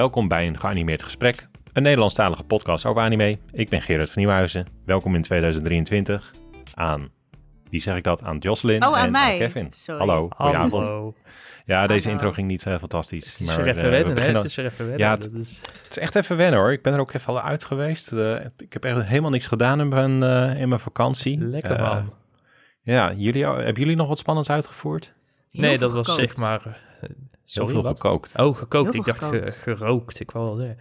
Welkom bij een geanimeerd gesprek, een Nederlandstalige podcast over anime. Ik ben Gerard van Nieuwhuizen. Welkom in 2023 aan, wie zeg ik dat, aan Jocelyn Oh, aan en mij. Kevin. Sorry. Hallo, goedenavond. Hallo. Ja, deze Hallo. intro ging niet eh, fantastisch. Het is maar, weer even eh, we wennen, hè? beginnen- Het is weer even wennen. Ja, het- Dat is... Het is echt even wennen hoor. Ik ben er ook even al uit geweest. Eh, ik heb echt helemaal niks gedaan in mijn, eh, in mijn vakantie. Lekker man. ja, jullie, hebben jullie nog wat spannends uitgevoerd? Heel nee, dat was zeg maar... eh, Heel sorry, veel wat? gekookt. Oh, gekookt. Heel Ik veel dacht ge- gekookt. gerookt. Ik wou wel zeggen.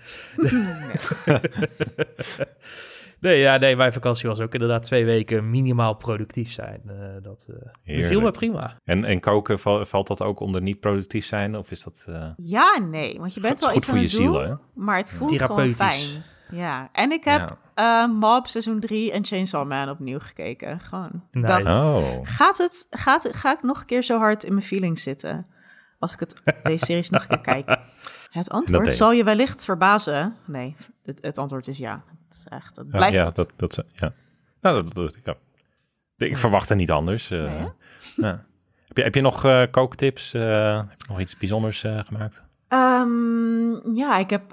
nee, ja, nee, mijn vakantie was ook inderdaad twee weken minimaal productief zijn. Eh, dat eh beviel Heerlijk. me prima. En, en koken, val- valt dat ook onder niet productief zijn? Of is dat... eh, Ja, nee, want je bent wel goed iets voor aan je het doen, ziel, hè? maar het voelt gewoon fijn. Ja, en ik heb ja. eh, Mob seizoen 3 en Chainsaw Man opnieuw gekeken. Gewoon. Nice. Dacht, Oh. gaat het, gaat, het- ga ik nog een keer zo hard in mijn feelings zitten? Als ik het, deze series nog een keer kijk. Het antwoord zal je wellicht verbazen. Nee, het, het antwoord is ja. Het is echt, het blijft ja, dat, dat, ja. Nou, dat, dat, ja. Ik verwachtte niet anders. eh. Nee, ja. heb, je, heb je nog eh, kooktips? eh, heb je nog iets bijzonders gemaakt? Ehm, ja, ik heb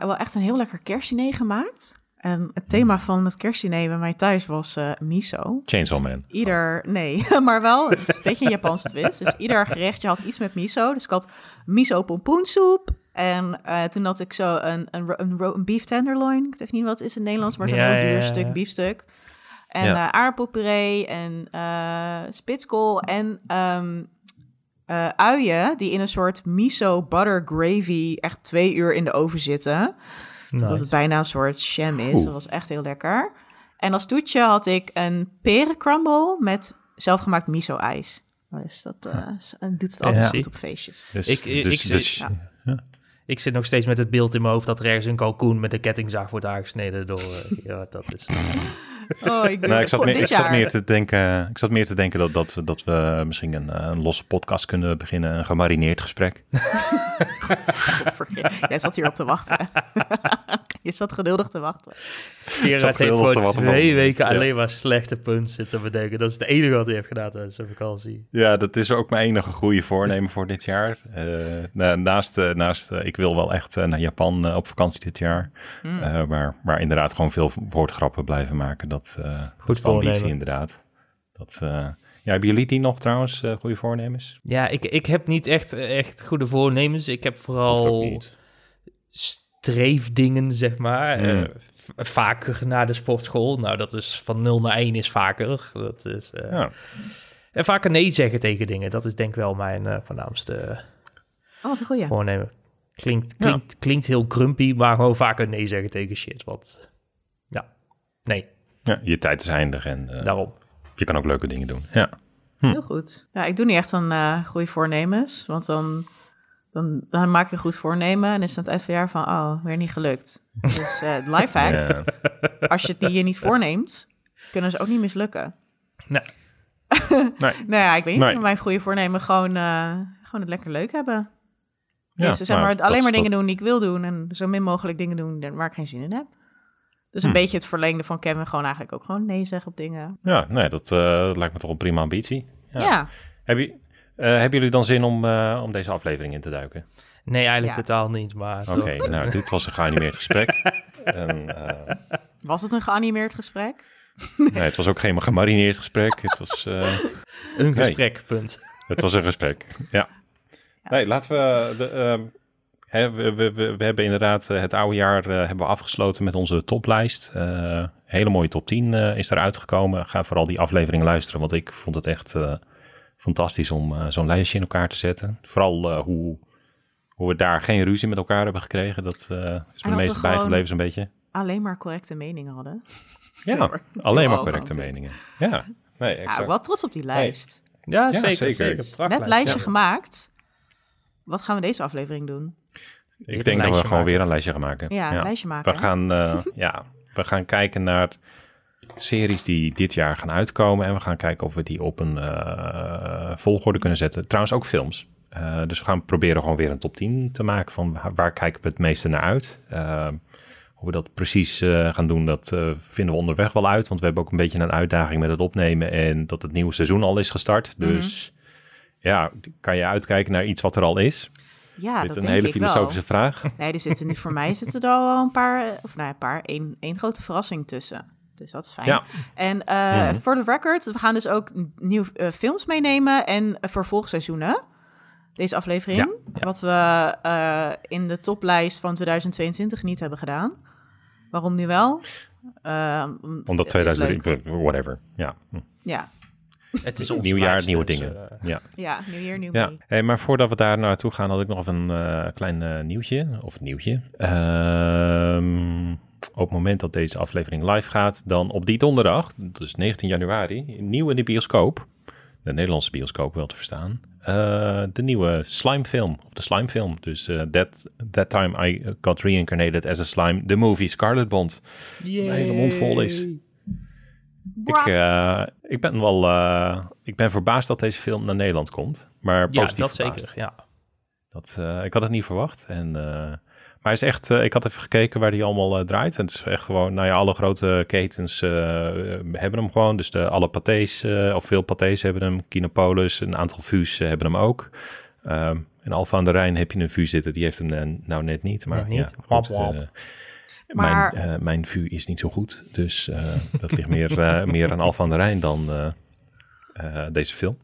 wel echt een heel lekker kerstdiner gemaakt. En het thema Hmm. van het kerstdiner bij mij thuis was eh, miso. Chainsaw Man. Ieder, nee, maar wel een beetje een Japanse twist. Dus ieder gerechtje had iets met miso. Dus ik had miso pompoensoep. En eh, toen had ik zo een, een, een, beef tenderloin. Ik weet niet wat het is in het Nederlands, maar zo'n Ja, heel duur ja, stuk biefstuk. En Ja. eh aardappelpuree en spitskool en ehm, eh, uien die in een soort miso butter gravy echt twee uur in de oven zitten. Dat Nice. het bijna een soort jam is. Oeh. Dat was echt heel lekker. En als toetje had ik een perencrumble met zelfgemaakt miso-ijs. Dus dat eh, en doet het altijd Ja. goed op feestjes. Dus, Ik- ik- dus, ik- dus, ja. Ik zit nog steeds met het beeld in mijn hoofd dat er ergens een kalkoen met een kettingzaag wordt aangesneden door... eh, ja, dat is... Oh, ik, nou, ik zat, voor meer, ik, zat te denken, ik zat meer te denken dat, dat, we- dat we misschien een, eh, een losse podcast kunnen beginnen. Een gemarineerd gesprek. Jij zat hier op te wachten. Je zat geduldig te wachten. Heeft gewoon te wachten, twee weken Ja. alleen maar slechte punten zitten bedenken. Dat is het enige wat hij heeft gedaan tijdens zijn vakantie. Ja, dat is ook mijn enige goede voornemen voor dit jaar. Eh, na- naast, eh, naast ik wil wel echt naar Japan op vakantie dit jaar. Hmm. Eh, maar, maar inderdaad gewoon veel woordgrappen blijven maken. Dat, eh Goed dat is de ambitie voornemen. inderdaad. Dat, eh, ja, hebben jullie die nog trouwens, eh, goede voornemens? Ja, ik, ik heb niet echt, echt goede voornemens. Ik heb vooral streefdingen, zeg maar. Mm. Eh, v- vaker naar de sportschool. Nou, dat is van 0 naar 1 is vaker. Dat is, eh, Ja. En vaker nee zeggen tegen dingen. Dat is denk ik wel mijn eh, voornaamste Oh, wat een goeie. voornemen. Klinkt, klinkt, klinkt heel grumpy, maar gewoon vaker nee zeggen tegen shit. Want ja, nee, ja, je tijd is eindig en eh, daarom. je kan ook leuke dingen doen. Ja. Hm. Heel goed. Ja, ik doe niet echt een eh goede voornemens. Want dan, dan, dan maak je een goed voornemen. En is het aan het eind van het jaar van, oh, weer niet gelukt. Dus eh lifehack, Ja. als je het die je niet voorneemt, kunnen ze ook niet mislukken. Nee. Nee. Nou ja, ik weet niet. Nee. Mijn goede voornemen gewoon, eh, gewoon het lekker leuk hebben. Ja, dus zeg nou, maar, dat alleen maar dingen doen die ik wil doen. En zo min mogelijk dingen doen waar ik geen zin in heb. Dus een Hm. beetje het verlengde van Kevin. Gewoon eigenlijk ook gewoon nee zeggen op dingen. Ja, nee, dat eh, lijkt me toch een prima ambitie. Ja, Ja. Heb je, eh, hebben jullie dan zin om, eh, om deze aflevering in te duiken? Nee, eigenlijk Ja. totaal niet. Maar Oké, nou, dit was een geanimeerd gesprek. En, eh, was het een geanimeerd gesprek? nee, het was ook geen gemarineerd gesprek. Het was, eh, een Nee. gesprek, punt. het was een gesprek, ja. Nee, laten we... De, hè, we, we, we, we hebben inderdaad eh, het oude jaar eh, hebben we afgesloten met onze toplijst. Eh hele mooie top 10 eh, is eruit gekomen. Ga vooral die aflevering luisteren, want ik vond het echt eh, fantastisch om eh, zo'n lijstje in elkaar te zetten. Vooral eh, hoe, hoe we daar geen ruzie met elkaar hebben gekregen. Dat eh, is me gewoon- bijgebleven zo'n beetje. Alleen maar correcte meningen hadden. Ja, alleen maar correcte meningen. Ja, nee, Ja, exact. wel trots op die lijst. Ja, zeker. zeker. zeker. Net lijstje ja. gemaakt. Wat gaan we deze aflevering doen? Ik denk dat we gewoon maken. weer een lijstje gaan maken. Ja, een lijstje maken. We gaan, eh, ja, we gaan kijken naar series die dit jaar gaan uitkomen. En we gaan kijken of we die op een eh, volgorde kunnen zetten. Trouwens ook films. Eh, dus we gaan proberen gewoon weer een top 10 te maken van waar, kijken we het meeste naar uit. Hoe we dat precies gaan doen, dat vinden we onderweg wel uit. Want we hebben ook een beetje een uitdaging met het opnemen en dat het nieuwe seizoen al is gestart. Mhm. Dus ja, kan je uitkijken naar iets wat er al is. Ja, Dit dat een hele filosofische vraag. Nee, er zitten voor mij zitten er al een paar, of nou ja, een paar, één, één grote verrassing tussen. Dus dat is fijn. Ja. En eh Mhm. voor de record, we gaan dus ook nieuwe eh, films meenemen en vervolgseizoenen. Deze aflevering. Ja, ja. Wat we eh, in de toplijst van 2022 niet hebben gedaan. Waarom nu wel? Eh, Omdat het is 2003, leuk. whatever. Ja, Hm. Ja, Het is onze nieuw jaar, lijst, nieuwe dus, dingen. eh, ja. ja, nieuw jaar, nieuw Ja, hey, maar voordat we daar naartoe gaan, had ik nog even een eh, klein eh, nieuwtje. Of nieuwtje. Ehm, op het moment dat deze aflevering live gaat, dan op die donderdag, dus 19 januari, nieuw in de bioscoop, de Nederlandse bioscoop wel te verstaan, eh, de nieuwe slime film, of de slime film. Dus eh, that, that Time I Got Reincarnated as a Slime, the movie Scarlet Bond. Mijn hele mond vol is. Ik, eh, ik ben wel, eh, ik ben verbaasd dat deze film naar Nederland komt, maar Ja, positief dat verbaasd. zeker. Ja. Dat, eh, ik had het niet verwacht. En, eh, maar is echt, eh, ik had even gekeken waar die allemaal eh, draait. En het is echt gewoon, nou ja, alle grote ketens eh, hebben hem gewoon. Dus de, alle pathés, eh, of veel pathés hebben hem. Kinopolis, een aantal vues eh, hebben hem ook. Ehm in Alfa aan de Rijn heb je een vuur zitten, die heeft hem eh, nou net niet. Maar niet. ja, goed, Wap, wap. Maar- Mijn, eh, mijn vuur is niet zo goed. Dus eh, dat ligt meer, eh, meer aan Alfa aan de Rijn dan eh, eh, deze film.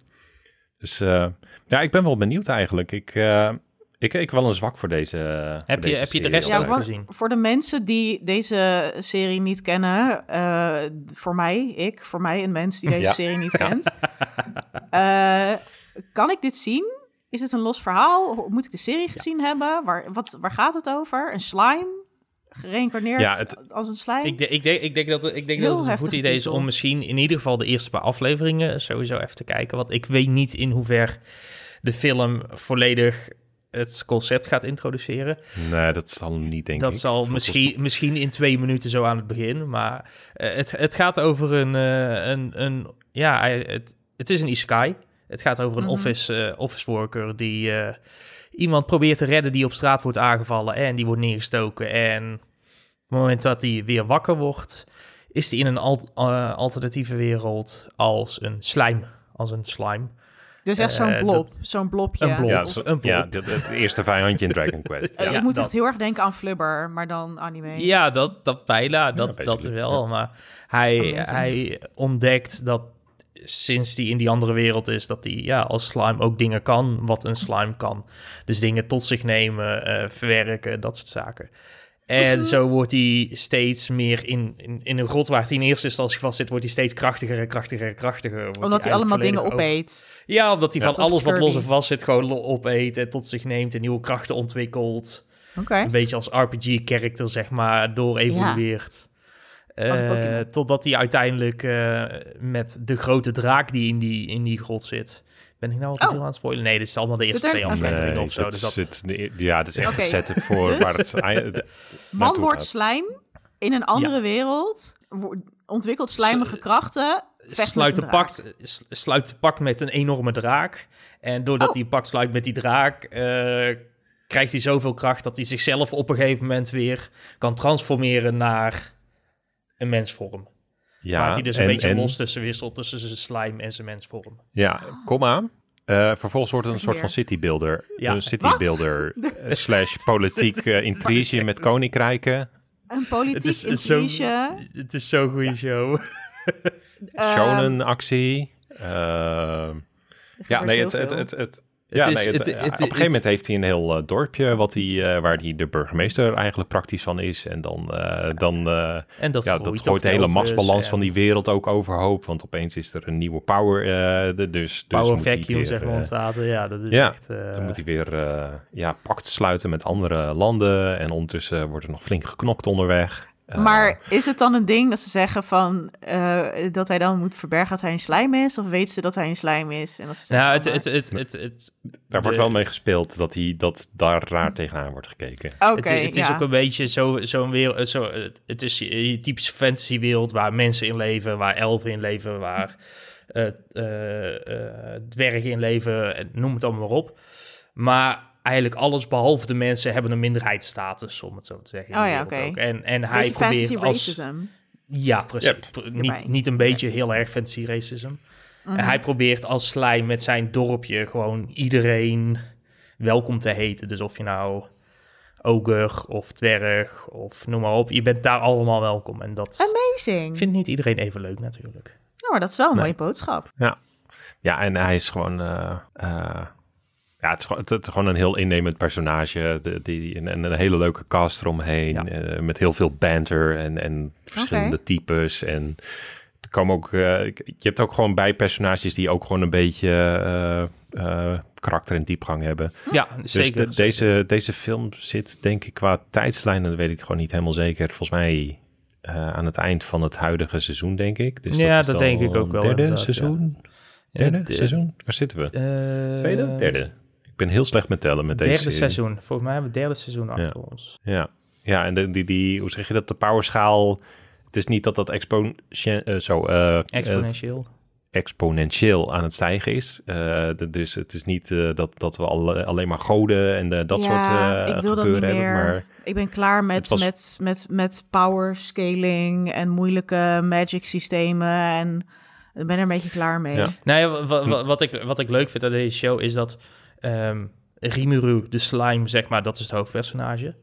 Dus eh, ja, ik ben wel benieuwd eigenlijk. Ik, eh, ik, ik wel een zwak voor deze. voor Heb je- deze heb je de rest Ja, voor, gezien? voor de mensen die deze serie niet kennen, eh, voor mij, ik, voor mij een mens die deze Ja. serie niet kent, eh, kan ik dit zien? Is het een los verhaal? Moet ik de serie gezien hebben? Waar, wat, waar gaat het over? Een slime? Gereïncarneerd Ja, het- als een slime? Ik, de- ik, denk, ik denk dat, ik denk Heel dat het een goed idee is om misschien in ieder geval de eerste paar afleveringen sowieso even te kijken. Want ik weet niet in hoever de film volledig het concept gaat introduceren. Nee, dat zal niet, denk dat ik. zal Volgens- misschien, misschien in twee minuten zo aan het begin. Maar eh, het, het gaat over een, eh, een, een ja, het, het is een isekai. Het gaat over een Mhm. office, eh, office worker die eh, iemand probeert te redden die op straat wordt aangevallen en die wordt neergestoken. En op het moment dat hij weer wakker wordt, is hij in een al- eh, alternatieve wereld als een slime. Als een slime. dus echt zo'n eh, blob, zo'n blobje. een blob. Ja, zo- een plot. ja dit- het eerste vijandje in Dragon Quest. eh, Ja. ik moet dat. echt heel erg denken aan Flubber, maar dan anime. Ja, dat, dat bijna, dat, dat wel. ja. Maar hij, Amazing. hij ontdekt dat sinds hij in die andere wereld is, dat hij ja, als slime ook dingen kan wat een slime kan. Dus dingen tot zich nemen, eh, verwerken, dat soort zaken. En zo wordt hij steeds meer in, in, in een grot waar hij in eerste instantie vast zit, wordt hij steeds krachtiger en krachtiger en krachtiger. Omdat hij allemaal dingen over- opeet. Ja, omdat hij Ja. van alles wat los en vast zit gewoon opeet en tot zich neemt en nieuwe krachten ontwikkelt. Oké. Een beetje als RPG-character, zeg maar, door evolueert. Als Eh, totdat hij uiteindelijk eh, met de grote draak die in die, in die grot zit. Ben ik nou al te Oh. veel aan het spoilen? Nee, dit is allemaal de eerste Zit er- twee Oké. afleveringen Nee, of zo. dat Dus dat, zit, ja, dat is echt een setup voor Dus- waar het... de- Man wordt gaat. slime in een andere wereld, ontwikkelt slijmige krachten, sluit de, pact, s- sluit de pact met een enorme draak. En doordat Oh. hij een pact sluit met die draak, eh, krijgt hij zoveel kracht dat hij zichzelf op een gegeven moment weer kan transformeren naar een mensvorm. Ja, waar hij dus een en- beetje en- los tussen wisselt tussen zijn slime en zijn mensvorm. Ja, kom aan. Eh, vervolgens wordt het een soort van citybuilder. Ja. Een citybuilder eh, slash politiek eh, intrige met koninkrijken. Een politiek Het is zo- intrige. Het is zo'n goede show. ehm, Shonen actie. Ja, nee, het, het, het, het, ja, is- nee, het, het- eh, het- op een gegeven moment heeft hij een heel eh, dorpje wat hij, eh, waar hij de burgemeester eigenlijk praktisch van is. En dan, dan En dat ja, dat gooit de hele machtsbalans van die wereld ook overhoop. Want opeens is er een nieuwe power. de- dus, dus Power moet hij vacuum, weer, zeg maar, ontstaat. Ja, dat is ja, echt... Dan moet hij weer ja, pact sluiten met andere landen. En ondertussen wordt er nog flink geknokt onderweg. Eh, Maar is het dan een ding dat ze zeggen van eh, dat hij dan moet verbergen dat hij een slijm is? Of weet ze dat hij een slijm is? En dat ze nou, het, het, het, het, het, daar wordt wel mee gespeeld dat, hij, dat daar raar tegenaan wordt gekeken. Oké, het, het is ja. ook een beetje zo- zo'n wereld. Zo, het- het is je, typische fantasywereld waar mensen in leven, waar elfen in leven, waar eh eh, eh, dwergen in leven, en noem het allemaal maar op. Maar eigenlijk alles behalve de mensen hebben een minderheidsstatus, om het zo te zeggen. Oh ja, oké. ook. En, en hij beetje fantasy probeert als... racism. Ja, precies. Yep. Niet, niet een beetje, heel erg fantasy racism. Mhm. En hij probeert als slijm met zijn dorpje gewoon iedereen welkom te heten. Dus of je nou ogre of dwerg of noem maar op, je bent daar allemaal welkom. En dat Amazing. vindt niet iedereen even leuk natuurlijk. Ja, maar dat is wel een Nee. mooie boodschap. Ja, en hij is gewoon... eh, eh, ja, het is, gewoon, het is gewoon een heel innemend personage. De, die, en, en een hele leuke cast eromheen. Ja. eh, met heel veel banter en, en verschillende types. En er komen ook... eh, je hebt ook gewoon bijpersonages die ook gewoon een beetje eh, eh, karakter en diepgang hebben. Ja, Dus zeker. de- deze, deze film zit denk ik qua tijdslijn, dat weet ik gewoon niet helemaal zeker. Volgens mij eh, aan het eind van het huidige seizoen, denk ik. Dus Ja, is dat denk ik ook wel, Derde seizoen? Derde de- seizoen? Waar zitten we? Eh, Tweede? Derde? Ik ben heel slecht met tellen met deze Derde serie. seizoen. Volgens mij hebben we het derde seizoen achter ons. Ja, ja en de, die, die, hoe zeg je dat, de powerschaal... Het is niet dat dat exponentien, eh, zo, eh, eh, Exponentieel. exponentieel aan het stijgen is. Eh, de- dus het is niet eh, dat, dat we alle, alleen maar goden en dat Ja, soort eh ik wil dat gebeuren niet hebben. meer. Maar Ik ben klaar met, was- met, met, met power scaling en moeilijke magic systemen. En ik ben er een beetje klaar mee. Ja. Nou ja, wa- wa- wat, ik, wat ik leuk vind aan deze show is dat ehm Rimuru, de slime, zeg maar, dat is het hoofdpersonage.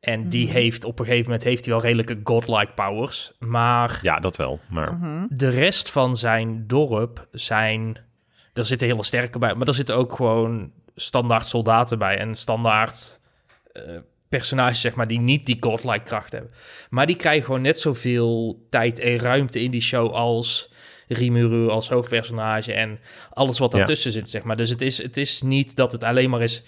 En die Mhm. heeft op een gegeven moment heeft hij wel redelijke godlike powers. Maar ja, dat wel. Maar Mhm. de rest van zijn dorp zijn... Er zitten hele sterke bij, maar er zitten ook gewoon standaard soldaten bij. En standaard eh, personages, zeg maar, die niet die godlike kracht hebben. Maar die krijgen gewoon net zoveel tijd en ruimte in die show als Rimuru als hoofdpersonage en alles wat Ja. daartussen zit, zeg maar. Dus het is, het is niet dat het alleen maar is...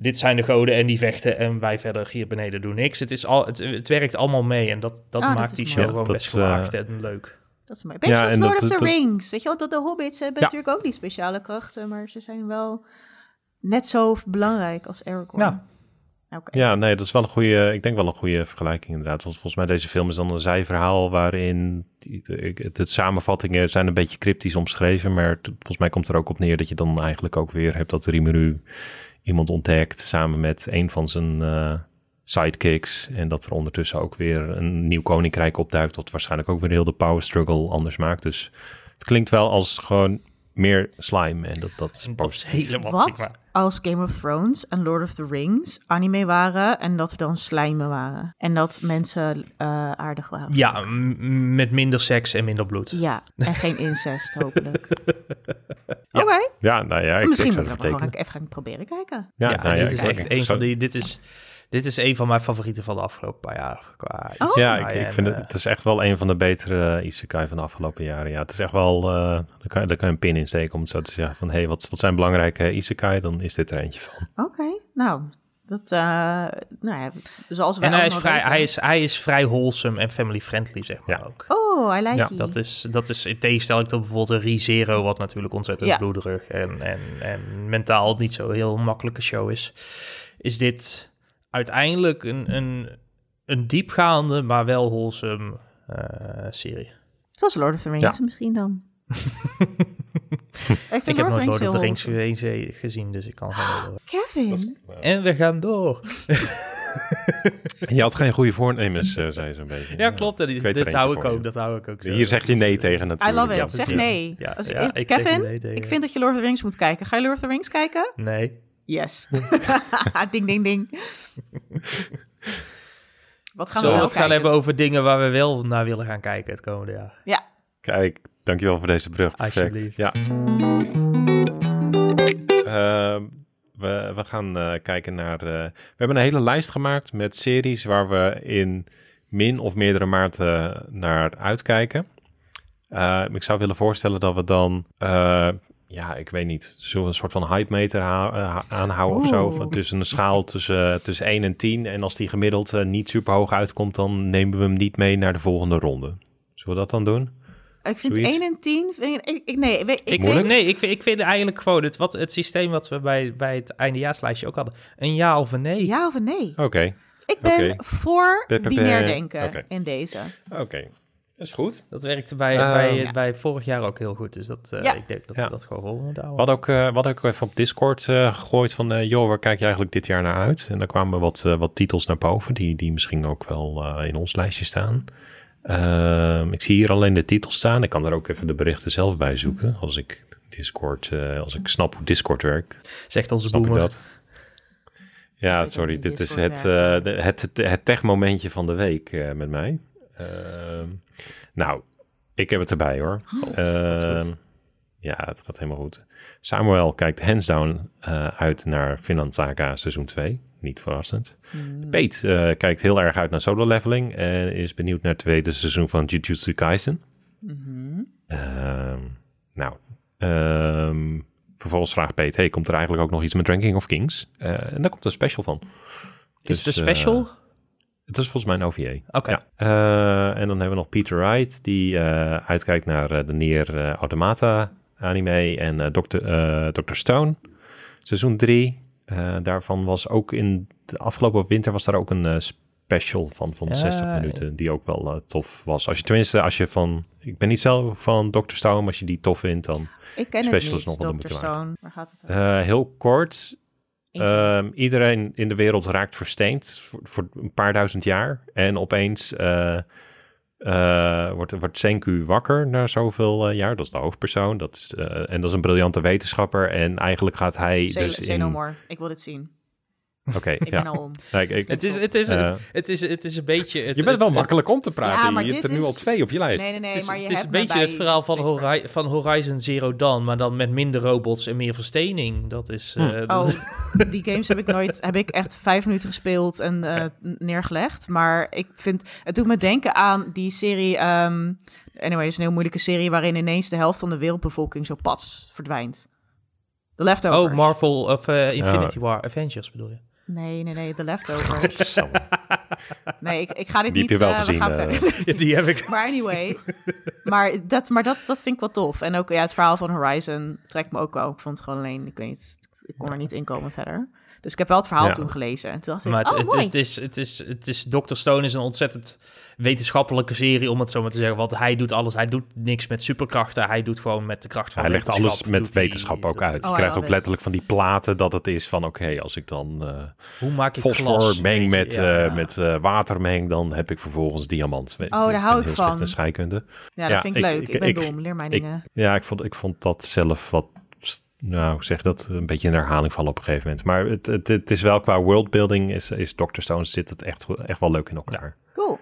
Dit zijn de goden en die vechten en wij verder hier beneden doen niks. Het, is al, het, het werkt allemaal mee en dat, dat Ah, maakt die show gewoon dat best gewaagd eh, en leuk. Dat is mooi. Beetje Ja, als en Lord dat- of the dat- Rings. Weet je wel, dat de hobbits hebben Ja. natuurlijk ook die speciale krachten. Maar ze zijn wel net zo belangrijk als Aragorn. Ja. Ja, nee, dat is wel een goede, ik denk wel een goede vergelijking inderdaad. Want volgens mij deze film is dan een zijverhaal waarin de, de, samenvattingen zijn een beetje cryptisch omschreven. Maar volgens mij komt er ook op neer dat je dan eigenlijk ook weer hebt dat Rimuru iemand ontdekt samen met een van zijn eh, sidekicks. En dat er ondertussen ook weer een nieuw koninkrijk opduikt. Wat waarschijnlijk ook weer heel de power struggle anders maakt. Dus het klinkt wel als gewoon meer slime. En dat, dat is dat helemaal Wat prima. als Game of Thrones en Lord of the Rings anime waren en dat er dan slijmen waren? En dat mensen eh, aardig waren? Ja, m- met minder seks en minder bloed. Ja, en geen incest, hopelijk. Ja. Oké, Ja, nou ja, ik, misschien ik moeten we het gewoon even gaan proberen kijken. Ja, Ja, nou ja, dit is echt een van die. Dit is, dit is een van mijn favorieten van de afgelopen paar jaar. Qua Oh. Ja, ik, ik en, vind het, eh, het is echt wel een van de betere eh, isekai van de afgelopen jaren. Ja, het is echt wel, eh daar, kan, daar kan je een pin in steken om het zo te zeggen van, hé, hey, wat, wat zijn belangrijke isekai? Dan is dit er eentje van. Oké, nou, dat, eh, nou ja, zoals wij en hij is, vrij, weten. hij, is, hij is vrij wholesome en family friendly, zeg maar Ja. ook. Oh, I like Ja. Dat is, dat is in tegenstelling tot bijvoorbeeld een ReZero, wat natuurlijk ontzettend Ja. bloederig en, en, en mentaal niet zo heel makkelijke show is. Is dit uiteindelijk een, een, een diepgaande, maar wel wholesome eh, serie. Zoals Lord of the Rings misschien dan. ik vind Ik heb Lord nooit Lord of the Rings ge- gezien, dus ik kan gewoon... Kevin, En we gaan door. Je had geen goede voornemens, eh, zei ze een beetje. Ja, klopt. En er dit hou ik je. ook. Dat hou ik ook zo. Hier zeg je nee tegen I natuurlijk. love Ja, zeg nee. Ja, Als- ja, ik- ik zeg Kevin, nee tegen. ik vind dat je Lord of the Rings moet kijken. Ga je Lord of the Rings kijken? Nee. Yes. ding, ding, ding. Wat gaan Zullen we wel het gaan kijken? hebben over dingen waar we wel naar willen gaan kijken het komende jaar? Kijk, dankjewel voor deze brug. Perfect. Alsjeblieft. Ja. Ehm, we, we gaan eh, kijken naar... eh, we hebben een hele lijst gemaakt met series waar we in min of meerdere maanden naar uitkijken. Eh, ik zou willen voorstellen dat we dan... eh, ja, ik weet niet. Zullen we een soort van hype meter eh, aanhouden of zo? Tussen een schaal tussen, tussen 1 en 10. En als die gemiddeld eh, niet super hoog uitkomt, dan nemen we hem niet mee naar de volgende ronde. Zullen we dat dan doen? Ik vind Zoiets? 1 en 10... vind Ik, ik, nee, ik, ik, nee, ik vind, ik vind eigenlijk gewoon het, wat, het systeem wat we bij, bij het eindejaarslijstje ook hadden. Een ja of een nee. Ja of een nee? Oké, Ik ben voor binair denken in deze. oké. Dat is goed. Dat werkte bij, Eh, bij, ja. bij vorig jaar ook heel goed. Dus dat, eh, Ja. ik denk dat Ja. we dat gewoon vol moeten We houden. hadden ook, eh, we hadden ook even op Discord eh, gegooid van... eh, joh, waar kijk je eigenlijk dit jaar naar uit? En daar kwamen wat, eh, wat titels naar boven... die, die misschien ook wel eh, in ons lijstje staan. Ehm, ik zie hier alleen de titels staan. Ik kan er ook even de berichten zelf bij zoeken... als ik Discord, eh, als ik snap hoe Discord werkt. Zegt onze Snap dat? Ja, sorry, dit is het, eh, de- het, het, het tech-momentje van de week eh, met mij. Ehm, nou, ik heb het erbij hoor. wat Ehm, ja, het gaat helemaal goed. Samuel kijkt hands down eh, uit naar Finland Saga seizoen 2. Niet verrassend. Hmm. Pete eh, kijkt heel erg uit naar solo leveling en is benieuwd naar het tweede seizoen van Jujutsu Kaisen. Ehm, nou, vervolgens vraagt Pete, hey, komt er eigenlijk ook nog iets met Ranking of Kings? Eh, en daar komt een special van. Is Dus, de special? Het is volgens mij een OVA. Oké. Ja. Eh, en dan hebben we nog Peter Wright, die eh, uitkijkt naar eh, de Nier eh, Automata anime en eh Dr. eh, Dr. Stone, seizoen 3. daarvan was ook in de afgelopen winter was daar ook een special van, van Ja, 60 ja. minuten, die ook wel tof was. Als je tenminste, als je van, ik ben niet zelf van Dr. Stone, maar als je die tof vindt, dan Ik ken Special het is niet, nog wel de Dr. moeite waard. Waar gaat het eh, heel kort. Ehm, iedereen in de wereld raakt versteend voor, voor een paar duizend jaar. En opeens eh, eh, wordt, wordt Senku wakker na zoveel eh, jaar. Dat is de hoofdpersoon. Dat is, en dat is een briljante wetenschapper. En eigenlijk gaat hij dus say in... Ik wil dit zien. Oké, Ik ja. ben al om. Nee, ik- Het is, het, is, Eh. het, het, is, het is een beetje... Het, je bent wel het- makkelijk om te praten. Ja, maar je hebt er nu al twee op je lijst. Nee, nee, nee, Het is, maar je het is hebt een beetje het verhaal van, Hori- van Horizon Zero Dawn, maar dan met minder robots en meer verstening. Dat is... Hm. eh, Oh, die games heb ik nooit, heb ik echt vijf minuten gespeeld en eh, neergelegd. Maar ik vind, het doet me denken aan die serie, ehm, anyway, het is een heel moeilijke serie waarin ineens de helft van de wereldbevolking zo pats verdwijnt. The Leftovers. oh, Marvel of Infinity War, Avengers bedoel je? Nee, nee, nee, The Leftovers. Nee, ik, ik ga dit Die niet... heb je wel eh, gezien, eh. Die heb ik. Maar anyway, maar, dat, maar dat, dat vind ik wel tof. En ook ja, het verhaal van Horizon trekt me ook wel. Ik vond het gewoon alleen, ik weet niet, ik kon er niet in komen verder. Dus ik heb wel het verhaal Ja. toen gelezen. En toen dacht ik, het, oh het, mooi. het is, het is, het is, Dr. Stone is een ontzettend wetenschappelijke serie, om het zo maar te zeggen. Want hij doet alles. Hij doet niks met superkrachten. Hij doet gewoon met de kracht van Hij legt alles met wetenschap ook uit. Oh, je I krijgt ook letterlijk van die platen dat het is van... oké, als ik dan eh Hoe maak ik fosfor glas? meng met, Ja. eh, met eh, water meng... dan heb ik vervolgens diamant. Oh, daar hou ik heel van. scheikunde. ja, dat ja, vind ik, ik- leuk. ik- Ik, ben ik- dom, leer mij ik- dingen. Ja, ik vond, ik vond dat zelf wat... Nou, ik zeg dat een beetje in herhaling vallen op een gegeven moment. Maar het, het, het is wel qua worldbuilding... is, is Dr. Stone zit het echt, echt wel leuk in elkaar. Cool.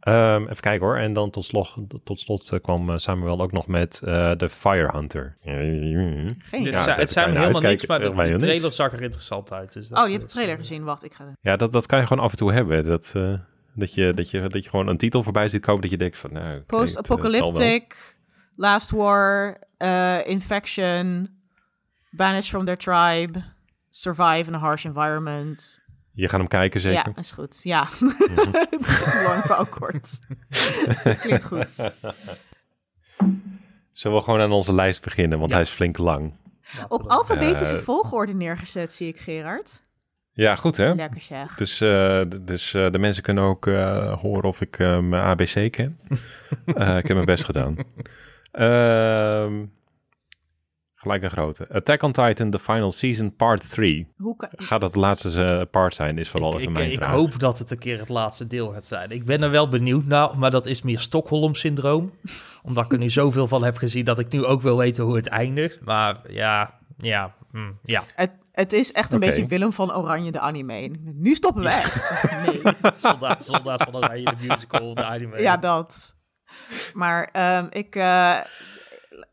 Ehm, even kijken hoor. En dan tot slot, tot slot eh, kwam eh, Samuel ook nog met eh de Fire Hunter. Geen. Ja, het zijn helemaal niks, maar de, trailer niks. zag er interessant uit. Dus dat- Oh, je hebt de trailer gezien. Wacht, ik ga... Ja, dat, dat kan je gewoon af en toe hebben. Dat, eh, dat, je, dat, je, dat je gewoon een titel voorbij ziet komen dat je denkt van... Nou, eh. Post-apocalyptic, Last War, eh, Infection, Banished from their tribe, Survive in a harsh environment. Je gaat hem kijken zeker? Ja, is goed. Ja. Lang verhaal kort. Het klinkt goed. Zullen we gewoon aan onze lijst beginnen, want Ja. hij is flink lang. Op alfabetische Eh, volgorde neergezet, zie ik Gerard. Ja, goed hè? Lekker zeg. Dus, eh, dus eh, de mensen kunnen ook eh, horen of ik eh, mijn ABC ken. Eh, ik heb mijn best gedaan. Ehm, gelijk een grote. Attack on Titan, The Final Season, Part 3. Hoe kan... Gaat dat de laatste eh, part zijn, is vooral ik, even ik, mijn ik vraag. hoop dat het een keer het laatste deel gaat zijn. Ik ben er wel benieuwd naar, maar dat is meer Stockholm-syndroom. Omdat ik er nu zoveel van heb gezien dat ik nu ook wil weten hoe het eindigt. Maar ja, ja, hm, ja. het, het is echt een beetje Willem van Oranje, de anime. Nu stoppen we echt. Nee. Soldaat, soldaat van Oranje, de musical, de anime. Ja, dat. Maar ehm, ik, eh,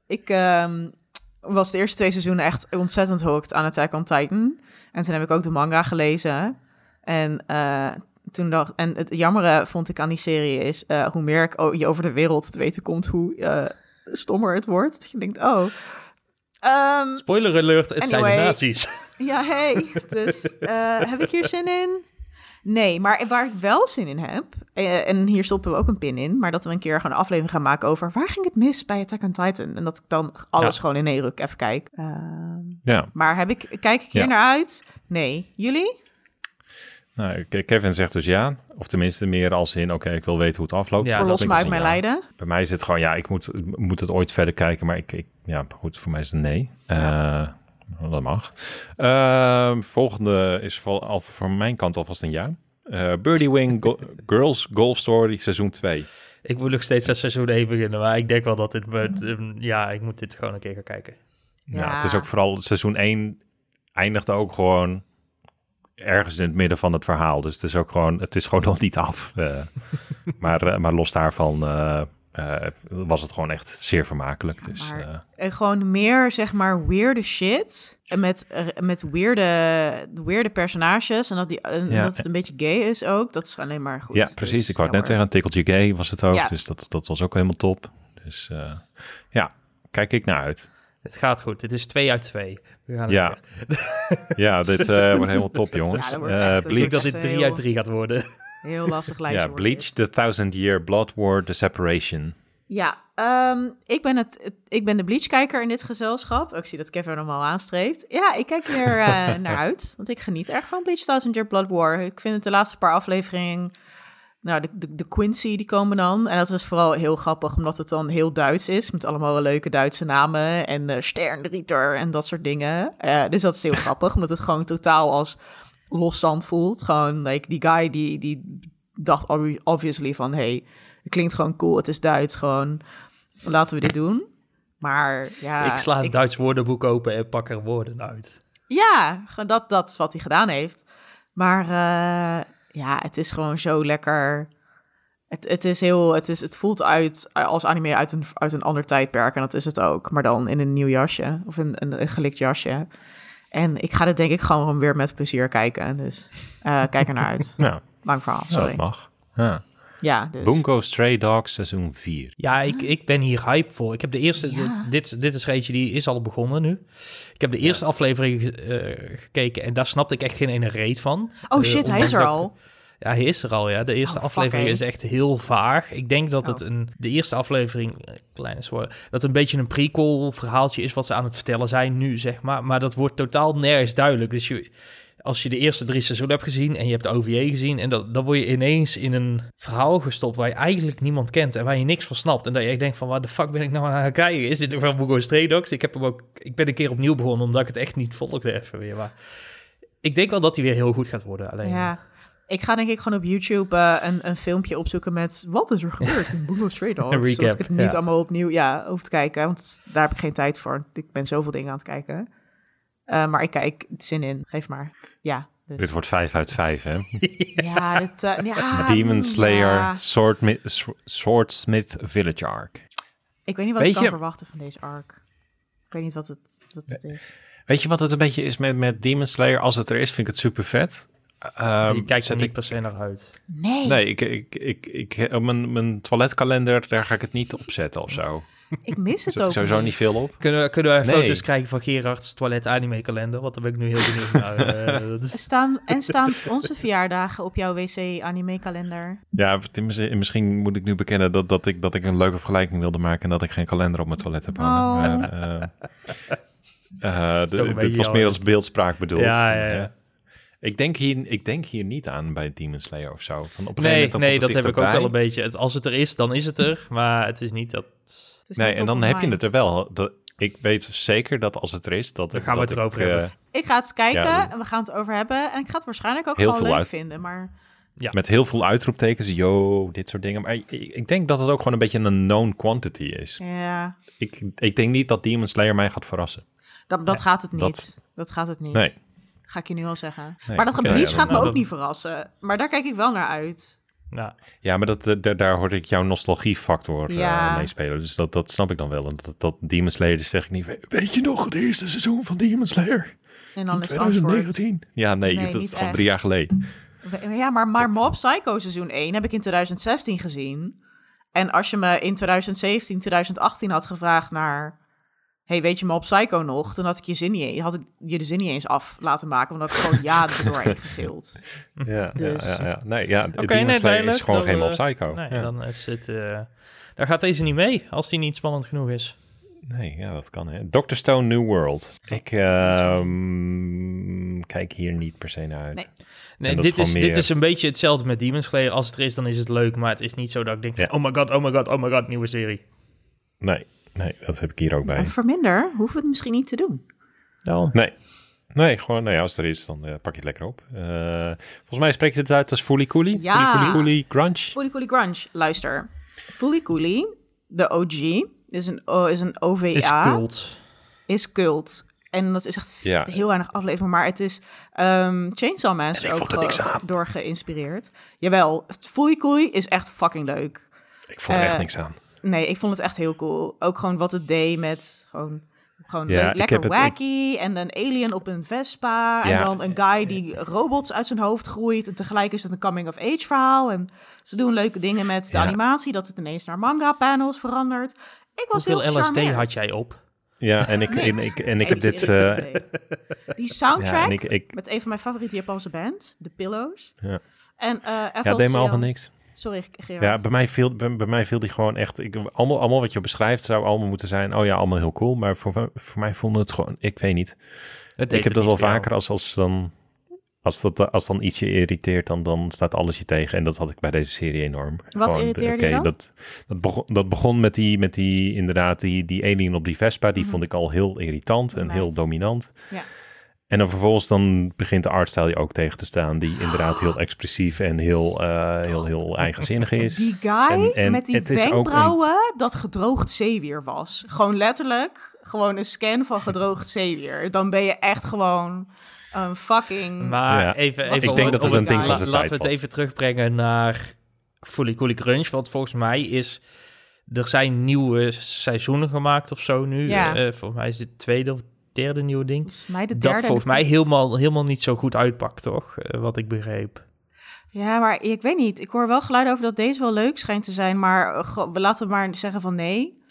ik ehm, was de eerste twee seizoenen echt ontzettend hooked aan Attack on Titan. En toen heb ik ook de manga gelezen. En eh, toen dacht, en het jammere vond ik aan die serie is eh, hoe meer ik je over de wereld te weten komt, hoe eh, stommer het wordt. Dat je denkt, oh. Ehm, Spoiler alert, het zijn de nazi's. ja, hey. Dus heb ik hier zin in? Nee, maar waar ik wel zin in heb, eh, en hier stoppen we ook een pin in, maar dat we een keer gewoon een aflevering gaan maken over waar ging het mis bij Attack on Titan? En dat ik dan alles Ja. gewoon in één ruk even kijk. Ehm, Ja, maar heb ik, kijk ik hier Ja. naar uit? Nee. Jullie? nou, Ke- Kevin zegt dus ja. Of tenminste meer als in, oké, ik wil weten hoe het afloopt. Ja, Verlos me als uit mijn ja. lijden. Bij mij is het gewoon, ja, ik moet, moet het ooit verder kijken, maar ik, ik ja, goed, voor mij is het een nee. Eh, dat mag. Ehm, volgende is voor, al van mijn kant alvast een ja. Eh Birdie Wing Go- Girls Golf Story seizoen 2. Ik moet nog steeds aan seizoen 1 beginnen, maar ik denk wel dat dit... um, ja, ik moet dit gewoon een keer gaan kijken. Ja. Ja. het is ook vooral seizoen 1 eindigde ook gewoon ergens in het midden van het verhaal. Dus het is ook gewoon, het is gewoon nog niet af. Eh, maar, eh, maar los daarvan was het gewoon echt zeer vermakelijk. Ja, dus, maar- eh, En gewoon meer, zeg maar, weirde shit. En met, eh, met weirde, weirde personages. En dat, die, en Ja. dat het een beetje gay is ook. Dat is alleen maar goed. ja, precies. Dus, ik wou het net zeggen, een tikkeltje gay was het ook. Ja. Dus dat, dat was ook helemaal top. Dus eh, ja, kijk ik naar uit. Het gaat goed. Het is 2 uit 2. We gaan Ja. Ja, dit eh, wordt helemaal top, jongens. Ja, dat Eh, dat Ik denk Bleach, dat dit 3 uit 3 gaat worden. Heel lastig lijstje. ja, Bleach, dit. The Thousand Year Blood War, The Separation. Ja, ehm, ik, ben het, het- ik ben de Bleach-kijker in dit gezelschap. Ik zie dat Kevin hem al aanstreept. Ja, ik kijk er eh, naar uit. Want ik geniet erg van Bleach Thousand Year Blood War. Ik vind het de laatste paar afleveringen... Nou, de, de, de Quincy die komen dan. En dat is vooral heel grappig, omdat het dan heel Duits is. Met allemaal leuke Duitse namen. En uh, Sternrieter en dat soort dingen. Eh, dus dat is heel grappig, omdat het gewoon totaal als loszand voelt. Gewoon, like, die guy die, die dacht obvi- obviously van... Hey, het klinkt gewoon cool, het is Duits, gewoon laten we dit doen. Maar ja... ik sla een ik- Duits woordenboek open en pak er woorden uit. Ja, dat, dat is wat hij gedaan heeft. Maar eh, ja, het is gewoon zo lekker. Het, het is heel, het, is, het voelt uit als anime uit een, uit een ander tijdperk. En dat is het ook. Maar dan in een nieuw jasje. Of een, een, een gelikt jasje. En ik ga dit denk ik gewoon weer met plezier kijken. Dus eh, kijk er naar uit. Nou, Lang verhaal, zo sorry. mag. Ja. Ja, dus. Bungo Stray Dogs seizoen 4. Ja, ik, ik ben hier hype voor. Ik heb de eerste... Ja. Dit, dit, dit is eentje die is al begonnen nu. Ik heb de eerste aflevering eh, gekeken en daar snapte ik echt geen ene reet van. Oh Eh, shit, hij is er dat- al. Ja, hij is er al, ja. De eerste Oh, fuck, aflevering is echt heel vaag. Ik denk dat het Oh. een... De eerste aflevering, eh, kleine woorden, dat een beetje een prequel verhaaltje is wat ze aan het vertellen zijn nu, zeg maar. Maar dat wordt totaal nergens duidelijk. Dus je, als je de eerste drie seizoenen hebt gezien en je hebt de OVA gezien... en dat, dan word je ineens in een verhaal gestopt waar je eigenlijk niemand kent... en waar je niks van snapt. En dat je echt denkt van, waar de fuck ben ik nou aan het kijken? Is dit toch wel Bogo Stray Dogs? Ik, heb hem ook, ik ben een keer opnieuw begonnen omdat ik het echt niet volgde even weer. Maar ik denk wel dat hij weer heel goed gaat worden. Alleen, Ja. Ik ga denk ik gewoon op YouTube eh, een, een filmpje opzoeken met wat is er gebeurd in Bungo Stray Dogs. Recap, zodat ik het niet ja. allemaal opnieuw ja, hoef te kijken, want daar heb ik geen tijd voor. Ik ben zoveel dingen aan het kijken. Eh, maar ik kijk zin in, geef maar. Ja, dus. Dit wordt 5 uit 5, hè? ja, dit, eh, ja, Demon mm, Slayer, ja. Swordsmith Village Arc. Ik weet niet wat Weet ik kan je- verwachten van deze arc. Ik weet niet wat het, wat het is. Weet je wat het een beetje is met, met Demon Slayer? Als het er is, vind ik het super vet. Ehm, je kijkt er zet niet ik, per se naar uit. Nee, Nee, ik, ik, ik, ik, op mijn, mijn toiletkalender, daar ga ik het niet op zetten of zo. ik mis het zet ook ik sowieso niet veel op. Kunnen we, kunnen we Nee. foto's krijgen van Gerard's toilet anime kalender? Want daar ben ik nu heel benieuwd naar. Eh, is- Staan, en staan onze verjaardagen op jouw wc anime kalender? Ja, misschien- misschien moet ik nu bekennen dat, dat, ik, dat ik een leuke vergelijking wilde maken en dat ik geen kalender op mijn toilet heb hangen. Oh. Maar, eh, eh, dit was meer als beeldspraak bedoeld. Ja, ja, ja. Ik denk, hier, ik denk hier niet aan bij Demon Slayer of zo. Van op een nee, dan nee dat heb ik ook wel een beetje. Het, als het er is, dan is het er. Maar het is niet dat... Is Nee, niet en dan heb je het er wel. Dat, ik weet zeker dat als het er is, dat Dan ik- gaan we het erover ik, hebben. Ik ga het eens kijken Ja, en we gaan het over hebben. En ik ga het waarschijnlijk ook Heel gewoon veel leuk uit. vinden. Maar Ja. Met heel veel uitroeptekens, yo, dit soort dingen. Maar ik, ik denk dat het ook gewoon een beetje een known quantity is. ja, Ik, ik denk niet dat Demon Slayer mij gaat verrassen. dat, dat gaat het niet. dat- Dat, gaat het niet. Nee. Ga ik je nu al zeggen. Nee, maar dat Bleach ja, gaat me ook niet verrassen. Maar daar kijk ik wel naar uit. Ja, Ja, maar dat, eh, daar, hoorde ik jouw nostalgiefactor eh Ja. meespelen. Dus dat, dat snap ik dan wel. En dat, dat Demon Slayer, dus zeg ik niet... "We- Weet je nog het eerste seizoen van Demon Slayer? En dan In is het antwoord... 2019? Ja, nee, Nee, dat is echt. drie jaar geleden. Ja, maar, maar Mob Psycho seizoen 1 heb ik in 2016 gezien. En als je me in 2017, 2018 had gevraagd naar... hey, weet je Mob Psycho nog? Dan had ik je zin niet eens, had ik je de zin niet eens af laten maken. Want had ik gewoon ja er doorheen gegild. Ja, Dus- ja, ja, ja. Nee, ja, Demon nee, duidelijk. is gewoon Dan, geen eh, Mob Psycho. nee, ja. dan is het... eh daar gaat deze niet mee, als die niet spannend genoeg is. Nee, ja, dat kan. Hè. Dr. Stone New World. Ik ehm, kijk hier niet per se naar uit. Nee. Nee, is dit is, dit is een beetje hetzelfde met Demon Slayer. Als het er is, dan is het leuk. Maar het is niet zo dat ik denk van... Ja. Oh my god, oh my god, oh my god, nieuwe serie. Nee, nee, dat heb ik hier ook bij. En voor minder hoeven we het misschien niet te doen. Nou, Nee. Nee, gewoon, nee, als het er is, dan eh, pak je het lekker op. Eh, volgens mij spreek je het uit als Fully Coolie. Ja. Fully Coolie Grunge. Fully Coolie Grunge, luister. Fully Coolie, de OG, is een, is een OVA. is cult. is cult. En dat is echt Ja. heel weinig aflevering, maar het is ehm Chainsaw Master ook er door geïnspireerd. Jawel, Fully Cooley is echt fucking leuk. Ik vond er echt Eh, niks aan. Nee, ik vond het echt heel cool. Ook gewoon wat het deed met gewoon, gewoon Ja, le- ik lekker heb het- ik- wacky. En een alien op een Vespa. En dan een guy die robots uit zijn hoofd groeit. En tegelijk is het een coming-of-age verhaal. En ze doen leuke dingen met de Ja. animatie. Dat het ineens naar manga-panels verandert. Ik was Hoeveel heel LSD had jij op? Ja, en ik, en ik, en ik heb dit... eh. Die soundtrack en ik, ik, met een van mijn favoriete Japanse bands, The Pillows. Ja. En eh ja, deed me allemaal niks. Sorry, Gerard. Ja, bij mij viel, bij, bij mij viel die gewoon echt... Ik, allemaal, allemaal wat je beschrijft zou allemaal moeten zijn... Oh ja, allemaal heel cool. Maar voor, voor mij voelde het gewoon... Ik weet niet. Het deed ik heb het dat wel jou. vaker als, als dan... Als, dat, als dan iets je irriteert, dan, dan staat alles je tegen. En dat had ik bij deze serie enorm. Wat Gewoon, irriteerde je oké, dan? Dat, dat, begon, dat begon met die, met die inderdaad, die, die alien op die Vespa. Die Mhm. vond ik al heel irritant en heel dominant. Ja. En dan vervolgens dan begint de artstyle je ook tegen te staan. Die inderdaad heel expressief en heel, eh, heel, heel eigenzinnig is. Die guy En- en met die een- wenkbrauwen dat gedroogd zeewier was. Gewoon letterlijk, gewoon een scan van gedroogd zeewier. Dan ben je echt gewoon een fucking... Maar Ja. even, Ik even denk om- dat het een ding van zijn Laten we het was. even terugbrengen naar Fully Cooley Crunch. Want volgens mij is... Er zijn nieuwe seizoenen gemaakt of zo nu. Ja. Eh, volgens mij is dit het tweede of derde nieuwe ding. volgens mij de derde. Dat en volgens de mij helemaal, helemaal niet zo goed uitpakt, toch? Eh, wat ik begreep. Ja, maar ik weet niet. Ik hoor wel geluiden over dat deze wel leuk schijnt te zijn. Maar eh, we laten maar zeggen van nee.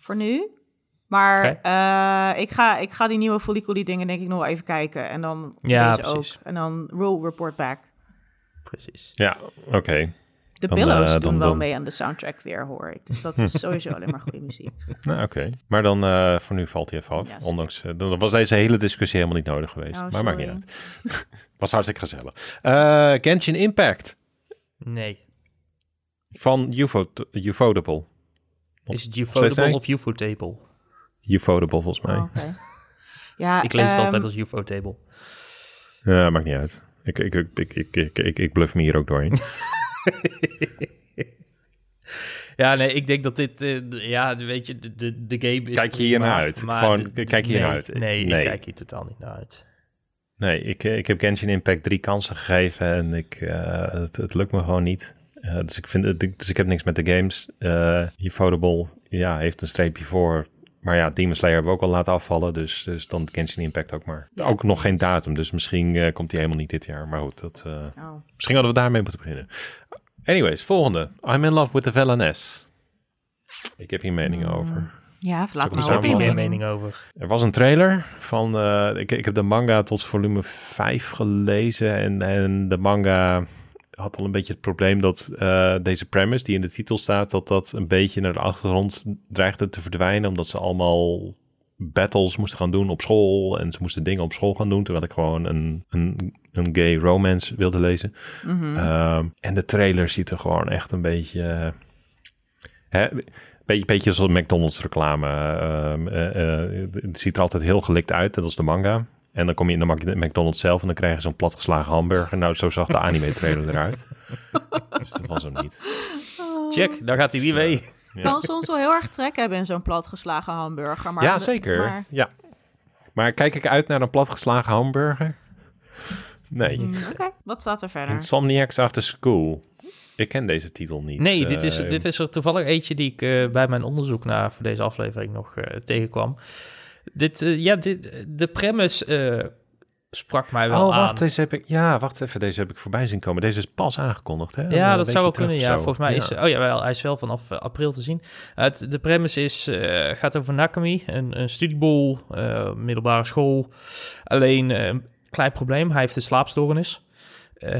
Voor nu. Maar eh, ik, ga, ik ga die nieuwe Fully Cooley dingen denk ik nog wel even kijken. En dan Ja, deze precies. ook. En dan rule report back. Precies. Ja, oké. De Dan, Pillows eh, doen dan- wel dan- mee aan de soundtrack weer, hoor ik. Dus dat is sowieso alleen maar goede muziek. Nou, oké. Maar dan voor voor nu valt hij even af. Ja. Ondanks, eh, dan was deze hele discussie helemaal niet nodig geweest. Oh, maar maakt niet uit. was hartstikke gezellig. Eh Genshin Impact Nee. van UFO, Ufotable. Is het Ufotable of Ufotable? Ufotable volgens mij. Oh, oké. Ja, Ik lees het ehm, altijd als Ufotable. Ja, maakt niet uit. Ik, ik, ik, ik, ik, ik, ik, ik bluff me hier ook doorheen. Ja, nee, ik denk dat dit... eh, ja, weet je, de, de, de game is... Kijk je hier naar uit? maar Gewoon, de- kijk je hier nee, naar uit? Nee, Nee. ik kijk hier totaal niet naar uit. Nee, ik, eh, ik heb Genshin Impact drie kansen gegeven en ik, eh, het, het lukt me gewoon niet. Eh, dus, ik vind dus ik heb niks met de games. Eh Ufotable, ja, heeft een streepje voor. Maar ja, Demon Slayer hebben we ook al laten afvallen. Dus, dus dan Genshin Impact ook maar. Ook nog geen datum, dus misschien eh, komt die helemaal niet dit jaar. Maar goed, dat, eh, oh. misschien hadden we daarmee moeten beginnen. Anyways, volgende. I'm in love with the villainess. Ik heb hier mening over. Ja, laat ik me Ik heb hier mening over. Er was een trailer van. eh, ik, ik heb de manga tot volume 5 gelezen. En, en de manga had al een beetje het probleem dat eh, deze premise die in de titel staat, dat dat een beetje naar de achtergrond dreigde te verdwijnen. Omdat ze allemaal battles moesten gaan doen op school. En ze moesten dingen op school gaan doen. Terwijl ik gewoon een, een, een gay romance wilde lezen. Mhm. Ehm, en de trailer ziet er gewoon echt een beetje. eh, hè, beetje, beetje zoals McDonald's reclame. ehm, eh, eh, het ziet er altijd heel gelikt uit, dat is de manga. En dan kom je in de McDonald's zelf en dan krijg je zo'n platgeslagen hamburger. Nou, zo zag de anime trailer eruit. dus dat was hem niet. Check, daar gaat hij niet mee. Ja. kan soms wel heel erg trek hebben in zo'n platgeslagen hamburger. Maar ja, zeker. Maar, Ja. Maar kijk ik uit naar een platgeslagen hamburger? Nee. mm, Oké, wat staat er verder? Insomniacs After School. Ik ken deze titel niet. Nee, dit is, Eh, dit is er toevallig eentje die ik eh, bij mijn onderzoek naar voor deze aflevering nog eh, tegenkwam. Dit, ja, dit, de premise eh, sprak mij wel Oh, aan. wacht, deze heb ik. Ja, wacht even, deze heb ik voorbij zien komen. Deze is pas aangekondigd, hè? Ja, Een dat zou wel kunnen. Ja, volgens mij is... Oh ja, wel, hij is wel vanaf eh, april te zien. Het, de premise is, eh, gaat over Nakami, een, een studiebol, eh, middelbare school. Alleen eh, een klein probleem, hij heeft een slaapstoornis. Eh,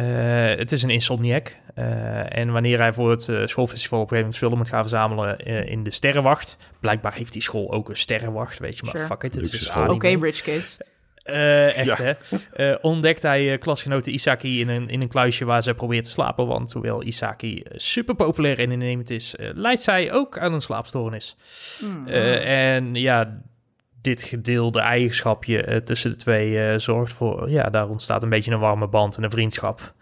het is een insomniac. Eh, en wanneer hij voor het eh, schoolfestival op een gegeven moment spullen moet gaan verzamelen eh, in de sterrenwacht. Blijkbaar heeft die school ook een sterrenwacht, weet je. Maar Sure. fuck it, het Luxe is school. Oké, rich kids. Eh, echt, Ja. hè? Eh, ontdekt hij eh, klasgenote Isaki in een, in een kluisje waar ze probeert te slapen. Want hoewel Isaki super populair en innemend is, eh, leidt zij ook aan een slaapstoornis. Hmm. Eh, en ja, dit gedeelde eigenschapje eh, tussen de twee eh, zorgt voor, ja, daar ontstaat een beetje een warme band en een vriendschap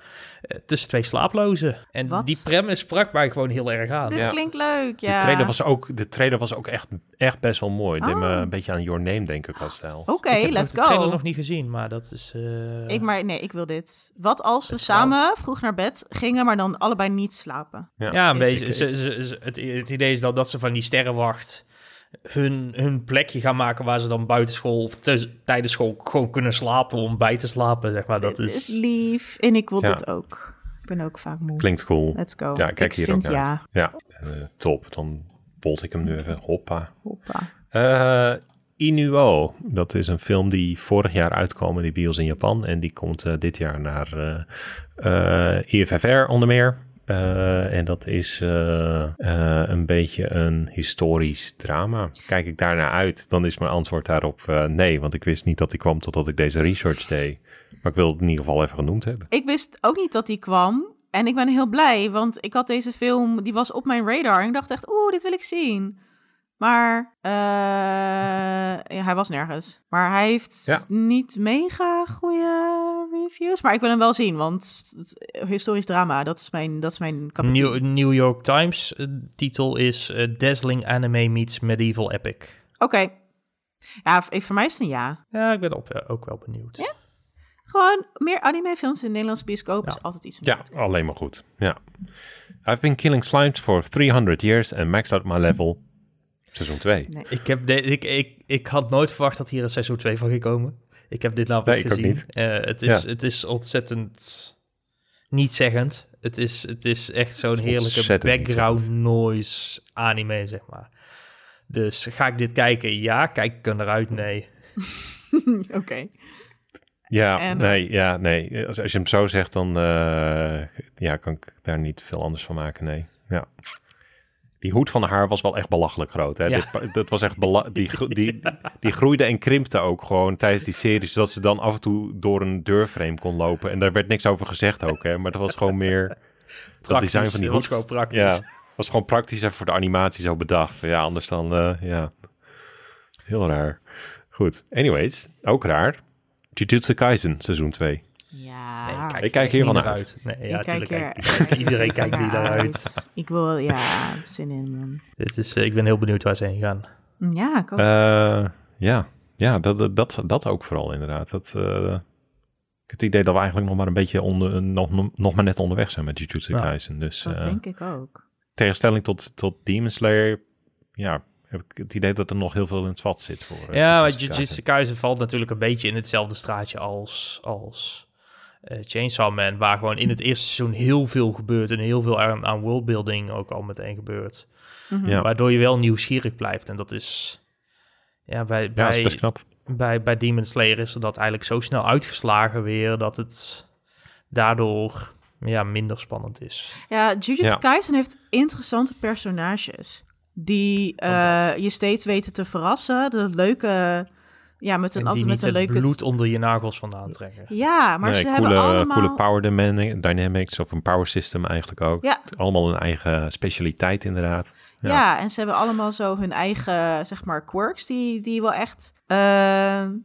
tussen twee slaaplozen. En Wat? die premise sprak mij gewoon heel erg aan. Dit Ja. klinkt leuk, ja. De trailer was ook, de trailer was ook echt, echt best wel mooi. Deed me Oh. een beetje aan Your Name denken qua stijl. Oké, ik heb let's de trailer go. nog niet gezien, maar dat is... eh, Ik, maar nee, ik wil dit. Wat als we Let's go. samen vroeg naar bed gingen, maar dan allebei niet slapen? Ja, een Ik- beetje. ik- Ze- ze- ze- het, het idee is dan dat ze van die sterrenwacht hun, hun plekje gaan maken waar ze dan buitenschool of tijdens school gewoon kunnen slapen om bij te slapen, zeg maar. Dat is... is lief en ik wil Ja. dit ook. Ik ben ook vaak moe. Klinkt cool. Let's go. Ja, kijk ik hier vind ook naar ja. uit. Ja, eh, top. Dan bolt ik hem nu even. Hoppa. Hoppa. Eh Inuo, dat is een film die vorig jaar uitkwam in de bios in Japan. En die komt eh, dit jaar naar eh, eh, IFFR onder meer. Eh, en dat is eh, eh, een beetje een historisch drama. Kijk ik daarnaar uit, dan is mijn antwoord daarop nee. Want ik wist niet dat die kwam totdat ik deze research deed. Maar ik wil het in ieder geval even genoemd hebben. Ik wist ook niet dat die kwam. En ik ben heel blij, want ik had deze film, die was op mijn radar. En ik dacht echt, oeh, dit wil ik zien. Maar eh, ja, hij was nergens. Maar hij heeft Ja. niet mega goede reviews. Maar ik wil hem wel zien, want het- historisch drama, dat is mijn, dat is mijn. New, New York Times eh, titel is eh, Dazzling Anime Meets Medieval Epic. Oké. Ja, voor mij is het een ja. Ja, ik ben op, ook wel benieuwd. Gewoon meer animefilms in de Nederlandse bioscoop Ja. is altijd iets. Ja, alleen maar goed. Ja. I've been killing slimes for 300 years and maxed out my level. Seizoen 2. Nee. Ik, heb de, ik, ik, ik had nooit verwacht dat hier een seizoen 2 van ging komen. Ik heb dit nou Nee, ik ook gezien. niet. Eh, het, is, Ja. het is ontzettend niet zeggend. Het is, het is echt zo'n heerlijke background noise anime, zeg maar. Dus ga ik dit kijken? Ja. Kijk ik er naar uit? Nee. Oké. Ja, En- nee, ja, nee. Als, als je hem zo zegt, dan eh, ja, kan ik daar niet veel anders van maken, nee. Ja. Die hoed van haar was wel echt belachelijk groot. Hè? Ja. Dit, dat was echt bela- die, die, die groeide en krimpte ook gewoon tijdens die serie, zodat ze dan af en toe door een deurframe kon lopen. En daar werd niks over gezegd ook, hè? maar dat was gewoon meer dat Praktisch. design van die Het was hoed. gewoon praktisch. Ja, was gewoon praktisch en voor de animatie zo bedacht. Ja, anders dan, eh, ja, heel raar. Goed, anyways, ook raar. Jujutsu Kaisen, seizoen 2. Ja. Nee, Ik kijk hier wel naar uit. Nee, ja, Ik kijk tuurlijk. er- kijk- Iedereen kijkt hier naar uit. Ik wil, ja, zin in, man. Dit is, eh, ik ben heel benieuwd waar ze heen gaan. Ja, ik ook. Eh, ja, ja dat, dat, dat, ook vooral inderdaad. Dat, eh, het idee dat we eigenlijk nog maar een beetje onder, nog, nog maar net onderweg zijn met Jujutsu Ja. Kaisen. Dus dat denk ik ook. tegenstelling tot, tot Demon Slayer, ja, heb ik het idee dat er nog heel veel in het vat zit voor. Ja, maar. Jujutsu Kaisen valt natuurlijk een beetje in hetzelfde straatje als, als eh, Chainsaw Man, waar gewoon in het eerste seizoen heel veel gebeurt en heel veel aan, aan worldbuilding ook al meteen gebeurt. Mhm. Ja. Waardoor je wel nieuwsgierig blijft en dat is... Ja, bij, Ja, dat is bij, best knap. bij, bij Demon Slayer is er dat eigenlijk zo snel uitgeslagen weer dat het daardoor ja, minder spannend is. Ja, Jujutsu Ja. Kaisen heeft interessante personages. Die eh, Oh, dat. je steeds weten te verrassen. De leuke... Ja, met een, En die altijd niet met een leuke... bloed onder je nagels vandaan trekken. Ja, maar nee, ze coole, hebben allemaal... coole power dyna- dynamics of een power system eigenlijk ook. Ja. Allemaal een eigen specialiteit inderdaad. Ja. Ja. en ze hebben allemaal zo hun eigen, zeg maar, quirks die, die wel echt eh,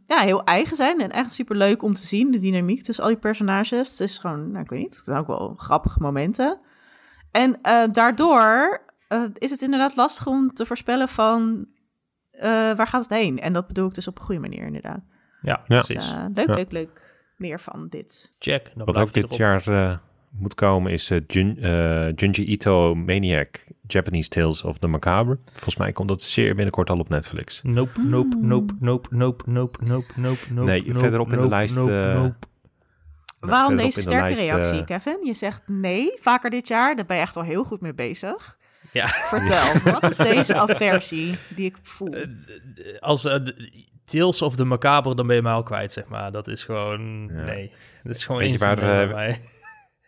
ja, heel eigen zijn. En echt super leuk om te zien, de dynamiek tussen al die personages. Het is gewoon, nou, ik weet niet, het zijn ook wel grappige momenten. En eh, daardoor eh, is het inderdaad lastig om te voorspellen van eh, waar gaat het heen? En dat bedoel ik dus op een goede manier inderdaad. Ja, Ja. Dus precies. eh, leuk, Ja. leuk, leuk. Meer van dit. Check. Dan Wat ook dit erop. jaar eh, moet komen is eh, Jun, Junji Ito Maniac Japanese Tales of the Macabre. Volgens mij komt dat zeer binnenkort al op Netflix. Nope, nope, nope, nope, nope, nope, nope, nope, nope. Nee, nope, verderop in de lijst, nope, eh, nope. Maar Waarom deze de sterke lijst, reactie, Kevin? Je zegt nee, vaker dit jaar. Daar ben je echt wel heel goed mee bezig. Ja. Vertel, wat is deze aversie die ik voel? Eh, Als de- Tales of the Macabre, dan ben je mij al kwijt, zeg maar. Dat is gewoon... Ja. Nee. Dat is gewoon Weet je instant waar, nee eh, bij mij.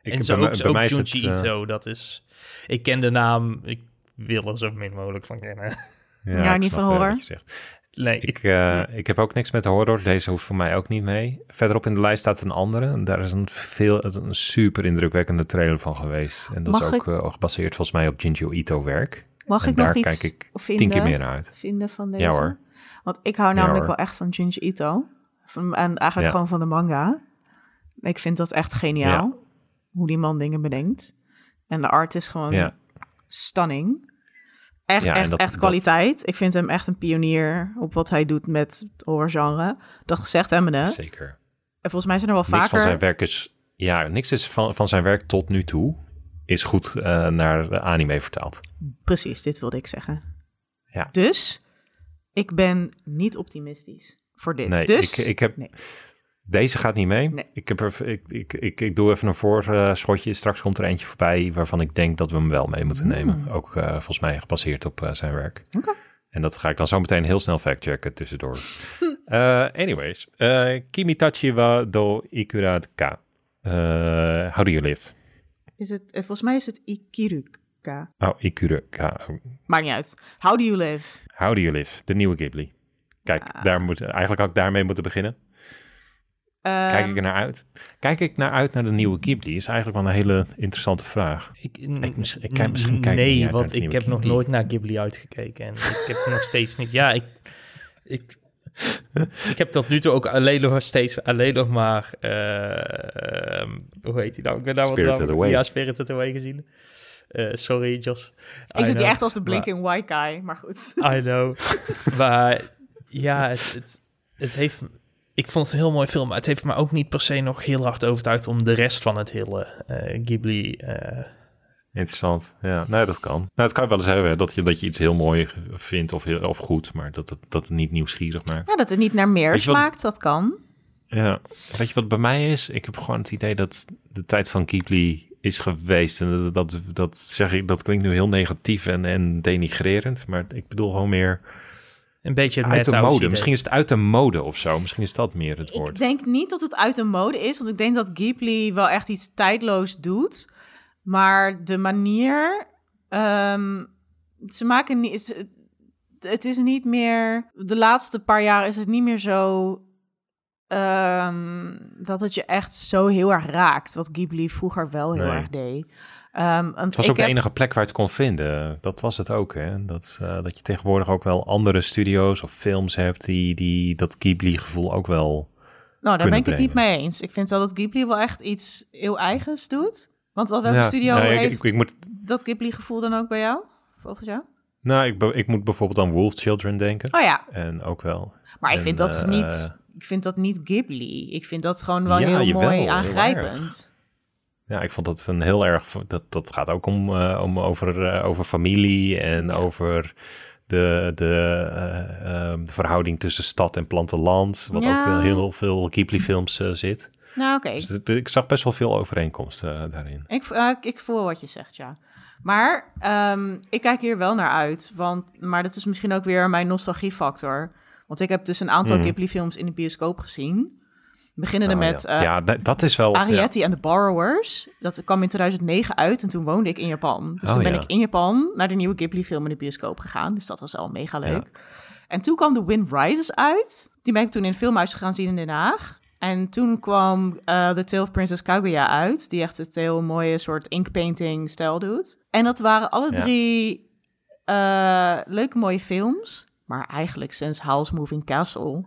Ik, en zo bij, ook, bij ook mij is het, Junji Ito, dat is... Ik ken de naam, ik wil er zo min mogelijk van kennen. Ja, niet van wel Nee, Ik, eh, ik heb ook niks met horror. Deze hoeft voor mij ook niet mee. Verderop in de lijst staat een andere. En daar is een, veel, een super indrukwekkende trailer van geweest. En dat Mag is ook eh, gebaseerd volgens mij op Jinjo Ito werk. Mag En ik nog daar iets kijk ik vinden, tien keer meer naar uit. vinden van deze? Ja hoor. Want ik hou namelijk wel echt van Junji Ito. Van, en eigenlijk Ja. gewoon van de manga. Ik vind dat echt geniaal. Hoe die man dingen bedenkt. En de art is gewoon Ja. stunning. Echt, Ja, en echt, dat- echt dat- kwaliteit. Ik vind hem echt een pionier op wat hij doet met het horrorgenre. Dat gezegd hebbende. En Zeker. volgens mij zijn er wel Niks van vaker... zijn werk is... Ja, niks is van, van zijn werk tot nu toe is goed eh, naar anime vertaald. Precies, dit wilde ik zeggen. Ja. Dus, ik ben niet optimistisch voor dit. Nee, dus, ik, ik heb... nee. Deze gaat niet mee. Nee. Ik, heb er, ik, ik, ik, ik doe even een voorschotje. Straks komt er eentje voorbij waarvan ik denk dat we hem wel mee moeten nemen. Ook eh, volgens mij gebaseerd op eh, zijn werk. En dat ga ik dan zo meteen heel snel factchecken tussendoor. Eh, anyways, Kimitachi wa do ikura ka. How do you live? is het, volgens mij is het Ikiruka. Oh, ikura ka. Maakt niet uit. How do you live? How do you live? De nieuwe Ghibli. Kijk, Ah. daar moet, eigenlijk had ik daarmee moeten beginnen. Kijk Ehm, ik er naar uit? Kijk ik naar uit naar de nieuwe Ghibli? Is eigenlijk wel een hele interessante vraag. Ik, Ik ik kijk- misschien kijk ik nee, want de ik heb nog nooit naar Ghibli uitgekeken. En ik heb nog steeds niet... Ja, ik... ik ik heb tot nu toe ook alleen nog steeds alleen nog maar... eh, ehm, hoe heet die nou? Ik ben wat Spirited naam- Away. Ja, Spirited Away gezien. Eh, sorry, Jos. ik I zit hier echt als de blinking white guy, maar goed. I know. maar ja, het, het, het heeft... Ik vond het een heel mooi film, maar het heeft me ook niet per se nog heel hard overtuigd om de rest van het hele eh, Ghibli... eh, Interessant. Ja, nee, dat kan. Nou, het kan wel eens hebben hè, dat je, dat je iets heel mooi vindt of, heel, of goed, maar dat het, dat het niet nieuwsgierig maakt. Ja, dat het niet naar meer smaakt, dat kan. Ja, weet je wat bij mij is? Ik heb gewoon het idee dat de tijd van Ghibli is geweest. En dat, dat, dat zeg ik, dat klinkt nu heel negatief en, en denigrerend, maar ik bedoel gewoon meer een beetje het uit de mode. idee. Misschien is het uit de mode of zo. Misschien is dat meer het Ik woord. denk niet dat het uit de mode is, want ik denk dat Ghibli wel echt iets tijdloos doet. Maar de manier, ehm, ze maken niet, het, het is niet meer, de laatste paar jaar is het niet meer zo ehm, dat het je echt zo heel erg raakt, wat Ghibli vroeger wel heel Nee. erg deed. Want Het was ook de heb- enige plek waar je het kon vinden. Dat was het ook, hè? Dat, eh, dat je tegenwoordig ook wel andere studio's of films hebt die, die dat Ghibli-gevoel ook wel... Nou, daar ben ik het niet mee eens. Ik vind wel dat Ghibli wel echt iets heel eigens doet. Want wel welke Ja, studio ik- heeft ik, ik, moet, dat Ghibli-gevoel dan ook bij jou? Volgens jou? nou, ik, ik moet bijvoorbeeld aan Wolf Children denken. Oh ja, En ook wel. maar ik vind dat eh, niet... Ik vind dat niet Ghibli. Ik vind dat gewoon wel Ja, heel mooi aangrijpend. Ja, ik vond dat een heel erg... Dat, dat gaat ook om, eh, om over, eh, over familie en Ja. over de, de, eh, ehm, de verhouding tussen stad en platteland. Wat Ja. ook wel heel veel Ghibli-films zit. Nou, oké. Dus ik zag best wel veel overeenkomsten daarin. Ik, ik voel wat je zegt, ja. Maar ehm, ik kijk hier wel naar uit. Want, maar dat is misschien ook weer mijn nostalgiefactor. Want ik heb dus een aantal Mhm. Ghibli-films in de bioscoop gezien. Beginnende Nou, met ja. eh, ja, dat- dat is wel... ja. Arrietty en The Borrowers. Dat kwam in 2009 uit en toen woonde ik in Japan. Dus Oh, toen ben ja. ik in Japan naar de nieuwe Ghibli-film in de bioscoop gegaan. Dus dat was al mega leuk. En toen kwam The Wind Rises uit. Die ben ik toen in het filmhuis gaan zien in Den Haag. En toen kwam eh The Tale of Princess Kaguya uit. Die echt het heel mooie soort inkpainting stijl doet. En dat waren alle Ja. drie eh, leuke mooie films. Maar eigenlijk sinds Howl's Moving Castle...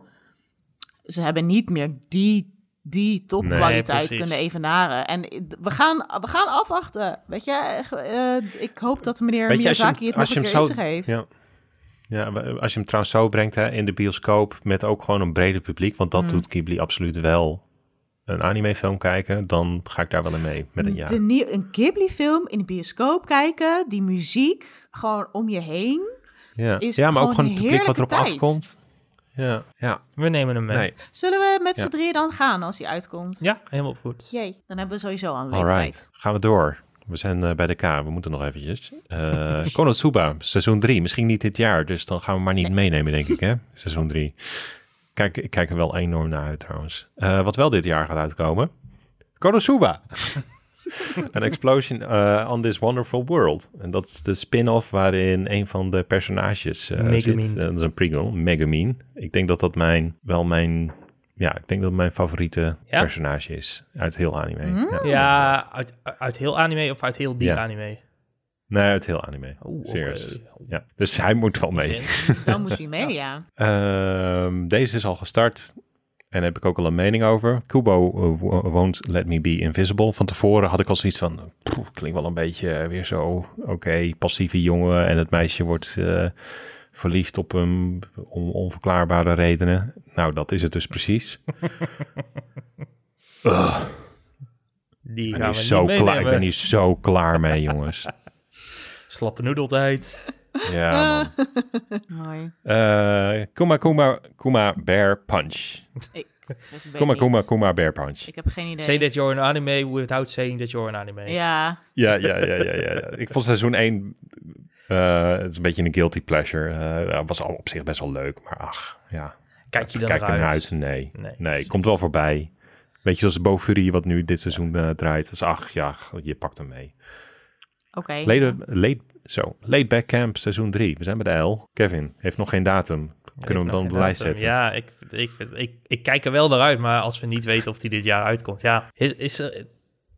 Ze hebben niet meer die, die topkwaliteit Nee, kunnen evenaren. En we gaan, we gaan afwachten. Weet je, eh, ik hoop dat meneer Weet je, als je hem- Miyazaki het nog een keer zo- heeft. Ja. Ja, als je hem trouwens zo brengt hè, in de bioscoop met ook gewoon een breder publiek, want dat Mm. doet Ghibli absoluut wel. Een animefilm kijken, dan ga ik daar wel in mee met een ja. De een Ghibli-film in de bioscoop kijken, die muziek gewoon om je heen. Ja, is ja maar ook gewoon het publiek wat erop tijd. afkomt. Ja, ja. We nemen hem mee. Nee. Zullen we met Ja. z'n drieën dan gaan als die uitkomt? Ja, helemaal goed. Jee, dan hebben we sowieso al een Alright, tijd. gaan we door. We zijn eh, bij de K, we moeten nog eventjes. Eh Konosuba, seizoen 3. Misschien niet dit jaar, dus dan gaan we maar niet meenemen, denk ik, hè? Seizoen 3. Kijk, ik kijk er wel enorm naar uit, trouwens. Eh, wat wel dit jaar gaat uitkomen. Konosuba! An explosion eh, on this wonderful world. En dat is de spin-off waarin een van de personages Megumin. zit. Eh, dat is een prequel, Megumin. Ik denk dat dat mijn, wel mijn, ja, ik denk dat mijn favoriete Ja? personage is uit heel anime. Mm. Ja. Ja, uit, uit heel anime of uit heel diep Ja. anime? Nee, het heel anime. Serieus. Ja, dus hij moet wel mee. Dan moet hij mee, ja. Ehm, deze is al gestart. En daar heb ik ook al een mening over. Kubo wo- won't let me be invisible. Van tevoren had ik al zoiets van... klinkt wel een beetje eh, weer zo... Oké, passieve jongen. En het meisje wordt eh, verliefd op hem... om onverklaarbare redenen. Nou, dat is het dus precies. Ugh, Die ik ben gaan hier we zo niet klaar, ik ben hier zo klaar mee, jongens. Slappe noedeltijd. Ja, man. Mooi. Eh, Kuma Kuma Kuma Bear Punch. Ik Kuma. Kuma Kuma Bear Punch. Ik heb geen idee. Say that you're an anime without saying that you're an anime. Ja, Ja, ja, ja, ja, ja. Ik vond seizoen 1... eh, het is een beetje een guilty pleasure. Eh, Het was al op zich best wel leuk, maar ach, ja. Kijk je dan Kijk er naar eruit? uit? Nee. Nee, Nee, komt wel voorbij. Weet je, zoals Bofury wat nu dit seizoen eh, draait. Dus ach, ja, je pakt hem mee. oké. Late, late, zo, late Back Camp seizoen 3. We zijn bij de L. Kevin heeft nog geen datum. Kunnen we hem dan op de lijst zetten? Ja, ik, ik, ik, ik kijk er wel naar uit, maar als we niet weten of die dit jaar uitkomt. Ja, is, is er,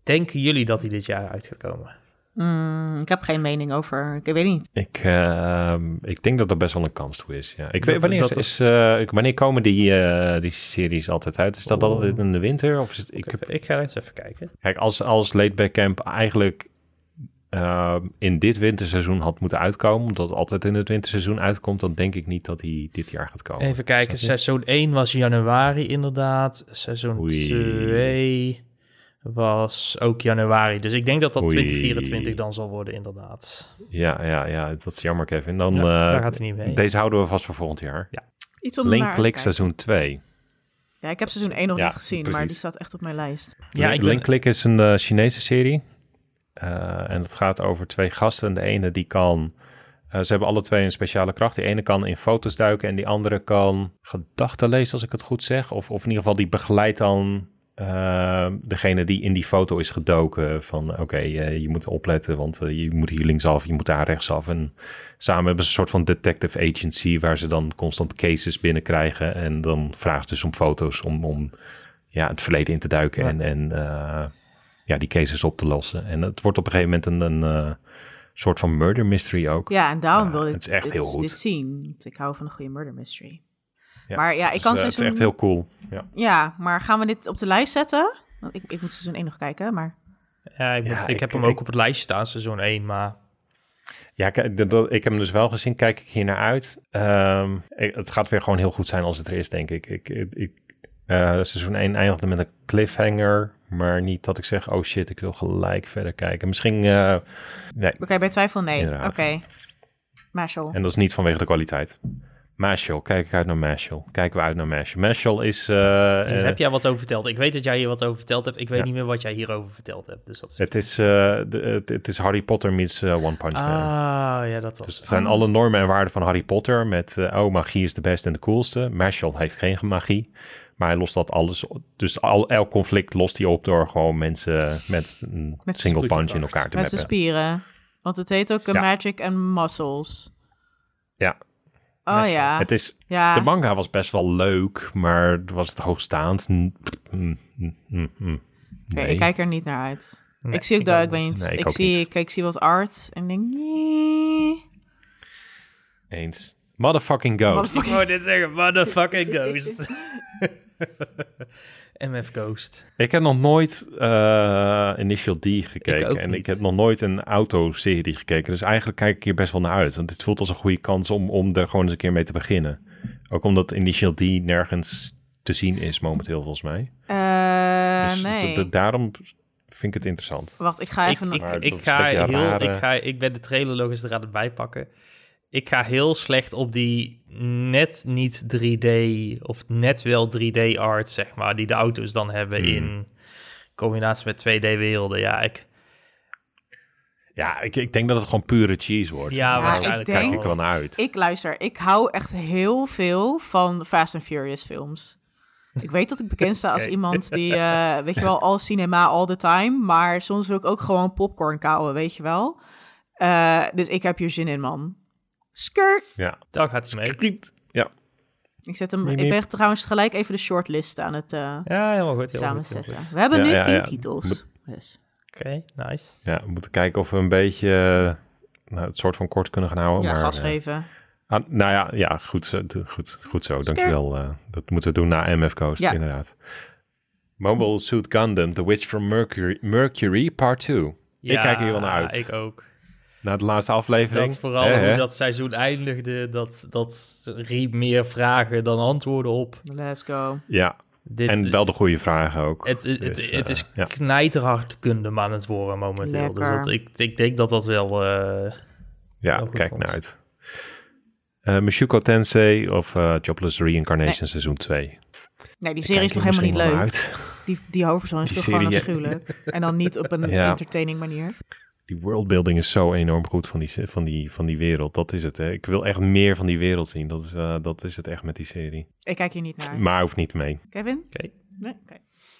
denken jullie dat hij dit jaar uit gaat komen? Mm, ik heb geen mening over. Ik weet niet. Ik, ehm, ik denk dat er best wel een kans toe is. Ja. Ik Dat- weet, wanneer, dat- is, eh, ik- wanneer komen die, eh, die series altijd uit? Is dat altijd in de winter? Of is het, ik Ik, heb, ik ga eens even kijken. kijk, als, als Late Back Camp eigenlijk ehm, in dit winterseizoen had moeten uitkomen, omdat het altijd in het winterseizoen uitkomt, dan denk ik niet dat hij dit jaar gaat komen. Even kijken, seizoen 1 was januari inderdaad. Seizoen Oei. 2 was ook januari. Dus ik denk dat dat Oei. 2024 dan zal worden inderdaad. Ja, ja, ja, dat is jammer, Kevin. Dan, Ja, eh, daar gaat hij niet mee. Deze houden we vast voor volgend jaar. Iets om Link Click seizoen 2. Ja, ik heb seizoen 1 nog Ja, niet gezien, maar die staat echt op mijn lijst. Ja, ik ben- Link Click is een eh, Chinese serie. Eh, en het gaat over twee gasten. En de ene die kan... eh, ze hebben alle twee een speciale kracht. Die ene kan in foto's duiken en die andere kan gedachten lezen, als ik het goed zeg. Of, of in ieder geval die begeleidt dan eh, degene die in die foto is gedoken. Van oké, je moet opletten, want je moet hier linksaf, je moet daar rechtsaf. En samen hebben ze een soort van detective agency waar ze dan constant cases binnenkrijgen. En dan vragen ze dus om foto's om, om ja, het verleden in te duiken Ja. en, en ja, die cases op te lossen. En het wordt op een gegeven moment een, een eh, soort van murder mystery ook. Ja, en daarom Ja, wil ik het is echt dit, heel goed. dit zien. Want ik hou van een goede murder mystery. Ja, maar ja, ik Het kan is, eh, het is seizoen... echt heel cool. Ja. Ja, maar gaan we dit op de lijst zetten? Want ik, ik moet seizoen 1 nog kijken, maar... Ja, ik, moet- Ja, ik, ik- heb hem ik- ook op het lijstje staan, seizoen 1, maar Ja, dat- dat- ik heb hem dus wel gezien. Kijk ik hier naar uit. Ehm, ik- het gaat weer gewoon heel goed zijn als het er is, denk ik. ik, ik, ik eh, seizoen 1 eindigde met een cliffhanger. Maar niet dat ik zeg, oh shit, ik wil gelijk verder kijken. Misschien, eh, nee. Oké, bij twijfel nee. Oké. Marshall. En dat is niet vanwege de kwaliteit. Mashal, kijk ik uit naar Mashal. Kijken we uit naar Mashal. Mashal is... eh, eh, heb jij wat over verteld. Ik weet dat jij hier wat over verteld hebt. Ik weet Ja. niet meer wat jij hierover verteld hebt. Dus dat is... het, is, eh, de, het, het is Harry Potter meets One Punch Man. Ah, ja, dat was Dus het zijn alle normen en waarden van Harry Potter. Met, oh, magie is de beste en de coolste. Marshall heeft geen magie. Maar hij lost dat alles op. Dus al, elk conflict lost hij op door gewoon mensen met een Met single punch in elkaar te Met zijn meppen. spieren. Want het heet ook eh, Ja. Magic and Muscles. Ja. Oh ja. Het is, ja. De manga was best wel leuk, maar was het hoogstaand? Mm, mm, mm, ik kijk er niet naar uit. Nee, ik zie ook dat, ik weet niet. Nee, ik ik, zie, niet. ik, ik zie wat art en denk, nee. Eens. Motherfucking Ghost. Ik wou dit zeggen, motherfucking ghost. MF Ghost. Ik heb nog nooit eh, Initial D gekeken. ook en niet. ik heb nog nooit een autoserie gekeken. Dus eigenlijk kijk ik hier best wel naar uit. Want het voelt als een goede kans om, om er gewoon eens een keer mee te beginnen. Ook omdat Initial D nergens te zien is momenteel volgens mij. Eh, dus nee. daarom vind ik het interessant. Wacht, ik ga Ik, even... ik, ik, is ga heel, rare- ik, ga, ik ben de trailer eens er aan het bijpakken. Ik ga heel slecht op die net niet 3D of net wel 3D art, zeg maar, die de auto's dan hebben Hmm. in combinatie met 2D-werelden. Ja, ik, Ja, ik, ik denk dat het gewoon pure cheese wordt. ja, Ja, waarschijnlijk ik Kijk denk- ik wel naar uit. Ik luister, ik hou echt heel veel van Fast and Furious films. Ik weet dat ik bekend sta als iemand die, eh, weet je wel, all cinema all the time. Maar soms wil ik ook gewoon popcorn kauwen, weet je wel. Eh, dus ik heb hier zin in, man. Skirt. Ja. Daar gaat hij mee. Ja. Ik, zet hem, Miep, ik ben trouwens gelijk even de shortlist aan het eh, Ja, helemaal goed. Samenzetten. goed. We hebben Ja, nu ja, tien ja. titels. Dus. Oké, nice. ja, we moeten kijken of we een beetje nou, het soort van kort kunnen gaan houden. Ja, maar, gas eh, geven. ah, nou ja, ja goed, goed, goed zo. Dankjewel. eh dat moeten we doen na MF Coast, Ja. inderdaad. Mobile Suit Gundam, The Witch from Mercury, Mercury Part 2. ik kijk hier wel naar uit. ik ook. Na de laatste aflevering. Dat vooral hè? hoe dat seizoen eindigde, dat, dat riep meer vragen dan antwoorden op. Let's go. Ja, Dit, en wel de goede vragen ook. Het, het, Dus, het eh, is ja. knijterhard kunde aan het worden momenteel. Lekker. Dus dat, ik, ik denk dat dat wel... eh, Ja, kijk naar uit. Eh Mushoku Tensei of eh Jobless Reincarnation seizoen 2. Nee, die serie is toch helemaal niet leuk? Die, die hoofdpersoon is Die toch gewoon serie, afschuwelijk. En dan niet op een Ja. entertaining manier. Die worldbuilding is zo enorm goed van die, van die, van die wereld. Dat is het. Hè. Ik wil echt meer van die wereld zien. Dat is, eh, dat is het echt met die serie. Ik kijk hier niet naar. Maar hoeft niet mee. Kevin? Oké. Nee? Oké.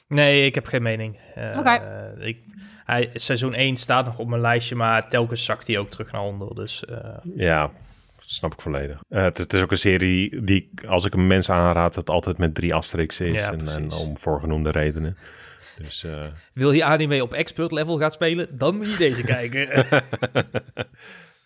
Nee, ik heb geen mening. Eh, Oké. ik, hij, seizoen 1 staat nog op mijn lijstje, maar telkens zakt hij ook terug naar onder. Dus eh, Ja, dat snap ik volledig. Eh, het, is, het is ook een serie die, als ik een mens aanraad, het altijd met drie asterixen is. Ja, en, en om voorgenoemde redenen. Dus eh, wil je anime op expert level gaan spelen, dan moet je deze kijken.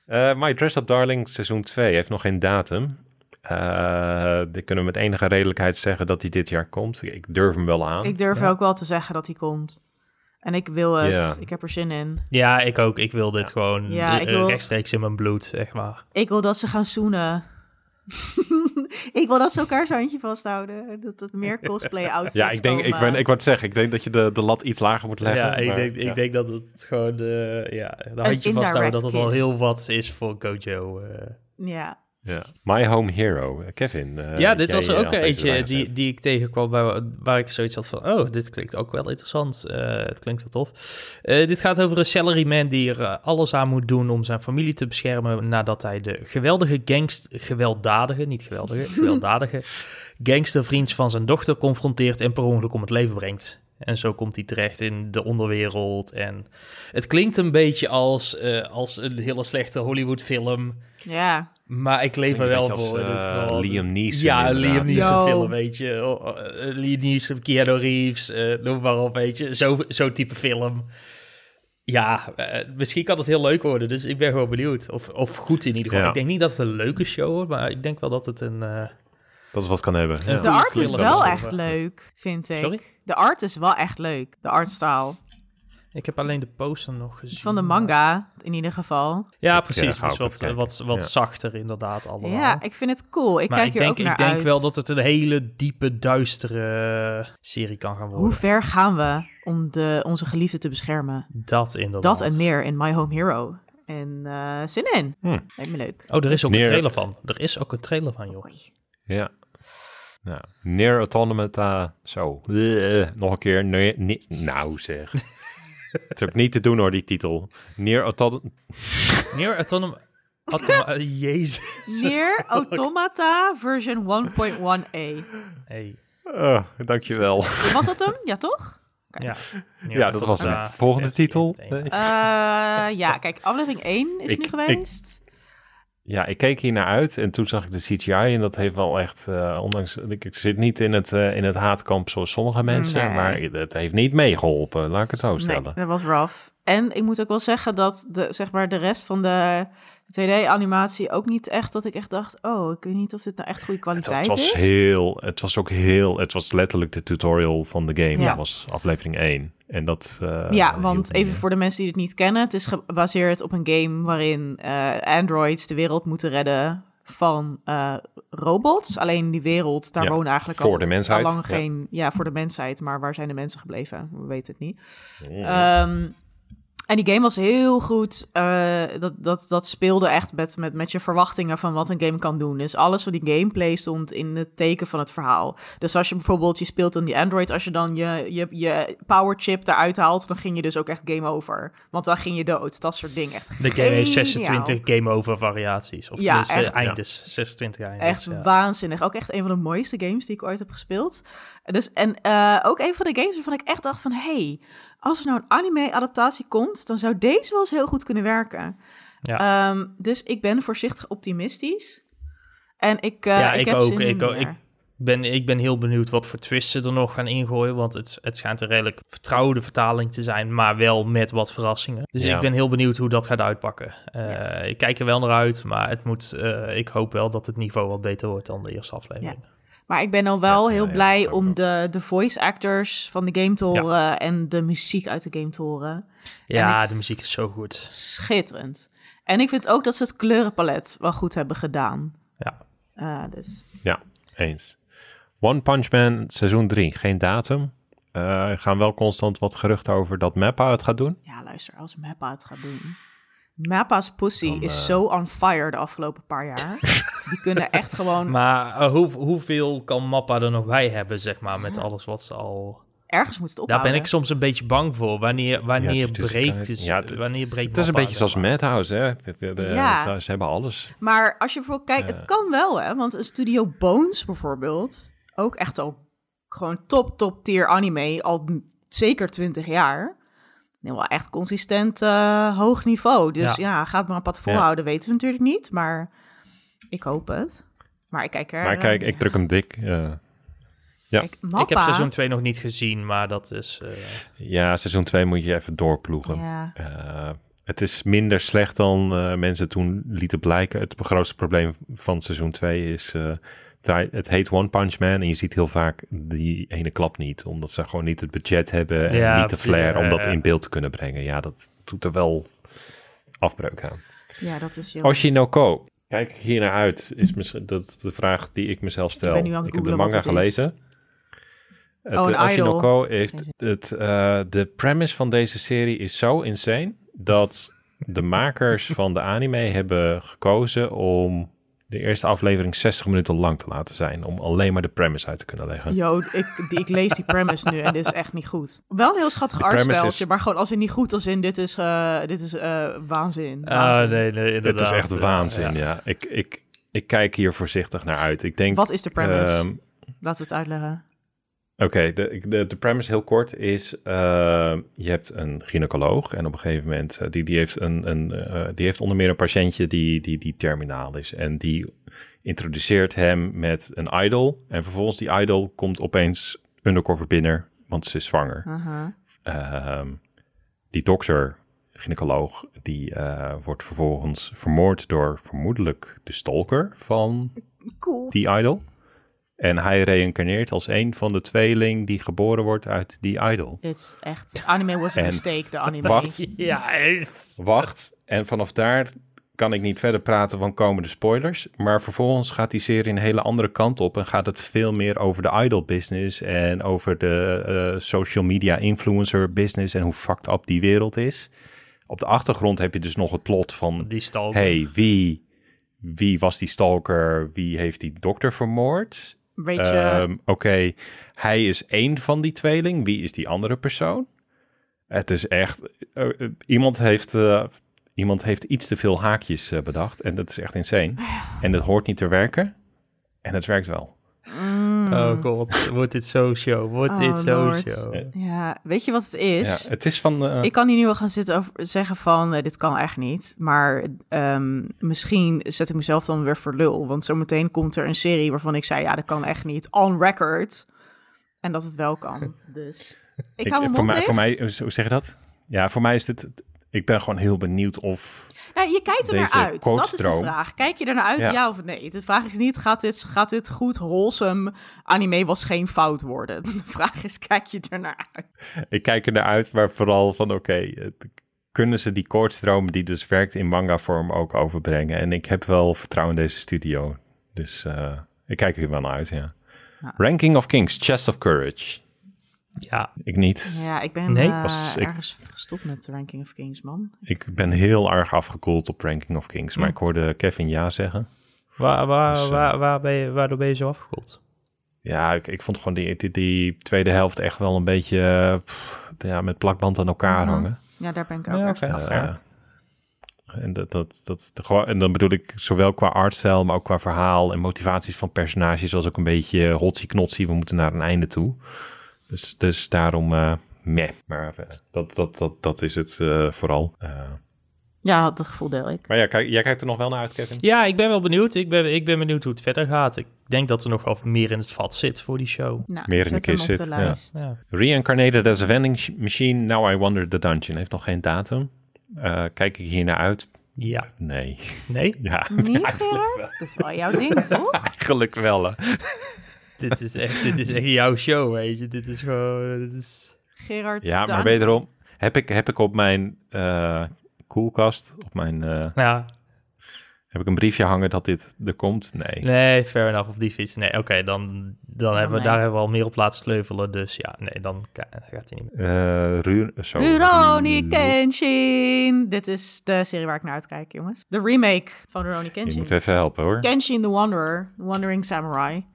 eh, My Dress Up Darling seizoen 2 heeft nog geen datum. Eh die kunnen we met enige redelijkheid zeggen dat hij dit jaar komt. Ik durf hem wel aan. Ik durf Ja. ook wel te zeggen dat hij komt. En ik wil het. Ja. Ik heb er zin in. ja, ik ook. Ik wil dit gewoon Ja, ik wil- rechtstreeks in mijn bloed, zeg maar. Ik wil dat ze gaan zoenen. ik wil dat ze elkaar zo'n handje vasthouden. Dat het meer cosplay outfits ja, ik denk, ik, ben, ik wou het zeggen, ik denk dat je de, de lat iets lager moet leggen. ja, ik, maar, denk, ja. ik denk dat het gewoon de, ja, de handje vasthouden, dat het wel kiss. heel wat is voor Gojo. eh. Ja. Ja. My Home Hero, Kevin. eh, ja, dit jij, was er eh, ook deze eentje die, die ik tegenkwam waar, waar ik zoiets had van... oh, dit klinkt ook wel interessant. Eh, het klinkt wel tof. Eh, dit gaat over een salaryman die er eh, alles aan moet doen... om zijn familie te beschermen nadat hij de geweldige gangst... gewelddadige, niet geweldige, gewelddadige... gangstervriend van zijn dochter confronteert... en per ongeluk om het leven brengt. En zo komt hij terecht in de onderwereld. En het klinkt een beetje als, eh, als een hele slechte Hollywood-film... Ja. Maar ik leef er wel voor. als, in dit eh, geval. Liam Neeson, Ja, inderdaad. Liam Neeson Yo. film, weet je. Oh, oh, eh, Liam Neeson, Keanu Reeves, eh, noem maar op, weet je. Zo- Zo'n type film. Ja, misschien kan het heel leuk worden. Dus ik ben gewoon benieuwd. Of, of goed in ieder geval. Ja. Ik denk niet dat het een leuke show wordt. Maar ik denk wel dat het een... eh, Dat is wat kan hebben. Ja. De art is wel echt leuk, vind ik. Sorry? De art is wel echt leuk. De artstyle. Ik heb alleen de poster nog gezien. Van de manga, in ieder geval. Ja, precies. eh, het ga is ook wat, wat, wat Ja. zachter inderdaad allemaal. Ja, ik vind het cool. Ik maar kijk ik hier denk, ook naar ik denk uit. wel dat het een hele diepe, duistere serie kan gaan worden. Hoe ver gaan we om de, onze geliefde te beschermen? Dat inderdaad. Dat en meer in My Home Hero. En eh, zin in. Hm. Lijkt me leuk. Oh, er is ook Neer- een trailer van. Er is ook een trailer van, joh. Oei. Ja. Nou, Near Automata. Zo. Eh, nog een keer. Nee, nee- nou zeg. Het is ook niet te doen hoor, die titel. Near Automata. Near Autonom... Automa Jezus. Nier Automata version 1.1a. Hey. Uh, dankjewel. Was dat hem? Ja, toch? Ja, Ja, dat was hem. Volgende F1. titel. Eh, ja, kijk, aflevering 1 is Ik- nu ik- geweest. Ja, ik keek hier naar uit en toen zag ik de CGI en dat heeft wel echt, eh, ondanks, ik, ik zit niet in het, eh, in het haatkamp zoals sommige mensen, Nee. maar het heeft niet meegeholpen, laat ik het zo Nee, stellen. dat was rough. En ik moet ook wel zeggen dat de, zeg maar, de rest van de 2D-animatie ook niet echt dat ik echt dacht, oh, ik weet niet of dit nou echt goede kwaliteit het was is. heel, het was ook heel, het was letterlijk de tutorial van de game. Ja. Dat was aflevering 1. En dat. eh, Ja, want even voor de mensen die het niet kennen, het is gebaseerd op een game waarin eh, androids de wereld moeten redden van eh, robots. Alleen die wereld, daar Ja, wonen eigenlijk voor al, de mensheid, al lang geen... Ja, voor de mensheid, maar waar zijn de mensen gebleven? We weten het niet. En die game was heel goed. eh, dat, dat, dat speelde echt met, met, met je verwachtingen van wat een game kan doen. Dus alles van die gameplay stond in het teken van het verhaal. Dus als je bijvoorbeeld, je speelt dan die Android, als je dan je, je, je power chip eruit haalt, dan ging je dus ook echt game over. Want dan ging je dood. Dat soort dingen. Echt De game heeft geniaal. 26 game over variaties. Of Ja, tenminste echt. eindes. 26 eindes. Echt ja. waanzinnig. Ook echt een van de mooiste games die ik ooit heb gespeeld. Dus, en eh, ook een van de games waarvan ik echt dacht van... hey, als er nou een anime-adaptatie komt... dan zou deze wel eens heel goed kunnen werken. Ja. Ehm, dus ik ben voorzichtig optimistisch. En ik, eh, Ja, ik, ik heb ook, zin in ik ook. meer. ben, ik ben heel benieuwd wat voor twists ze er nog gaan ingooien. Want het, het schijnt een redelijk vertrouwde vertaling te zijn, maar wel met wat verrassingen. Dus Ja. ik ben heel benieuwd hoe dat gaat uitpakken. Eh, Ik kijk er wel naar uit, maar het moet, eh, ik hoop wel dat het niveau wat beter wordt dan de eerste aflevering. Maar ik ben al wel Ja, heel ja, blij om de, de voice actors van de game te horen en de muziek uit de game te horen. Ja, de muziek is zo goed. Schitterend. En ik vind ook dat ze het kleurenpalet wel goed hebben gedaan. Ja. Eh, dus Ja, eens. One Punch Man seizoen 3, geen datum. Eh, er gaan wel constant wat geruchten over dat Mappa het gaat doen. ja, luister, als Mappa het gaat doen. Mappa's pussy Dan, is eh, zo on fire de afgelopen paar jaar. Die kunnen echt gewoon Maar eh, hoe, hoeveel kan Mappa er nog bij hebben, zeg maar, met alles wat ze al... ergens moeten Daar ophouden. ben ik soms een beetje bang voor. Wanneer, wanneer Ja, het is- breekt het? ja, het- wanneer breekt Het is een beetje zoals? Madhouse, hè? De- de- de- Ja. Ze hebben alles. Maar als je bijvoorbeeld kijkt, het kan wel, hè? Want een studio Bones bijvoorbeeld, ook echt al gewoon top, top tier anime, al zeker 20 jaar. Nee, wel echt consistent eh, hoog niveau. Dus ja, Ja. gaat maar een pad volhouden, weten we natuurlijk niet. Maar ik hoop het. Maar ik kijk er... Maar kijk, eh, ik druk hem dik. eh, ja. kijk, Ik heb seizoen 2 nog niet gezien, maar dat is... eh, ja, seizoen 2 moet je even doorploegen. Ja, Eh, het is minder slecht dan eh, mensen toen lieten blijken. Het grootste probleem van seizoen 2 is... het heet One Punch Man en je ziet heel vaak die ene klap niet. Omdat ze gewoon niet het budget hebben en Ja, niet de flair om dat ja. in beeld te kunnen brengen. Ja, dat doet er wel afbreuk aan. ja, dat is jammer. Oshinoko. Kijk ik hier naar uit? Is misschien dat de vraag die ik mezelf stel. ben nu aan het ik heb de manga wat het is. gelezen. Het, Oh, eh, Oshinoko idol. heeft het, eh, de premise van deze serie is zo insane dat de makers van de anime hebben gekozen om de eerste aflevering 60 minuten lang te laten zijn. Om alleen maar de premise uit te kunnen leggen. Yo, ik, die, ik lees die premise nu en dit is echt niet goed. Wel een heel schattig artsteltje, is- maar gewoon als in niet goed als in dit is, eh, dit is eh, waanzin. Ah, nee, nee, Het inderdaad. is echt waanzin, ja. ja. Ik, ik, ik kijk hier voorzichtig naar uit. Ik denk, Wat is de premise? ehm, Laten we het uitleggen. Oké, de, de, de premise heel kort is, eh, je hebt een gynaecoloog en op een gegeven moment, eh, die, die, heeft een, een, eh, die heeft onder meer een patiëntje die, die, die terminaal is. En die introduceert hem met een idol en vervolgens die idol komt opeens undercover binnen, want ze is zwanger. Ehm, die dokter, gynaecoloog, die wordt vervolgens vermoord door vermoedelijk de stalker van Cool. die idol. En hij reïncarneert als een van de tweeling die geboren wordt uit die idol. Dit is echt... Anime was a En- mistake, de anime. Wacht, Ja, echt. wacht. En vanaf daar kan ik niet verder praten, want komen de spoilers. Maar vervolgens gaat die serie een hele andere kant op en gaat het veel meer over de idol business en over de eh, social media influencer business en hoe fucked up die wereld is. Op de achtergrond heb je dus nog het plot van Die stal. hey, wie, wie was die stalker? Wie heeft die dokter vermoord? Ehm, Oké, hij is één van die tweeling. Wie is die andere persoon? Het is echt... eh, eh, iemand, heeft, eh, iemand heeft iets te veel haakjes bedacht. En dat is echt insane. En dat hoort niet te werken. En het werkt wel. mm, Oh god, wordt dit zo show? Wordt Oh, dit zo Lord. show? ja, weet je wat het is? Ja, het is van... eh, Ik kan hier nu wel gaan zitten over zeggen van, eh, dit kan echt niet. Maar ehm, misschien zet ik mezelf dan weer voor lul. Want zometeen komt er een serie waarvan ik zei, ja, dat kan echt niet. On record. En dat het wel kan. Dus ik, ik- hou mijn voor, mij, voor mij, hoe hoe zeg je dat? Ja, voor mij is dit... Ik ben gewoon heel benieuwd of... Nou, je kijkt er naar uit. Dat is de vraag. Kijk je er naar uit, Ja. ja, of nee? De vraag is niet, gaat dit, gaat dit goed, wholesome anime was geen fout worden? De vraag is, kijk je er naar uit? Ik kijk er naar uit, maar vooral van oké, kunnen ze die koortstroom die dus werkt in manga vorm ook overbrengen? En ik heb wel vertrouwen in deze studio. Dus eh, ik kijk er wel naar uit, ja. Ja. Ranking of Kings, Chest of Courage. Ja, Ik niet. Ja, ik ben Nee, eh, pas- ik- ergens gestopt met Ranking of Kings, man. Ik ben heel erg afgekoeld op Ranking of Kings, maar Hm. ik hoorde Kevin ja zeggen. waar, waar, Dus, eh, waar, waar ben je, waardoor ben je zo afgekoeld? Ja, ik, ik vond gewoon die, die, die tweede helft echt wel een beetje eh, pff, ja, met plakband aan elkaar Mhm. hangen. Ja, daar ben ik ook Ja, erg oké. van afgehaakt. En, dat, dat, dat, en dan bedoel ik zowel qua artstijl, maar ook qua verhaal en motivaties van personages, was ook een beetje hotsie-knotsie. We moeten naar een einde toe. Dus, dus daarom, eh meh. Maar eh, dat, dat, dat, dat is het eh, vooral. Eh, Ja, dat gevoel deel ik. Maar ja, kijk, jij kijkt er nog wel naar uit, Kevin? Ja, ik ben wel benieuwd. Ik ben, ik ben benieuwd hoe het verder gaat. Ik denk dat er nog wel meer in het vat zit voor die show. Nou, Meer in de kist zit, de ja. Reincarnated as a vending machine, now I wonder the dungeon. Heeft nog geen datum. Eh, kijk ik hier naar uit? ja. Nee. Nee, Ja, Niet, Gerard? Dat is wel jouw ding, toch? eigenlijk wel. hè. Dit is, echt, dit is echt jouw show, weet je. Dit is gewoon... Dit is... Gerard Ja, maar wederom heb ik, heb ik op mijn eh, koelkast, op mijn, eh, Ja, heb ik een briefje hangen dat dit er komt? Nee. nee, fair enough. Op die fiets. Nee, oké, dan, dan hebben we, nee. daar hebben we al meer op laten sleuvelen. Dus ja, nee, dan gaat hij niet meer. Eh Ru zo, Rurouni Ru- Kenshin. Dit is de serie waar ik naar uitkijk, jongens. De remake van Rurouni Je Kenshin. moet even helpen hoor. Kenshin the Wanderer, The Wandering Samurai.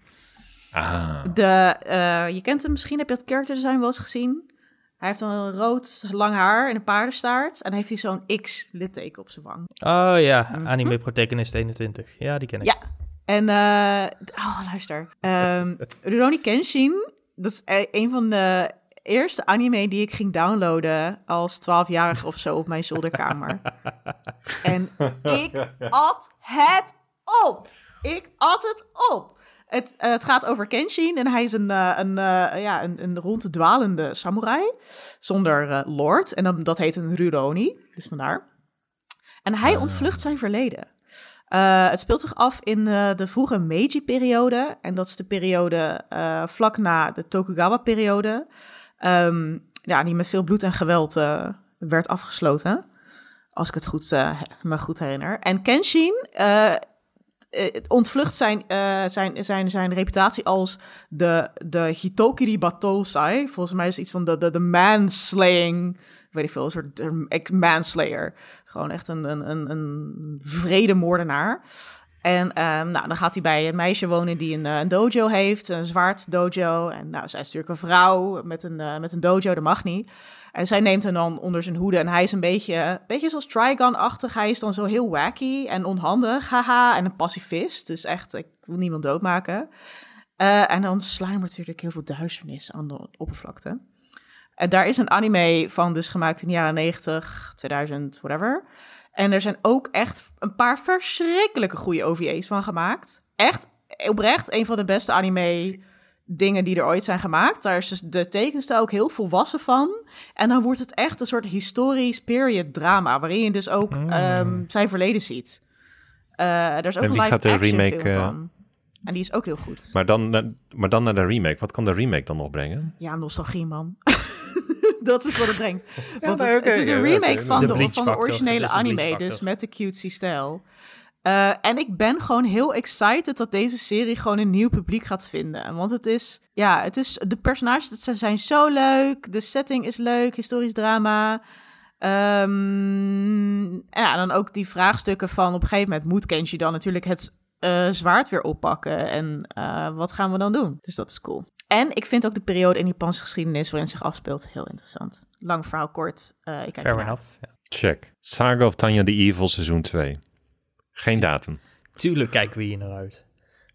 Ah, De, eh, je kent hem misschien, heb je dat character design wel eens gezien? Hij heeft dan een rood lang haar en een paardenstaart. En heeft hij zo'n X-litteken op zijn wang. Oh ja, anime protagonist 21. Ja, die ken ik. Ja. En, eh, oh, luister. Ehm Rurouni Kenshin, dat is eh, een van de eerste anime die ik ging downloaden als 12-jarige of zo op mijn zolderkamer. en ik at het op. Ik at het op. Het, eh, het gaat over Kenshin en hij is een, eh, een, eh, ja, een, een ronddwalende samurai zonder lord. En dan, dat heet een Rurouni, dus vandaar. En hij ontvlucht zijn verleden. Het speelt zich af in de vroege Meiji-periode. En dat is de periode vlak na de Tokugawa-periode. Ehm, ja, die met veel bloed en geweld werd afgesloten. Als ik het goed, me goed herinner. En Kenshin ontvlucht zijn, eh, zijn, zijn, zijn reputatie als de, de Hitokiri Batosai. Volgens mij is iets van de, de, de manslaying, weet ik veel, een soort eh, manslayer. Gewoon echt een, een, een, een vredemoordenaar. En ehm, nou, dan gaat hij bij een meisje wonen die een, eh, een dojo heeft, een zwaard dojo. En nou, zij is natuurlijk een vrouw met een, eh, met een dojo, dat mag niet. En zij neemt hem dan onder zijn hoede. En hij is een beetje, beetje zoals Trigon-achtig. Hij is dan zo heel wacky en onhandig, haha. En een pacifist, dus echt, ik wil niemand doodmaken. Eh, en dan sluimert natuurlijk heel veel duisternis aan de oppervlakte. En daar is een anime van dus gemaakt in de jaren 90, 2000, whatever. En er zijn ook echt een paar verschrikkelijke goede OVA's van gemaakt. Echt, oprecht, een van de beste anime dingen die er ooit zijn gemaakt. Daar is dus de tekenstijl ook heel volwassen van. En dan wordt het echt een soort historisch period drama... waarin je dus ook Mm. ehm, zijn verleden ziet. Eh, er is ook En een live gaat de action remake, eh, van. En die is ook heel goed. Maar dan, maar dan naar de remake. Wat kan de remake dan nog brengen? Ja, nostalgie, man. dat is wat het brengt. Want nee, het, is een remake van De van de originele anime, dus met de cutesy stijl. Eh, en ik ben gewoon heel excited dat deze serie gewoon een nieuw publiek gaat vinden. Want het is, ja, het is, de personages het zijn- zijn zo leuk, de setting is leuk, historisch drama. Ehm, en ja, dan ook die vraagstukken van op een gegeven moment moet Kenji dan natuurlijk het eh, zwaard weer oppakken. En eh, wat gaan we dan doen? Dus dat is cool. En ik vind ook de periode in Japanse geschiedenis waarin het zich afspeelt heel interessant. Lang verhaal kort. eh, ik kijk Fair enough. Check. Saga of Tanya the Evil seizoen 2. Geen datum. Tuurlijk kijken we hier naar uit.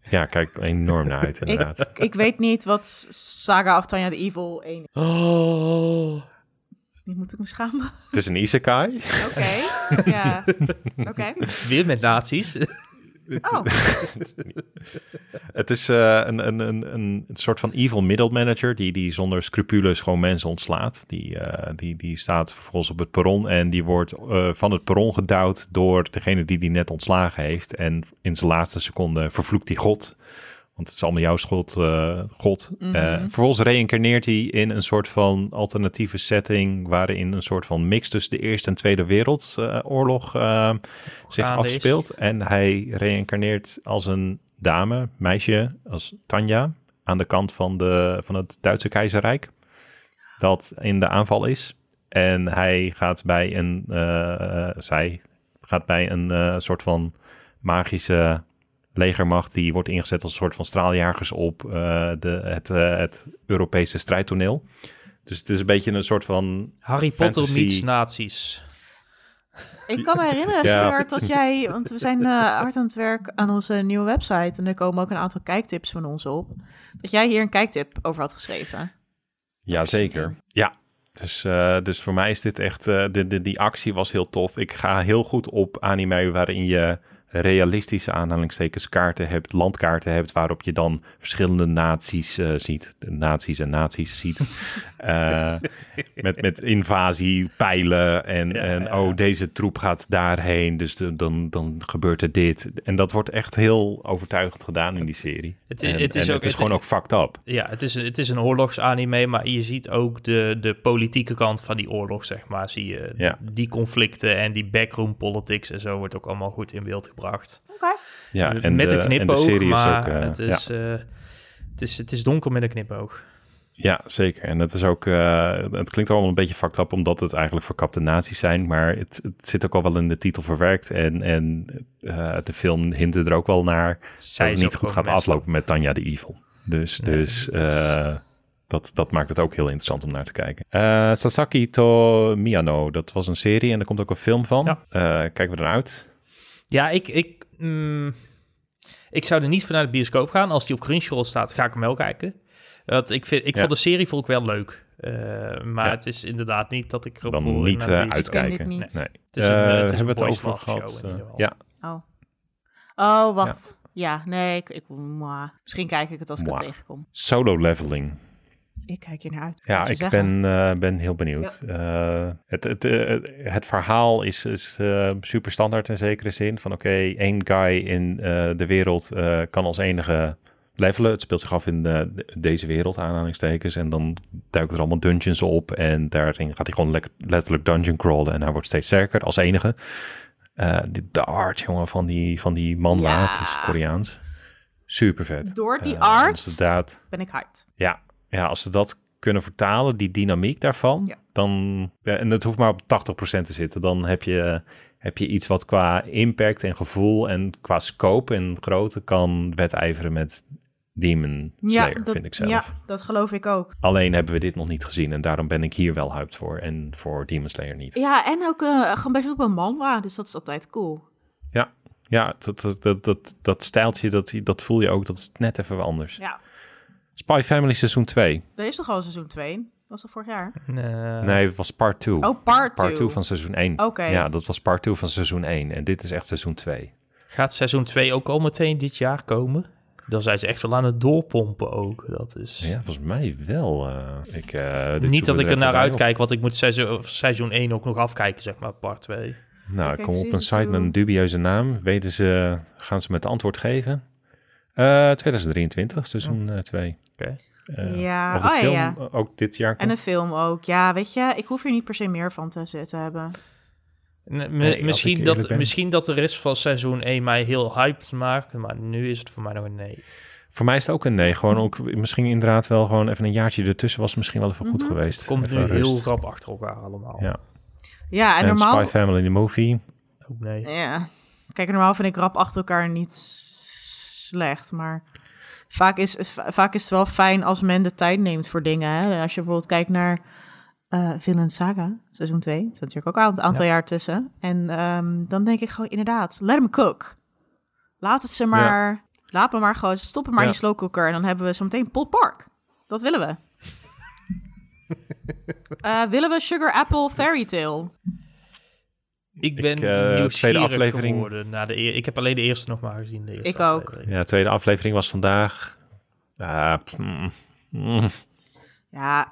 Ja, kijk enorm naar uit inderdaad. Ik, ik weet niet wat Saga of Tanya the Evil 1 is. Oh. Moet ik me schamen? Het is een isekai. Oké. ja. Oké. Weer met nazi's. Oh. Het is eh, een, een, een, een soort van evil middle manager die, die zonder scrupules gewoon mensen ontslaat. Die, eh, die, die staat vervolgens op het perron en die wordt eh, van het perron gedouwd door degene die die net ontslagen heeft. En in zijn laatste seconde vervloekt hij God. Want het is allemaal jouw schuld, eh, God. Mhm. Eh, vervolgens reïncarneert hij in een soort van alternatieve setting... waarin een soort van mix tussen de Eerste en Tweede Wereldoorlog eh, zich is. afspeelt. En hij reïncarneert als een dame, meisje, als Tanja... aan de kant van, de, van het Duitse keizerrijk. Dat in de aanval is. En hij gaat bij een... zij gaat bij een soort van magische legermacht die wordt ingezet als een soort van straaljagers op eh, de, het, eh, het Europese strijdtoneel. Dus het is een beetje een soort van. Harry Potter Fantasy. meets nazi's. Ik kan me herinneren, Ja. Gerard, dat jij... Want we zijn eh, hard aan het werk aan onze nieuwe website. En er komen ook een aantal kijktips van ons op. Dat jij hier een kijktip over had geschreven. Ja, zeker. Ja, Dus, eh, dus voor mij is dit echt, eh, de, de, die actie was heel tof. Ik ga heel goed op anime waarin je realistische aanhalingstekens kaarten hebt, landkaarten hebt, waarop je dan verschillende naties eh, ziet. Nazi's en naties ziet. Eh, met, met invasie, pijlen en, Ja, en ja. oh, deze troep gaat daarheen, dus de- dan, dan gebeurt er dit. En dat wordt echt heel overtuigend gedaan in die serie. Het i- En- het is en ook- het is het- gewoon ook fucked up. Ja, het is, een- het is een oorlogsanime, maar je ziet ook de, de politieke kant van die oorlog, zeg maar. Zie je Ja. die conflicten en die backroom politics en zo wordt ook allemaal goed in beeld gebracht. Oké. Ja, Eh, en met de, een en de knipoog, serie is maar ook... eh, het, ja. is, eh, het, is, het is donker met een knipoog. Ja, zeker. En het is ook, eh, het klinkt allemaal een beetje fucked up, omdat het eigenlijk verkapte nazi's zijn, maar het, het zit ook al wel in de titel verwerkt en, en eh, de film hinte er ook wel naar Zij dat is het niet goed gaat aflopen met Tanja de Evil. Dus, Nee, dus is- eh, dat, dat maakt het ook heel interessant om naar te kijken. Eh, Sasaki to Miyano, dat was een serie en er komt ook een film van. Ja. Eh, kijken we ernaar uit? Ja, ik, ik, mm, ik zou er niet voor naar de bioscoop gaan. Als die op Crunchyroll staat, ga ik hem wel kijken. Want ik, vind, ik Ja. vond de serie vond ik wel leuk. Eh, maar Ja. het is inderdaad niet dat ik erop Dan voor niet naar de eh, bioscoop- uitkijken. Niet. Nee. Het is een, eh, het is een hebben we het over gehad? show in eh, ieder geval. ja, Oh. Oh, wacht. Ja, nee, ik, ik, misschien kijk ik het als ik het tegenkom. solo leveling. Ik kijk hier naar uit. Ja, ik zeggen. ben, eh, ben heel benieuwd. Eh, het, het, eh, het verhaal is, is super standaard in zekere zin. Van oké, één guy in de wereld kan als enige levelen. Het speelt zich af in de- deze wereld, aanhalingstekens. En dan duiken er allemaal dungeons op. En daarin gaat hij gewoon letterlijk dungeon crawlen. En hij wordt steeds sterker als enige. De, de art, jongen, van die, van die man Ja. het is Koreaans. Super vet. Door die art inderdaad ben ik hyped. ja, ja, als ze dat kunnen vertalen, die dynamiek daarvan, Ja. dan, ja, en het hoeft maar op 80% te zitten, dan heb je, heb je iets wat qua impact en gevoel en qua scope en grootte kan wedijveren met Demon Slayer, dat, vind ik zelf. Ja, dat geloof ik ook. Alleen hebben we dit nog niet gezien en daarom ben ik hier wel hyped voor en voor Demon Slayer niet. Ja, en ook eh, gebaseerd op een manwa, dus dat is altijd cool. Ja, ja dat, dat, dat, dat, dat stijltje, dat, dat voel je ook, dat is net even anders. Ja, Spy Family seizoen 2. er is toch al seizoen 2? Was dat vorig jaar? Nee, het was part 2. Oh, part 2. Part 2 van seizoen 1. Oké. Ja, dat was part 2 van seizoen 1. En dit is echt seizoen 2. Gaat seizoen 2 ook al meteen dit jaar komen? Dan zijn ze echt wel aan het doorpompen ook. Dat is... Ja, volgens mij wel. eh, ik, eh, dit Niet dat ik er naar uitkijk, want ik moet seizoen, seizoen 1 ook nog afkijken, zeg maar, part 2. op. Nou, ik kom op een site met een dubieuze naam. Weten ze, gaan ze met antwoord geven? Eh 2023, seizoen 2. Oké. Ja, Of de oh, ja, film ja. ook dit jaar En een film ook. Ja, weet je, ik hoef hier niet per se meer van te zitten hebben. Nee, misschien, dat, ben. misschien dat de rest van seizoen 1 mij heel hyped maakt, maar nu is het voor mij nog een nee. Voor mij is het ook een nee. Gewoon ook, misschien inderdaad wel gewoon even een jaartje ertussen was misschien wel even goed Mhm. geweest. Het komt Even nu heel rap achter elkaar allemaal. Ja. Ja, en, En normaal... Spy Family, the movie. Ook nee. Ja. Kijk, normaal vind ik rap achter elkaar niet slecht, maar vaak is, is- vaak is het wel fijn als men de tijd neemt voor dingen. Hè? Als je bijvoorbeeld kijkt naar Vinland Saga, seizoen 2, er zit natuurlijk ook al een aantal jaar tussen. En ehm, dan denk ik gewoon inderdaad, let hem cook. Laat het ze maar, laat me maar gewoon, stoppen maar Ja. in die slow cooker en dan hebben we zo meteen Park. Dat willen we. Eh, willen we Sugar Apple Fairy Tale? Ik ben Ik, eh, nieuwsgierig tweede aflevering. geworden. Na de ik heb alleen de eerste nog maar gezien. De eerste Ik ook. aflevering. Ja, de tweede aflevering was vandaag. Pff, mm, mm. Ja,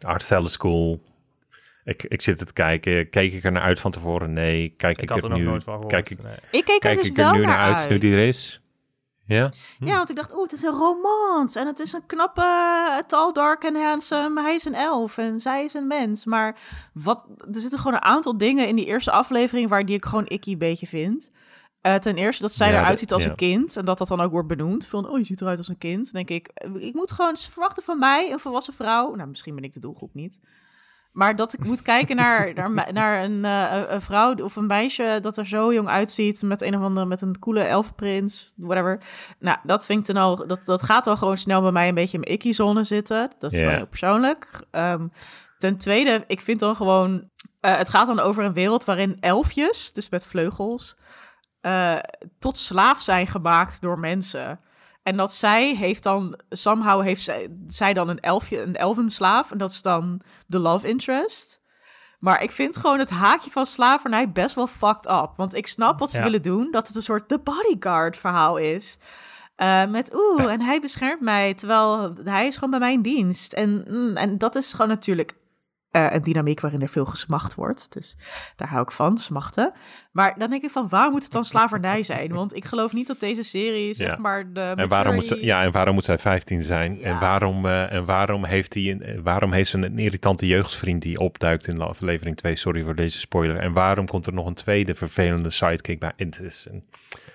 Art Style is cool. Ik, ik zit het te kijken. Keek ik er naar uit van tevoren? Nee. Kijk Ik ik, had er er nog nu, nooit van gehoord. kijk ik, nee. ik keek er kijk dus ik wel er nu naar naar uit, nu die er is? Ja? Ja, want ik dacht, oeh, het is een romance. En het is een knappe, tall, dark en handsome. Hij is een elf en zij is een mens. Maar wat, er zitten gewoon een aantal dingen in die eerste aflevering... waar die ik gewoon ikkie beetje vind. Eh, ten eerste dat zij Ja, eruit ziet als ja. een kind. En dat dat dan ook wordt benoemd. Van, oh, je ziet eruit als een kind. Dan denk ik, eh, ik moet gewoon verwachten van mij, een volwassen vrouw. Nou, misschien ben ik de doelgroep niet. Maar dat ik moet kijken naar, naar, naar een, eh, een vrouw of een meisje dat er zo jong uitziet met een of andere, met een coole elfprins, whatever. Nou, dat vind ik dan al, dat, dat gaat al gewoon snel bij mij een beetje in mijn ikkie-zone zitten. Dat is gewoon heel persoonlijk. Ehm, ten tweede, ik vind dan gewoon, eh, het gaat dan over een wereld waarin elfjes, dus met vleugels, eh, tot slaaf zijn gemaakt door mensen. En dat zij heeft dan, somehow heeft zij, zij dan een elfje, een elfenslaaf. En dat is dan de love interest. Maar ik vind gewoon het haakje van slavernij best wel fucked up. Want ik snap wat ze Ja. willen doen. Dat het een soort The Bodyguard verhaal is. Eh, met oeh, en hij beschermt mij. Terwijl hij is gewoon bij mij in dienst. En, mm, en dat is gewoon natuurlijk eh, een dynamiek waarin er veel gesmacht wordt. Dus daar hou ik van, smachten. Maar dan denk ik van, waarom moet het dan slavernij zijn? Want ik geloof niet dat deze serie, zeg Ja. maar, de En waarom, moet ze, ja, en waarom moet zij 15 zijn? Ja. En, waarom, eh, en waarom, heeft hij een, waarom heeft ze een irritante jeugdvriend die opduikt in aflevering 2? Sorry voor deze spoiler. En waarom komt er nog een tweede vervelende sidekick bij? Is een,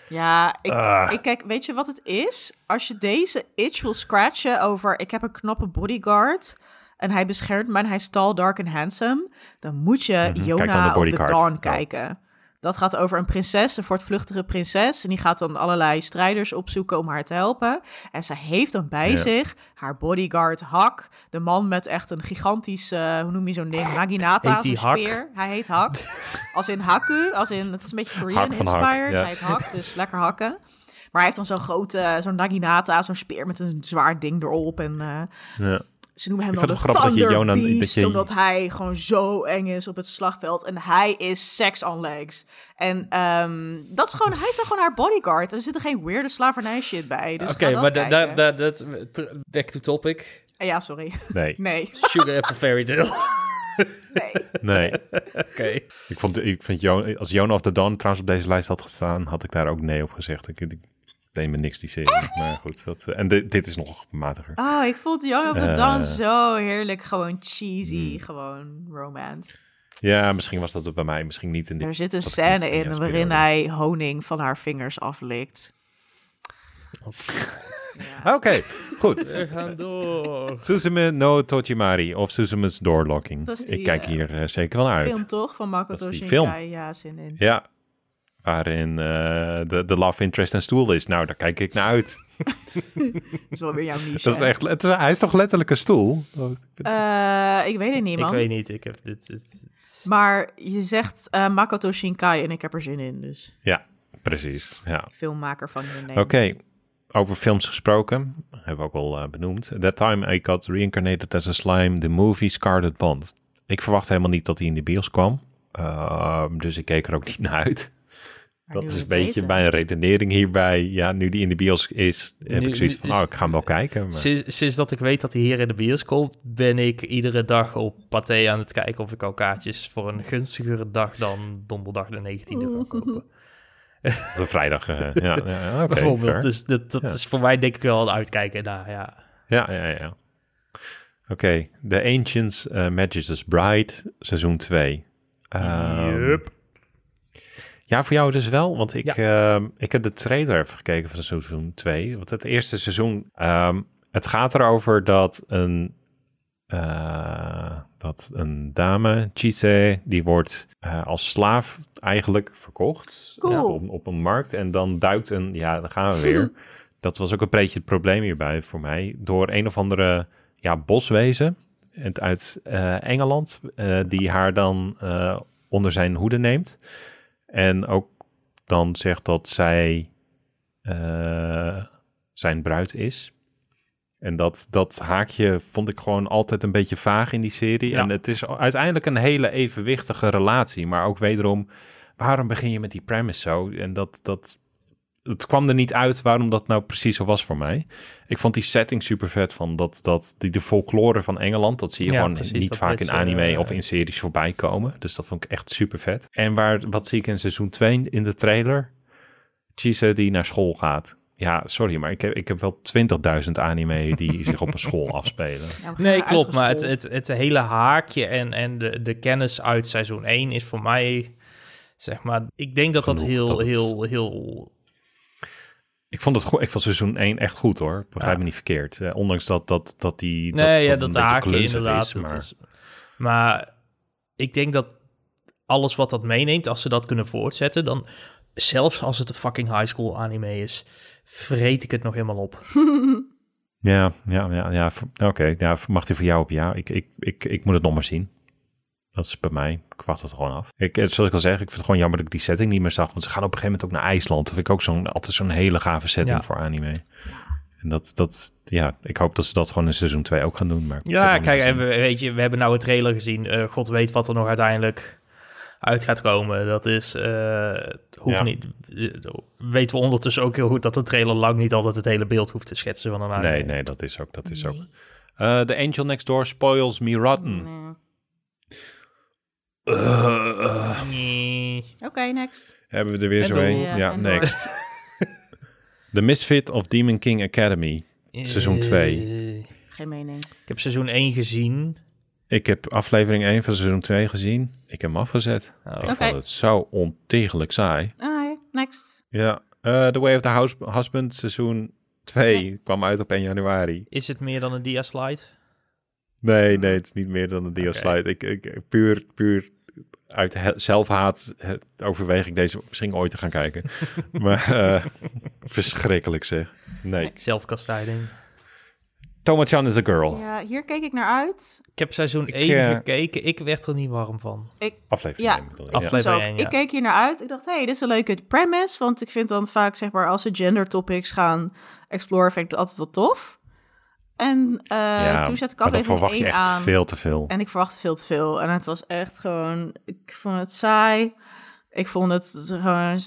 Ja, ik, Ah. ik kijk, weet je wat het is? Als je deze itch wil scratchen over, ik heb een knappe bodyguard en hij beschermt en hij is tall, dark en handsome, dan moet je Mhm, dan de of the. Dawn Oh. kijken. Dat gaat over een prinses, een voortvluchtige prinses. En die gaat dan allerlei strijders opzoeken om haar te helpen. En ze heeft dan bij zich haar bodyguard Hak. De man met echt een gigantisch, eh, hoe noem je zo'n ding? Naginata, Hak? speer. Hij heet Hak. Als in Haku, als in, het is een beetje Korean Hak Hak, inspired. ja. Hij heet Hak, dus lekker hakken. Maar hij heeft dan zo'n grote, zo'n Naginata, zo'n speer met een zwaar ding erop. En eh, ja. Ze noemen hem Ik dan vind de het grappig dat je Thunder Jonan- dat Beast, je- omdat hij gewoon zo eng is op het slagveld. En hij is sex on legs. En ehm, dat is gewoon, hij is dan gewoon haar bodyguard. En er zit er geen weirde slavernij shit bij. Dus Oké, dat maar da- kijken. da- da- dat... Back to topic. Ja, sorry. Nee, Nee, Sugar Apple Fairy Tale. nee. nee. Oké. Ik, vond, ik vind als Jonah of the Dawn trouwens op deze lijst had gestaan, had ik daar ook nee op gezegd. Ik, ik deed me niks die serie. Maar goed, dat, eh, en dit, dit is nog matiger. Oh, ik vond Young of the. Dawn zo heerlijk. Gewoon cheesy, Hmm. gewoon romance. Ja, misschien was dat het bij mij, misschien niet in dit. Er zit een scène in waarin hij honing van haar vingers aflikt. Ja. Oké, goed. We gaan door. Suzume no Tojimari of Suzume's Doorlocking. Die, ik kijk eh, hier eh, zeker wel naar uit. Film toch? Van Makoto die Shinkai. Ja, zin in. Ja, waarin eh, de, de love interest en stoel is. Nou, daar kijk ik naar uit. Dat is wel weer jouw niche. Dat is echt, het is, hij is toch letterlijk een stoel? Eh, ik weet het niet, Ik man. weet niet, ik heb dit... dit- Maar je zegt eh, Makoto Shinkai en ik heb er zin in. Dus Ja, precies. Ja. filmmaker van. Oké, over films gesproken, hebben we ook al eh, benoemd. That time I got reincarnated as a slime, the movie Scarlet Bond. Ik verwacht helemaal niet dat hij in de bios kwam. Ehm, dus ik keek er ook niet naar uit. Maar Dat is een beetje weten. mijn redenering hierbij. Ja, nu die in de bios is, heb Nu- ik zoiets van, is- oh, ik ga hem wel kijken. Maar... Sinds, sinds dat ik weet dat hij hier in de bios komt, ben ik iedere dag op Pathé aan het kijken of ik al kaartjes voor een gunstigere dag dan donderdag de 19e kan kopen. De vrijdag, eh, ja, ja Bijvoorbeeld. fair. Dus dat, dat Ja. is voor mij denk ik wel een uitkijken naar, ja. Ja, ja, ja. Oké, The Ancients uh, Magus' Bride, seizoen 2. Yup. Ja, voor jou dus wel, want ik, ehm, ik heb de trailer even gekeken van seizoen 2. Want het eerste seizoen, ehm, het gaat erover dat een, eh, dat een dame, Chise, die wordt eh, als slaaf eigenlijk verkocht Cool. ja, op, op een markt. En dan duikt een, ja, dan gaan we weer. dat was ook een beetje het probleem hierbij voor mij. Door een of andere ja, boswezen uit eh, Engeland, eh, die haar dan eh, onder zijn hoede neemt. En ook dan zegt dat zij eh, zijn bruid is. En dat, dat haakje vond ik gewoon altijd een beetje vaag in die serie. Ja. En het is uiteindelijk een hele evenwichtige relatie. Maar ook wederom, waarom begin je met die premise zo? En dat, dat, het kwam er niet uit waarom dat nou precies zo was voor mij. Ik vond die setting super vet van dat, dat die, de folklore van Engeland, dat zie je Ja, gewoon precies, niet vaak in anime eh, of in series voorbij komen. Dus dat vond ik echt super vet. En waar, wat zie ik in seizoen 2 in de trailer? Chise die naar school gaat. Ja, sorry, maar ik heb, ik heb wel 20.000 anime die zich op een school afspelen. Ja, Nee, klopt. Maar het, het, het hele haakje en, en de, de kennis uit seizoen 1 is voor mij, zeg maar, ik denk dat dat heel, dat het- heel, heel... Ik vond het goed. Ik vond seizoen 1 echt goed hoor. Begrijp Ja. me niet verkeerd. Eh, ondanks dat, dat, dat die. nee, ja, een dat beetje haakje inderdaad. Is, dat maar... is- maar ik denk dat alles wat dat meeneemt, als ze dat kunnen voortzetten, dan zelfs als het een fucking high school anime is, vreet ik het nog helemaal op. Ja, ja, ja, ja. Oké, ja, mag die voor jou op ja? Ik, ik, ik, ik moet het nog maar zien. Dat is bij mij. Ik wacht het gewoon af. Ik, eh, zoals ik al zeg, ik vind het gewoon jammer dat ik die setting niet meer zag. Want ze gaan op een gegeven moment ook naar IJsland. Dat vind ik ook zo'n, altijd zo'n hele gave setting Ja. voor anime. En dat, dat, ja, ik hoop dat ze dat gewoon in seizoen 2 ook gaan doen. Maar Ja, kijk, en we, weet je, we hebben nou een trailer gezien. Eh, God weet wat er nog uiteindelijk uit gaat komen. Dat is, eh hoeft Ja. niet, eh, weten we ondertussen ook heel goed dat de trailer lang niet altijd het hele beeld hoeft te schetsen van een anime. Nee, nee, dat is ook. Dat is ook. Eh, The Angel Next Door spoils me rotten. Nee. Nee. Oké, next. hebben we er weer En zo door. een? Ja, next. The Misfit of Demon King Academy. Seizoen twee. Eh, Geen mening. ik heb seizoen 1 gezien. Ik heb aflevering 1 van seizoen 2 gezien. Ik heb hem afgezet. Oh, Ik Oké. vond het zo ontegelijk saai. Ah, next. Ja, eh, The Way of the House Husband seizoen 2 kwam uit op 1 januari. Is het meer dan een dia-slide? Nee, nee, het is niet meer dan een Oké. slide. Ik, ik, puur, puur uit zelfhaat overweeg ik deze misschien ooit te gaan kijken. maar eh, verschrikkelijk zeg. Nee. Zelfkastijding. Toma-chan is a girl. Ja, hier keek ik naar uit. Ik heb seizoen Ik, 1 eh, gekeken. Ik werd er niet warm van. Aflevering Ja. 1 bedoel ik, Aflevering ja. ik keek hier naar uit. Ik dacht, hey, dit is een leuke premise. Want ik vind dan vaak, zeg maar, als ze gender topics gaan exploren, vind ik het altijd wel tof. En eh, Ja, toen zet ik aflevering verwacht je 1 echt aan. veel te veel. En ik verwachtte veel te veel. En het was echt gewoon... Ik vond het saai. Ik vond het gewoon...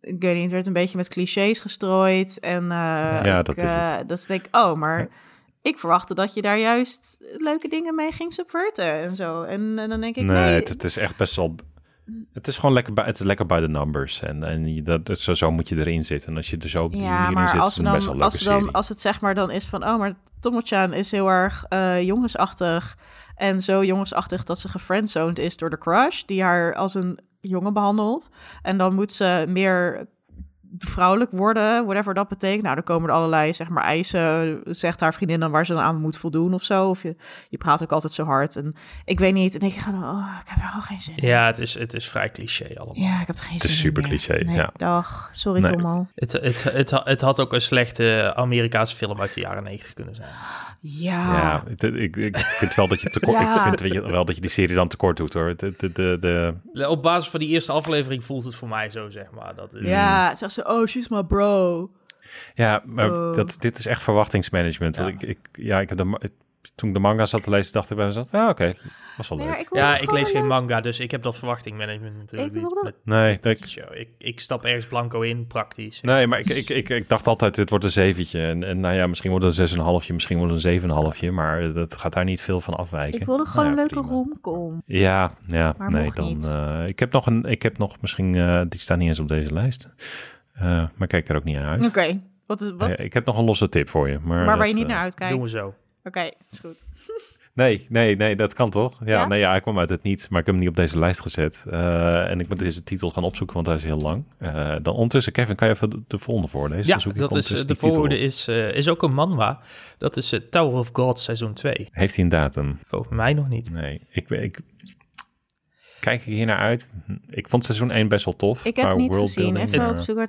Ik weet niet, het werd een beetje met clichés gestrooid. En eh, Ja, ik, dat is het. eh, dat denk ik, oh, maar... Ik verwachtte dat je daar juist leuke dingen mee ging subverten en zo. En, en dan denk ik, nee, nee, het, het is echt best wel... Het is gewoon lekker bij, het is lekker bij de numbers. En, en dat, zo, zo moet je erin zitten. En als je er zo op die Ja, manier in zit, als, is het best wel dan, leuke als, dan, als het zeg maar dan is van... oh, maar Tomo-chan is heel erg eh, jongensachtig... en zo jongensachtig dat ze gefriendzoned is door de crush... die haar als een jongen behandelt. En dan moet ze meer vrouwelijk worden, whatever dat betekent. Nou, dan komen er allerlei, zeg maar, eisen, zegt haar vriendin dan waar ze dan aan moet voldoen of zo. Of je, je praat ook altijd zo hard. En ik weet niet, en denk ik gewoon, oh, ik heb er al geen zin in. Ja, het is, het is vrij cliché allemaal. Ja, ik heb er geen Het zin is super meer. cliché, Nee, ja. dag. Sorry, Nee. Tomo. Het, het, het, het had ook een slechte Amerikaanse film uit de jaren 90 kunnen zijn. Ja. Ja, het- ik, ik vind wel dat je tekort, Ja. ik vind weet je, wel dat je die serie dan tekort doet hoor. De, de, de, de, Op basis van die eerste aflevering voelt het voor mij zo, zeg maar. Dat is, Ja, zegt ze, oh, she's my bro. ja, maar Oh. dat, dit is echt verwachtingsmanagement. Ja. Ik, ik, ja, ik heb de, toen ik de manga zat te lezen, dacht ik bij mezelf, ah, oké, was wel leuk. ik Ja, ik gewoon lees geen leuk- manga, dus ik heb dat verwachtingmanagement natuurlijk Ik niet. wilde- met Nee, ik, show. Ik, ik stap ergens blanco in, praktisch. nee, maar ik, ik, ik, ik dacht altijd, dit wordt een zeventje. En, en nou ja, misschien wordt het een zes en een halfje, misschien wordt het een zeven en een halfje. Maar dat gaat daar niet veel van afwijken. Ik wilde gewoon Nou ja, een leuke romcom. Ja, ja, Maar nee, dan. eh, ik heb nog een, ik heb nog misschien, eh, die staat niet eens op deze lijst. Eh, maar kijk er ook niet naar uit. Oké, wat is wat? Eh, ik heb nog een losse tip voor je. Maar, maar waar je niet eh, naar uitkijkt. Doen we zo. Is goed. Nee, nee, nee, dat kan toch? Ja, Ja? nee, ja, hij kwam uit het niets, maar ik heb hem niet op deze lijst gezet. Eh, en ik moet deze titel gaan opzoeken, want hij is heel lang. Eh, dan ondertussen, Kevin, kan je even de, de volgende voorlezen? Ja, ik dat is, ondertussen de op. is, eh, is ook een manwa. Dat is eh, Tower of God seizoen 2. Heeft hij een datum? Volgens mij nog niet. Nee, ik, ik kijk ik hier naar uit. Ik vond seizoen 1 best wel tof. Ik heb niet gezien. Even Eh, op zoek waar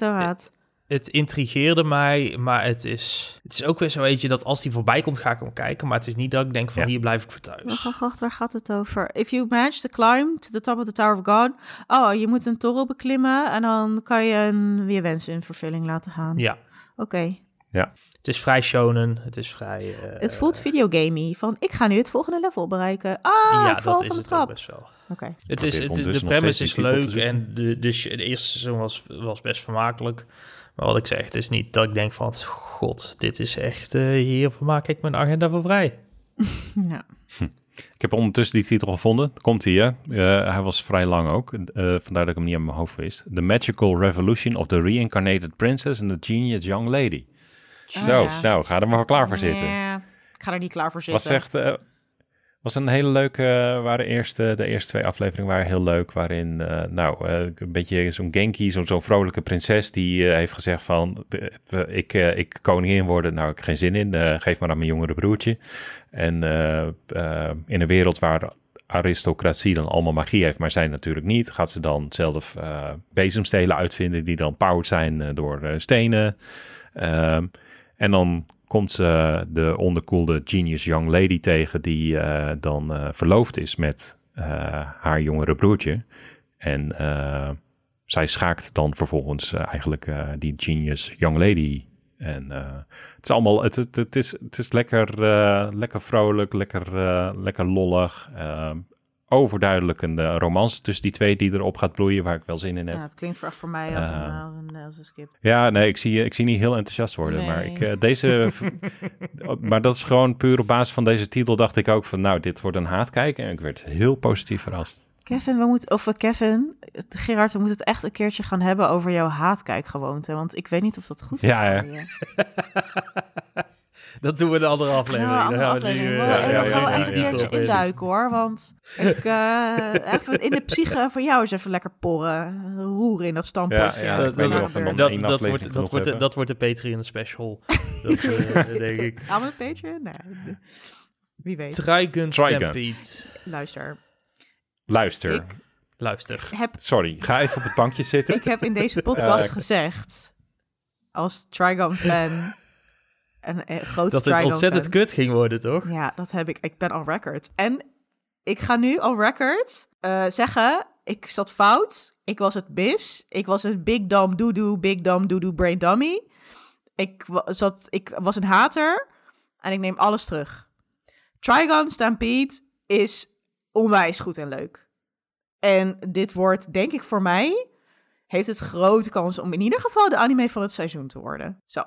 het intrigeerde mij, maar het is, het is ook weer zo eentje dat als die voorbij komt, ga ik hem kijken. Maar het is niet dat ik denk van Ja. hier blijf ik voor thuis. wacht, wacht, waar gaat het over? If you manage to climb to the top of the Tower of God. Oh, je moet een toren beklimmen en dan kan je een, weer wensen in vervulling laten gaan. Ja, Oké. het is vrij shonen. Het is vrij... eh, Het voelt videogamey. Van, ik ga nu het volgende level bereiken. Ah, ja, ik val van de trap. best wel. Oké. Het is, het, de nog premise is leuk en de, de, de eerste seizoen was, was best vermakelijk. Maar wat ik zeg, het is niet dat ik denk van... God, dit is echt... eh hier maak ik mijn agenda voor vrij. Ja. Ik heb ondertussen die titel gevonden. Komt hij, hè? Eh, hij was vrij lang ook. Eh, vandaar dat ik hem niet aan mijn hoofd wist. The Magical Revolution of the Reincarnated Princess and the Genius Young Lady. Oh, Zo, ja. nou, ga er maar klaar voor zitten. Ja, ik ga er niet klaar voor Was zitten. echt... eh, was een hele leuke, eh, waren eerste, de eerste twee afleveringen waren heel leuk, waarin, eh, nou, eh, een beetje zo'n Genki, zo'n zo'n vrolijke prinses, die heeft gezegd van, ik, ik koningin worden, nou, ik geen zin in, geef maar aan mijn jongere broertje. En in een wereld waar aristocratie dan allemaal magie heeft, maar zij natuurlijk niet, gaat ze dan zelf bezemstelen uitvinden die dan powered zijn door stenen. Ehm, en dan komt ze de onderkoelde genius young lady tegen die eh, dan eh, verloofd is met eh, haar jongere broertje. En zij schaakt dan vervolgens eigenlijk die genius young lady En het is allemaal, het, het, het, is, het is lekker, lekker vrolijk, lekker, lekker lollig. Uh, overduidelijkende romance tussen die twee die erop gaat bloeien, waar ik wel zin in heb. Ja, het klinkt voor, voor mij als, een, Eh. als, een, als een skip. Ja, nee, ik zie, ik zie niet heel enthousiast worden. Maar ik, eh, deze. maar dat is gewoon puur op basis van deze titel. Dacht ik ook van, nou, dit wordt een haatkijk. En ik werd heel positief verrast. Kevin, we moeten, of eh, Kevin, Gerard, we moeten het echt een keertje gaan hebben over jouw haatkijkgewoonte. Want ik weet niet of dat goed is. Ja? Dat doen we in de andere aflevering. Ja, Daar andere gaan we nu, aflevering. eh, Wel, ja, ja, ja, even ja, een keertje ja. induiken hoor, want ik, eh, even in de psyche van jou eens even lekker porren, roeren in dat standpunt. Ja, dat we Dat, wordt, dat, genoeg wordt, de- dat wordt de Patreon special. Dat eh, denk ik. We Patreon? Nee, wie weet. Trigun. Stampede. Luister, Luister. Ik- Luister. heb, Sorry, ga even op het bankje zitten. ik heb in deze podcast gezegd, als Trigon-fan, een, eh, groot Dat het ontzettend kut ging worden, toch? Ja, dat heb ik. Ik ben on record. En ik ga nu on record eh, zeggen, ik zat fout. Ik was het bis. Ik was het big dumb doodoo, big dumb doodoo brain dummy. Ik, zat, ik was een hater en ik neem alles terug. Trigon Stampede is onwijs goed en leuk. En dit wordt, denk ik voor mij, heeft het grote kans om in ieder geval de anime van het seizoen te worden. Zo,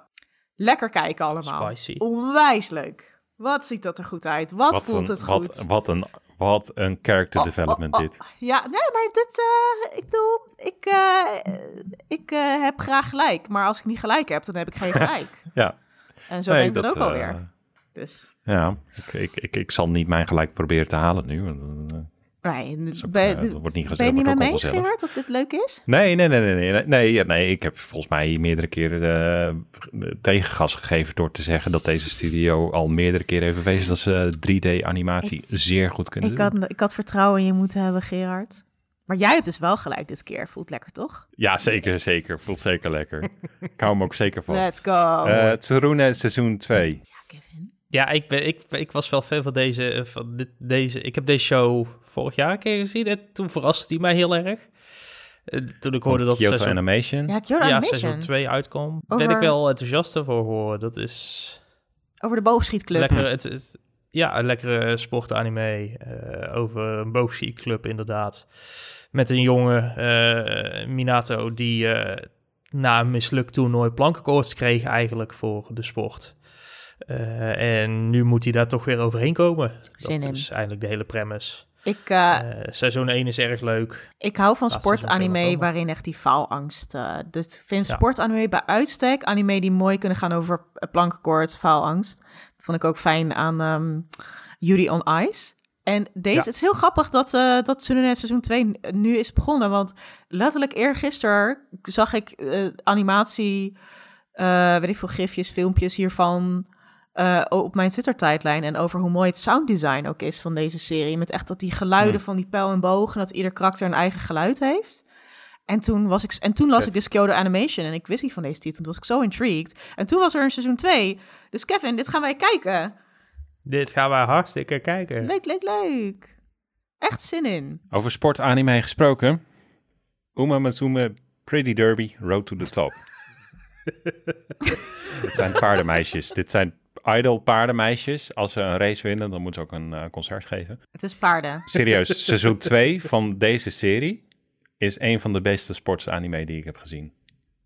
lekker kijken allemaal. Spicy. Onwijs leuk. Wat ziet dat er goed uit? Wat, Wat voelt een, het goed? wat, wat, een, wat een character Oh, development oh, oh. dit. Ja, nee, maar dit, eh, ik bedoel, ik, eh, ik eh, heb graag gelijk. Maar als ik niet gelijk heb, dan heb ik geen gelijk. Ja, En zo nee, ben ik dan dat, ook alweer. Dus, Ja, ik, ik, ik, ik zal niet mijn gelijk proberen te halen nu. Eh, nee, ook, ben, eh, dat wordt niet ben gezellig, je niet eens. Gerard, dat dit leuk is? Nee, nee, nee, nee, nee, nee, nee, ja, nee. Ik heb volgens mij meerdere keren eh, tegengas gegeven door te zeggen dat deze studio al meerdere keren heeft bewezen dat ze 3D-animatie zeer goed kunnen Ik doen. had, ik had vertrouwen in je moeten hebben, Gerard. Maar jij hebt dus wel gelijk dit keer. Voelt lekker, toch? Ja, zeker, zeker. Voelt zeker lekker. Ik hou hem ook zeker vast. Let's go. Eh Tsurune seizoen 2. ja, Kevin. Ja, ik, ben, ik, ik was wel fan van deze, eh, van dit, deze... Ik heb deze show vorig jaar een keer gezien en toen verraste die mij heel erg. Toen ik hoorde dat Kyoto seizoen, Animation. Ja, Kyoto ja, Animation. seizoen 2 uitkwam, ben Over- ik wel enthousiast voor geworden. Dat is Over de boogschietclub. lekker... Het, het- ja, een lekkere sportanime eh over een boogschietclub inderdaad. Met een jonge eh, Minato die eh, na een mislukt toernooi plankenkoorts kreeg eigenlijk voor de sport. Eh, en nu moet hij daar toch weer overheen komen. Zin dat in. is eigenlijk de hele premise. Ik, Eh, seizoen 1 is erg leuk. Ik hou van sportanime waarin echt die faalangst. eh dus vind Ja. sportanime bij uitstek anime die mooi kunnen gaan over plankenkoord, faalangst. Dat vond ik ook fijn aan Yuri on Ice. En deze, Ja. het is heel grappig dat, eh dat seizoen 2 nu is begonnen. Want letterlijk eergisteren zag ik animatie, weet ik veel, gifjes, filmpjes hiervan eh, op mijn Twitter-tijdlijn. En over hoe mooi het sounddesign ook is van deze serie. Met echt dat die geluiden Hmm. van die pijl en boog... en dat ieder karakter een eigen geluid heeft. En toen, was ik, en toen las ik dus Kyoto Animation en ik wist niet van deze titel. Toen was ik zo intrigued. En toen was er een seizoen 2. Dus Kevin, dit gaan wij kijken. Dit gaan wij hartstikke kijken. Leuk, leuk, leuk. Echt zin in. Over sportanime gesproken. Uma Mazume Pretty Derby Road to the Top. Dit zijn paardenmeisjes. Dit zijn idol paardenmeisjes. Als ze een race winnen, dan moeten ze ook een eh, concert geven. Het is paarden. Serieus, seizoen 2 van deze serie is een van de beste sportsanime die ik heb gezien.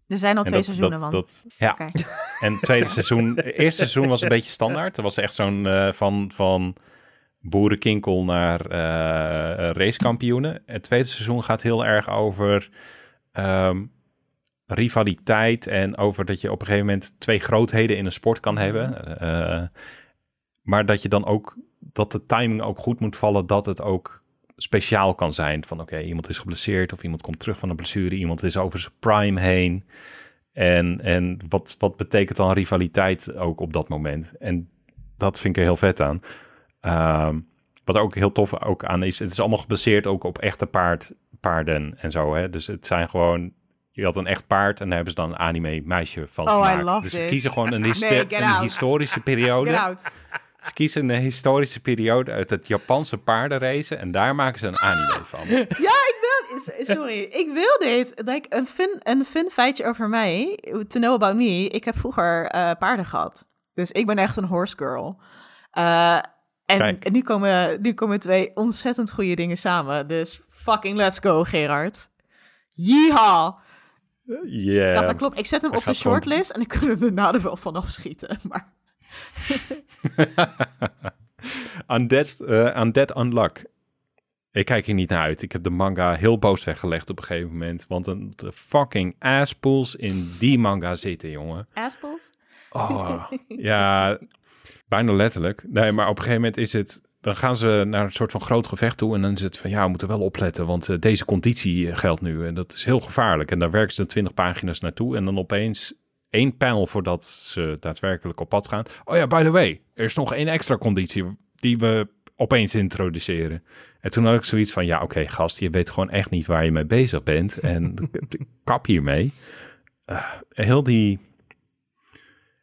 Er zijn al En twee dat- seizoenen dat, dat- ja, en het tweede seizoen, het eerste seizoen was een beetje standaard. Er was echt zo'n eh, van, van boerenkinkel naar eh racekampioenen. Het tweede seizoen gaat heel erg over ehm, rivaliteit en over dat je op een gegeven moment twee grootheden in een sport kan hebben. Eh, maar dat je dan ook, dat de timing ook goed moet vallen, dat het ook speciaal kan zijn. Van oké, iemand is geblesseerd of iemand komt terug van een blessure, iemand is over zijn prime heen. En, en wat, wat betekent dan rivaliteit ook op dat moment? En dat vind ik er heel vet aan. Ehm, wat ook heel tof ook aan is, het is allemaal gebaseerd ook op echte paard, paarden en zo. Hè? Dus het zijn gewoon, je had een echt paard en daar hebben ze dan een anime meisje van Oh, I love dus ze kiezen gewoon een, Nee, een historische periode. Ze kiezen een historische periode uit het Japanse paardenracen en daar maken ze een anime van. Ja, ik wil, sorry, ik wil dit. Like, een, fun, een fun feitje over mij. To know about me. Ik heb vroeger eh, paarden gehad. Dus ik ben echt een horse girl. Eh, en nu, komen, nu komen twee ontzettend goede dingen samen. Dus fucking let's go, Gerard. Yeehaw! Yeah. Ja, dat klopt. Ik zet hem hij op de gewoon- shortlist en ik kan hem daarna er wel vanaf schieten. Maar Undead, eh, Undead Unluck. Ik kijk hier niet naar uit. Ik heb de manga heel boos weggelegd op een gegeven moment. Want een de fucking asspools in die manga zitten, jongen. Aspels? Oh, ja, bijna letterlijk. Nee, maar op een gegeven moment is het... Dan gaan ze naar een soort van groot gevecht toe. En dan is het van, ja, we moeten wel opletten. Want eh, deze conditie eh, geldt nu. En dat is heel gevaarlijk. En daar werken ze 20 pagina's naartoe. En dan opeens één panel voordat ze daadwerkelijk op pad gaan. Oh ja, by the way, er is nog één extra conditie die we opeens introduceren. En toen had ik zoiets van, ja, oké, gast, je weet gewoon echt niet waar je mee bezig bent. En kap hiermee. Eh, heel die...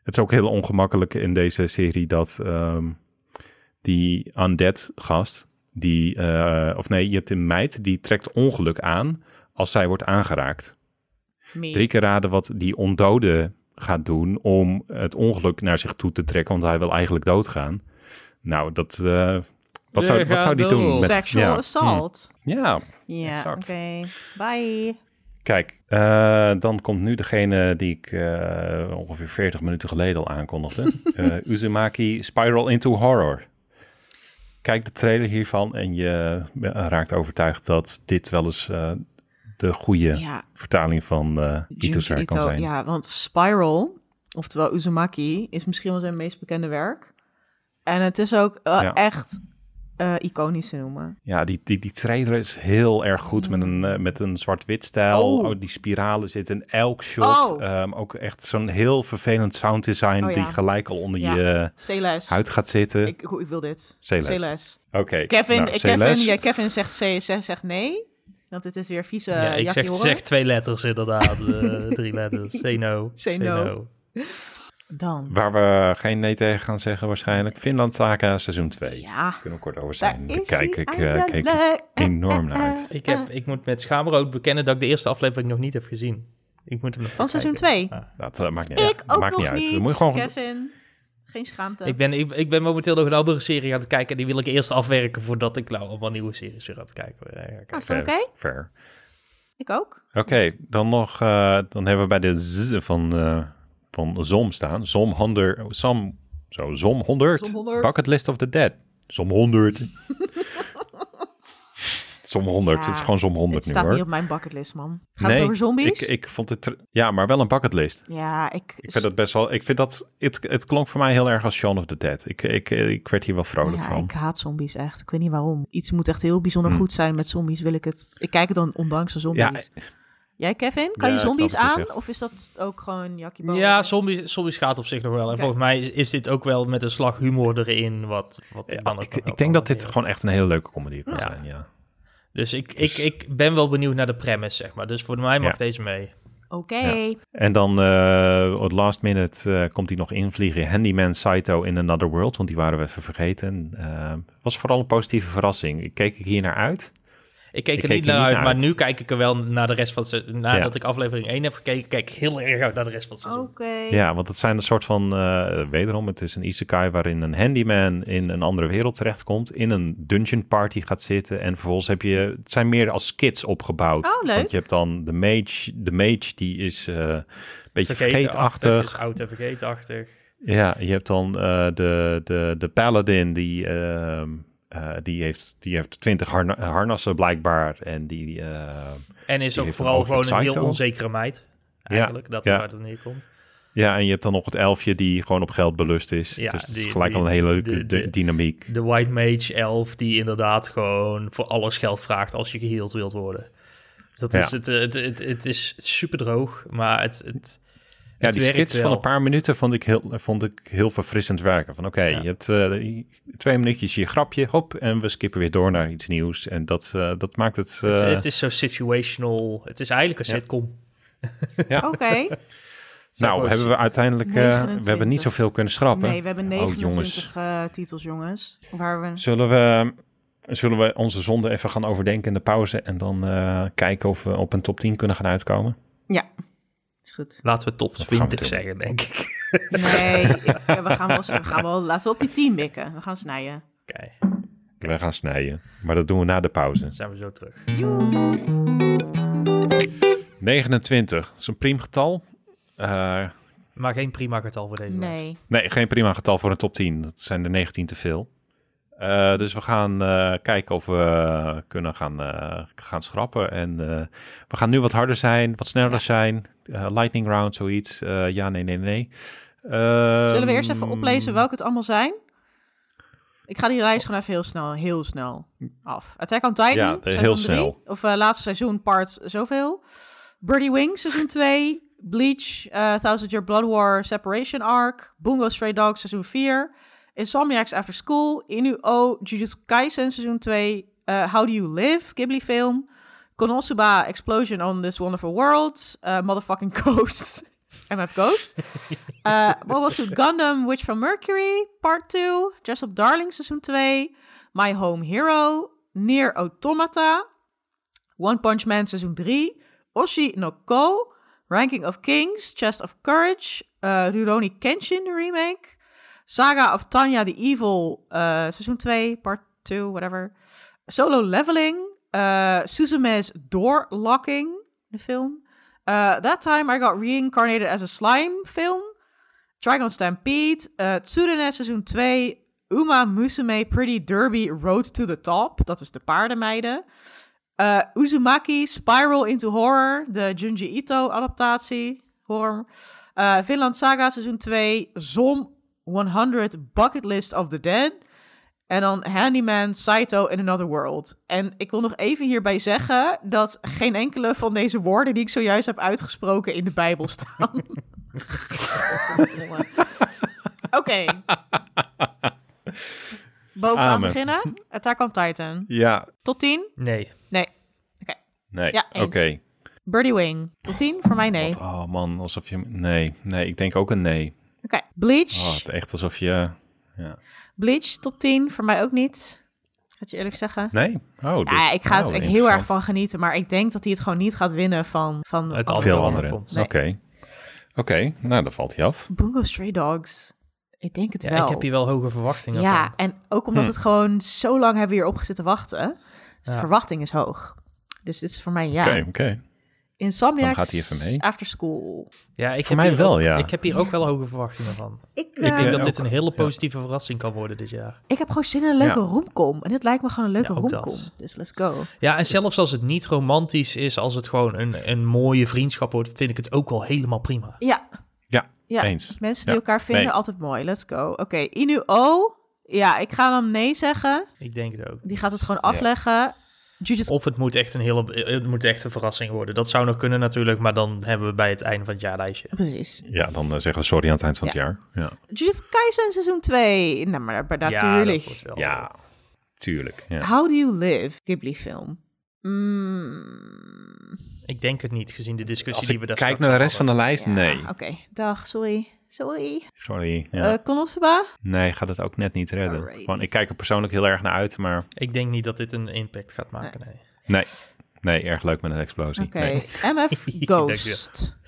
Het is ook heel ongemakkelijk in deze serie dat ehm, die undead gast, die, eh, of nee, je hebt een meid die trekt ongeluk aan als zij wordt aangeraakt. Me. Drie keer raden wat die ondode gaat doen om het ongeluk naar zich toe te trekken, want hij wil eigenlijk doodgaan. Nou, dat, eh, wat, zou, wat zou die doen? Met, Sexual ja, assault. hm, ja, Ja, oké. Bye. Kijk, eh, dan komt nu degene die ik eh, ongeveer 40 minuten geleden al aankondigde. Eh, Uzumaki Spiral into Horror. Kijk de trailer hiervan en je eh, raakt overtuigd dat dit wel eens eh, de goede Ja, vertaling van Junji Ito's kan zijn. Ja, want Spiral, oftewel Uzumaki, is misschien wel zijn meest bekende werk. En het is ook Ja. echt eh, iconisch te noemen. Ja, die, die, die trailer is heel erg goed met een, eh, met een zwart-wit stijl. Oh. Oh, die spiralen zitten in elk shot. Oh. Ehm, ook echt zo'n heel vervelend sounddesign Oh, ja. die gelijk al onder Ja. je Celes. huid gaat zitten. Ik, ik wil dit. Celes. Oké, Kevin, nou, eh. Kevin, ja, Kevin zegt, C, zegt, zegt nee. Want het is weer vieze ja, ik zeg, twee letters inderdaad. eh, drie letters. Say no. Say no. Dan. Waar we geen nee tegen gaan zeggen waarschijnlijk. Finland Saga seizoen 2. Ja, Kunnen we kort over daar zijn. Daar kijk ik, eh, kijk ik enorm naar uit. Ik, heb, ik moet met schaamrood bekennen dat ik de eerste aflevering nog niet heb gezien. Ik moet hem nog Van seizoen kijken. 2. Ah. Dat eh, maakt niet uit. Ik ook maakt nog niet niet, uit. Moet je gewoon... Kevin. Geen schaamte. Ik ben, ik, ik ben momenteel nog een andere serie aan het kijken. En die wil ik eerst afwerken voordat ik nou allemaal nieuwe series weer aan het kijken ben. Ja, kijk. Ah, is dat oké? Fair, fair. Ik ook. Oké, dan nog... eh, dan hebben we bij de z van, eh, van ZOM staan. ZOM 100... Som, zo, ZOM 100. Zom 100. Bucket List of the Dead. ZOM 100. ZOM 100. Ja, Het is gewoon ZOM 100 Het nu staat hoor. niet op mijn bucketlist, man. Gaat nee, het over zombies? Ik, ik vond het... Ja, maar wel een bucketlist. ja, ik... Ik vind dat best wel. Ik vind dat. Het, het klonk voor mij heel erg als Shaun of the Dead. Ik, ik, ik werd hier wel vrolijk ja, van. ik haat zombies echt. Ik weet niet waarom. Iets moet echt heel bijzonder Hm. goed zijn met zombies. Wil ik het... Ik kijk het dan ondanks de Ja, zombies. Jij, Kevin? Kan Ja, je ik zombies aan? Of is dat ook gewoon Jackie Ja, zombies, zombies gaat op zich nog wel. En volgens mij is dit ook wel met een slag humor erin. Wat, wat ik ik, ik denk dat dit gewoon echt een hele leuke comedy kan Ja. zijn. Ja. Dus ik, Dus- ik, ik ben wel benieuwd naar de premise, zeg maar. Dus voor mij mag Ja. deze mee. Oké. Ja. En dan eh op last minute eh, komt hij nog invliegen. Handyman Saito in Another World, want die waren we even vergeten. Eh, was vooral een positieve verrassing. Ik keek ik hier naar uit. Ik keek er niet naar uit, naar maar uit. nu kijk ik er wel naar de rest van het seizoen. Nadat Ja. ik aflevering 1 heb gekeken, kijk ik heel erg uit naar de rest van het seizoen. Oké. Ja, want het zijn een soort van, eh, wederom, het is een isekai waarin een handyman in een andere wereld terechtkomt, in een dungeon party gaat zitten en vervolgens heb je, het zijn meer als skits opgebouwd. Oh, leuk. Want je hebt dan de mage, de mage die is eh, een beetje vergeetachtig. Is oud en vergeetachtig. Ja, je hebt dan eh, de, de, de paladin die, eh, die, heeft, die heeft twintig harna- harnassen blijkbaar en die... eh, En is Die ook vooral een gewoon een heel onzekere meid. Eigenlijk, dat ja. waar het neerkomt. ja, en je hebt dan nog het elfje die gewoon op geld belust is. Ja, dus het die- is gelijk al een hele leuke de- dynamiek. De White Mage elf die inderdaad gewoon voor alles geld vraagt als je geheeld wilt worden. Dat is Ja. het, het, het, het is super droog, maar het, het, Ja, die skits van een paar minuten vond ik heel, vond ik heel verfrissend werken. Van oké, Ja. je hebt eh, twee minuutjes je grapje, hop, en we skippen weer door naar iets nieuws. En dat, eh, dat maakt het... het, eh, het is zo situational. Het is eigenlijk een Ja. sitcom. Oké. nou, Zo- hebben we uiteindelijk... eh, we hebben 29. niet zoveel kunnen schrappen. Nee, we hebben Oh, 29 jongens. eh, titels, jongens. Waar we... Zullen we... Zullen we onze zonde even gaan overdenken in de pauze en dan eh, kijken of we op een top 10 kunnen gaan uitkomen? Ja, is goed. Laten we top Dat gaan we 20 doen. zeggen, denk ik. Nee, ik- ja, we, gaan wel, we gaan wel... Laten we op die 10 mikken. We gaan snijden. Oké, We gaan snijden, maar dat doen we na de pauze. dan zijn we zo terug. Joe. 29, dat is een priemgetal. Eh Maar geen prima getal voor deze lijst. Nee. nee, geen prima getal voor een top 10. Dat zijn er 19 te veel. Eh, dus we gaan eh, kijken of we kunnen gaan, eh, gaan schrappen. En we gaan nu wat harder zijn, wat sneller Ja. zijn. Lightning round, zoiets. Ja, nee, nee, nee. Zullen we eerst even Ehm, oplezen welke het allemaal zijn? Ik ga die lijst gewoon even heel snel, heel snel af. Attack on Titan, Ja, heel drie. snel. Of laatste seizoen, part zoveel. Birdie Wings, seizoen 2. Bleach, Thousand Year Blood War, Separation Arc. Bungo Stray Dogs, seizoen 4. Insomniacs After School. Inu-Oh, Jujutsu Kaisen, seizoen 2. eh, How Do You Live, Ghibli film. Konosuba, Explosion on This Wonderful World. eh, Motherfucking Ghost. MF Ghost. Uh, Mobile Suit Gundam, Witch from Mercury, Part 2. Dress Up Darling, seizoen 2. My Home Hero. Nier Automata. One Punch Man, seizoen 3. Oshi no Ko. Ranking of Kings, Chest of Courage. uh, Rurouni Kenshin remake. Saga of Tanya the Evil, uh, seizoen 2, part 2, whatever. Solo Leveling. Uh, Suzume's Door Locking, de film. Uh, that time I got reincarnated as a slime film. Dragon Stampede. Uh, seizoen 2. Uma Musume Pretty Derby Road to the Top. Dat is de paardenmeiden. Uzumaki Spiral into Horror. De Junji Ito adaptatie. Horror. Finland Saga seizoen 2. Zom 100 Bucket List of the Dead. En dan Handyman, Saito in Another World. En ik wil nog even hierbij zeggen dat geen enkele van deze woorden die ik zojuist heb uitgesproken in de Bijbel staan. Oké. Bovenaan Amen. beginnen. Attack on Titan. Ja, Top 10? Nee. Nee. nee. Ja, Oké. Birdie Wing. Top 10? Voor mij nee. Wat- Oh man, alsof je... Nee, nee, ik denk ook een nee. Oké. Bleach. Oh, het echt alsof je... Ja. Bleach, top 10. Voor mij ook niet. Ik ga het je eerlijk zeggen. Nee? Oh, dus, Ja, ik ga het oh, echt heel erg van genieten. Maar ik denk dat hij het gewoon niet gaat winnen van, van Het andere- Veel andere. Oké. Oké, nou, dan valt hij af. Bungo Stray Dogs. Ik denk het Ja, wel. ik heb hier wel hoge verwachtingen Ja, van. en ook omdat Hm. het gewoon zo lang hebben we hier op zitten wachten. Dus de verwachting is hoog. Dus dit is voor mij ja. Oké, oké. Insomniacs Dan gaat hij even mee. After School. Ja, ik Voor heb mij hier wel, ook, ja. Ik heb hier ook wel hoge verwachtingen van. Ik, Ik denk eh, dat dit een hele ja. positieve verrassing kan worden dit jaar. ik heb gewoon zin in een leuke Ja. romcom. En dit lijkt me gewoon een leuke Ja, romcom. Dus let's go. Ja, en zelfs als het niet romantisch is, als het gewoon een, een mooie vriendschap wordt, vind ik het ook al helemaal prima. Ja. Ja, Ja. eens. Mensen die Ja, elkaar vinden, nee. altijd mooi. Let's go. Oké, Inu-Oh. Ja, ik ga dan nee zeggen. Ik denk het ook. Die gaat het gewoon afleggen. Of het moet echt een hele, het moet echt een verrassing worden. Dat zou nog kunnen natuurlijk, maar dan hebben we bij het einde van het jaarlijstje. Precies. Ja, dan eh, zeggen we sorry aan het eind van het jaar. Ja, Jujutsu Kaisen seizoen 2. Nou, maar, natuurlijk. wel- ja tuurlijk. Ja. How Do You Live, Ghibli film. Mm, Ik denk het niet, gezien de discussie Als die we daar kijk naar de rest van de lijst, ja, nee. Oké, dag, sorry. Sorry. Sorry. Ja. Eh, Konosuba? nee, gaat het ook net niet redden. Alrighty. Gewoon, ik kijk er persoonlijk heel erg naar uit, maar Ik denk niet dat dit een impact gaat maken, nee. nee. Nee, erg leuk met een explosie. Oké, Nee. MF Ghost.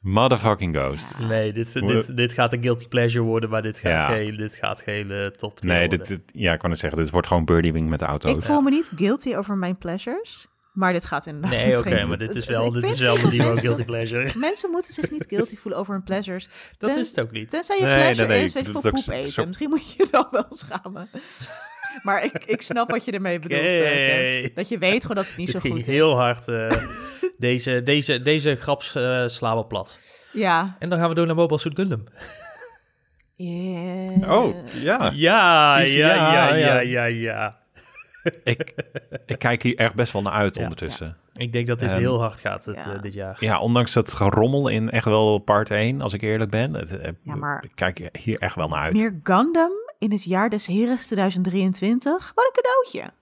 Motherfucking Ghost. Nee, dit, dit, dit gaat een guilty pleasure worden, maar dit gaat, Ja. geen, dit gaat geen eh, top 10 Nee, dit- ja, ik kan het zeggen, dit wordt gewoon birdie wing met de auto. Ik voel me niet guilty over mijn pleasures. Maar dit gaat inderdaad... Nee, dit oké, maar dit is wel, dit is wel dat de nieuwe mensen- guilty pleasure. Mensen moeten zich niet guilty voelen over hun pleasures. Dat Ten- is het ook niet. Tenzij je Nee, pleasure nee, is, weet ik je, voor poep eten. zo- Misschien moet je je dan wel schamen. maar ik, ik snap wat je ermee bedoelt. eh. Dat je weet gewoon dat het niet zo goed is. heel hard. eh, deze, deze, deze grap slaan we plat. Ja. En dan gaan we door naar Mobile Suit Gundam. Yeah. Oh, ja. Ja, ja, ja, ja, ja, ja. Ik, ik kijk hier echt best wel naar uit Ja. ondertussen. Ik denk dat dit heel hard gaat het, ja. eh, dit jaar. Ja, ondanks het gerommel in echt wel part 1, als ik eerlijk ben. Het, eh, Ja, maar- Ik kijk hier echt wel naar uit. Meer Gundam in het jaar des Heres 2023. Wat een cadeautje.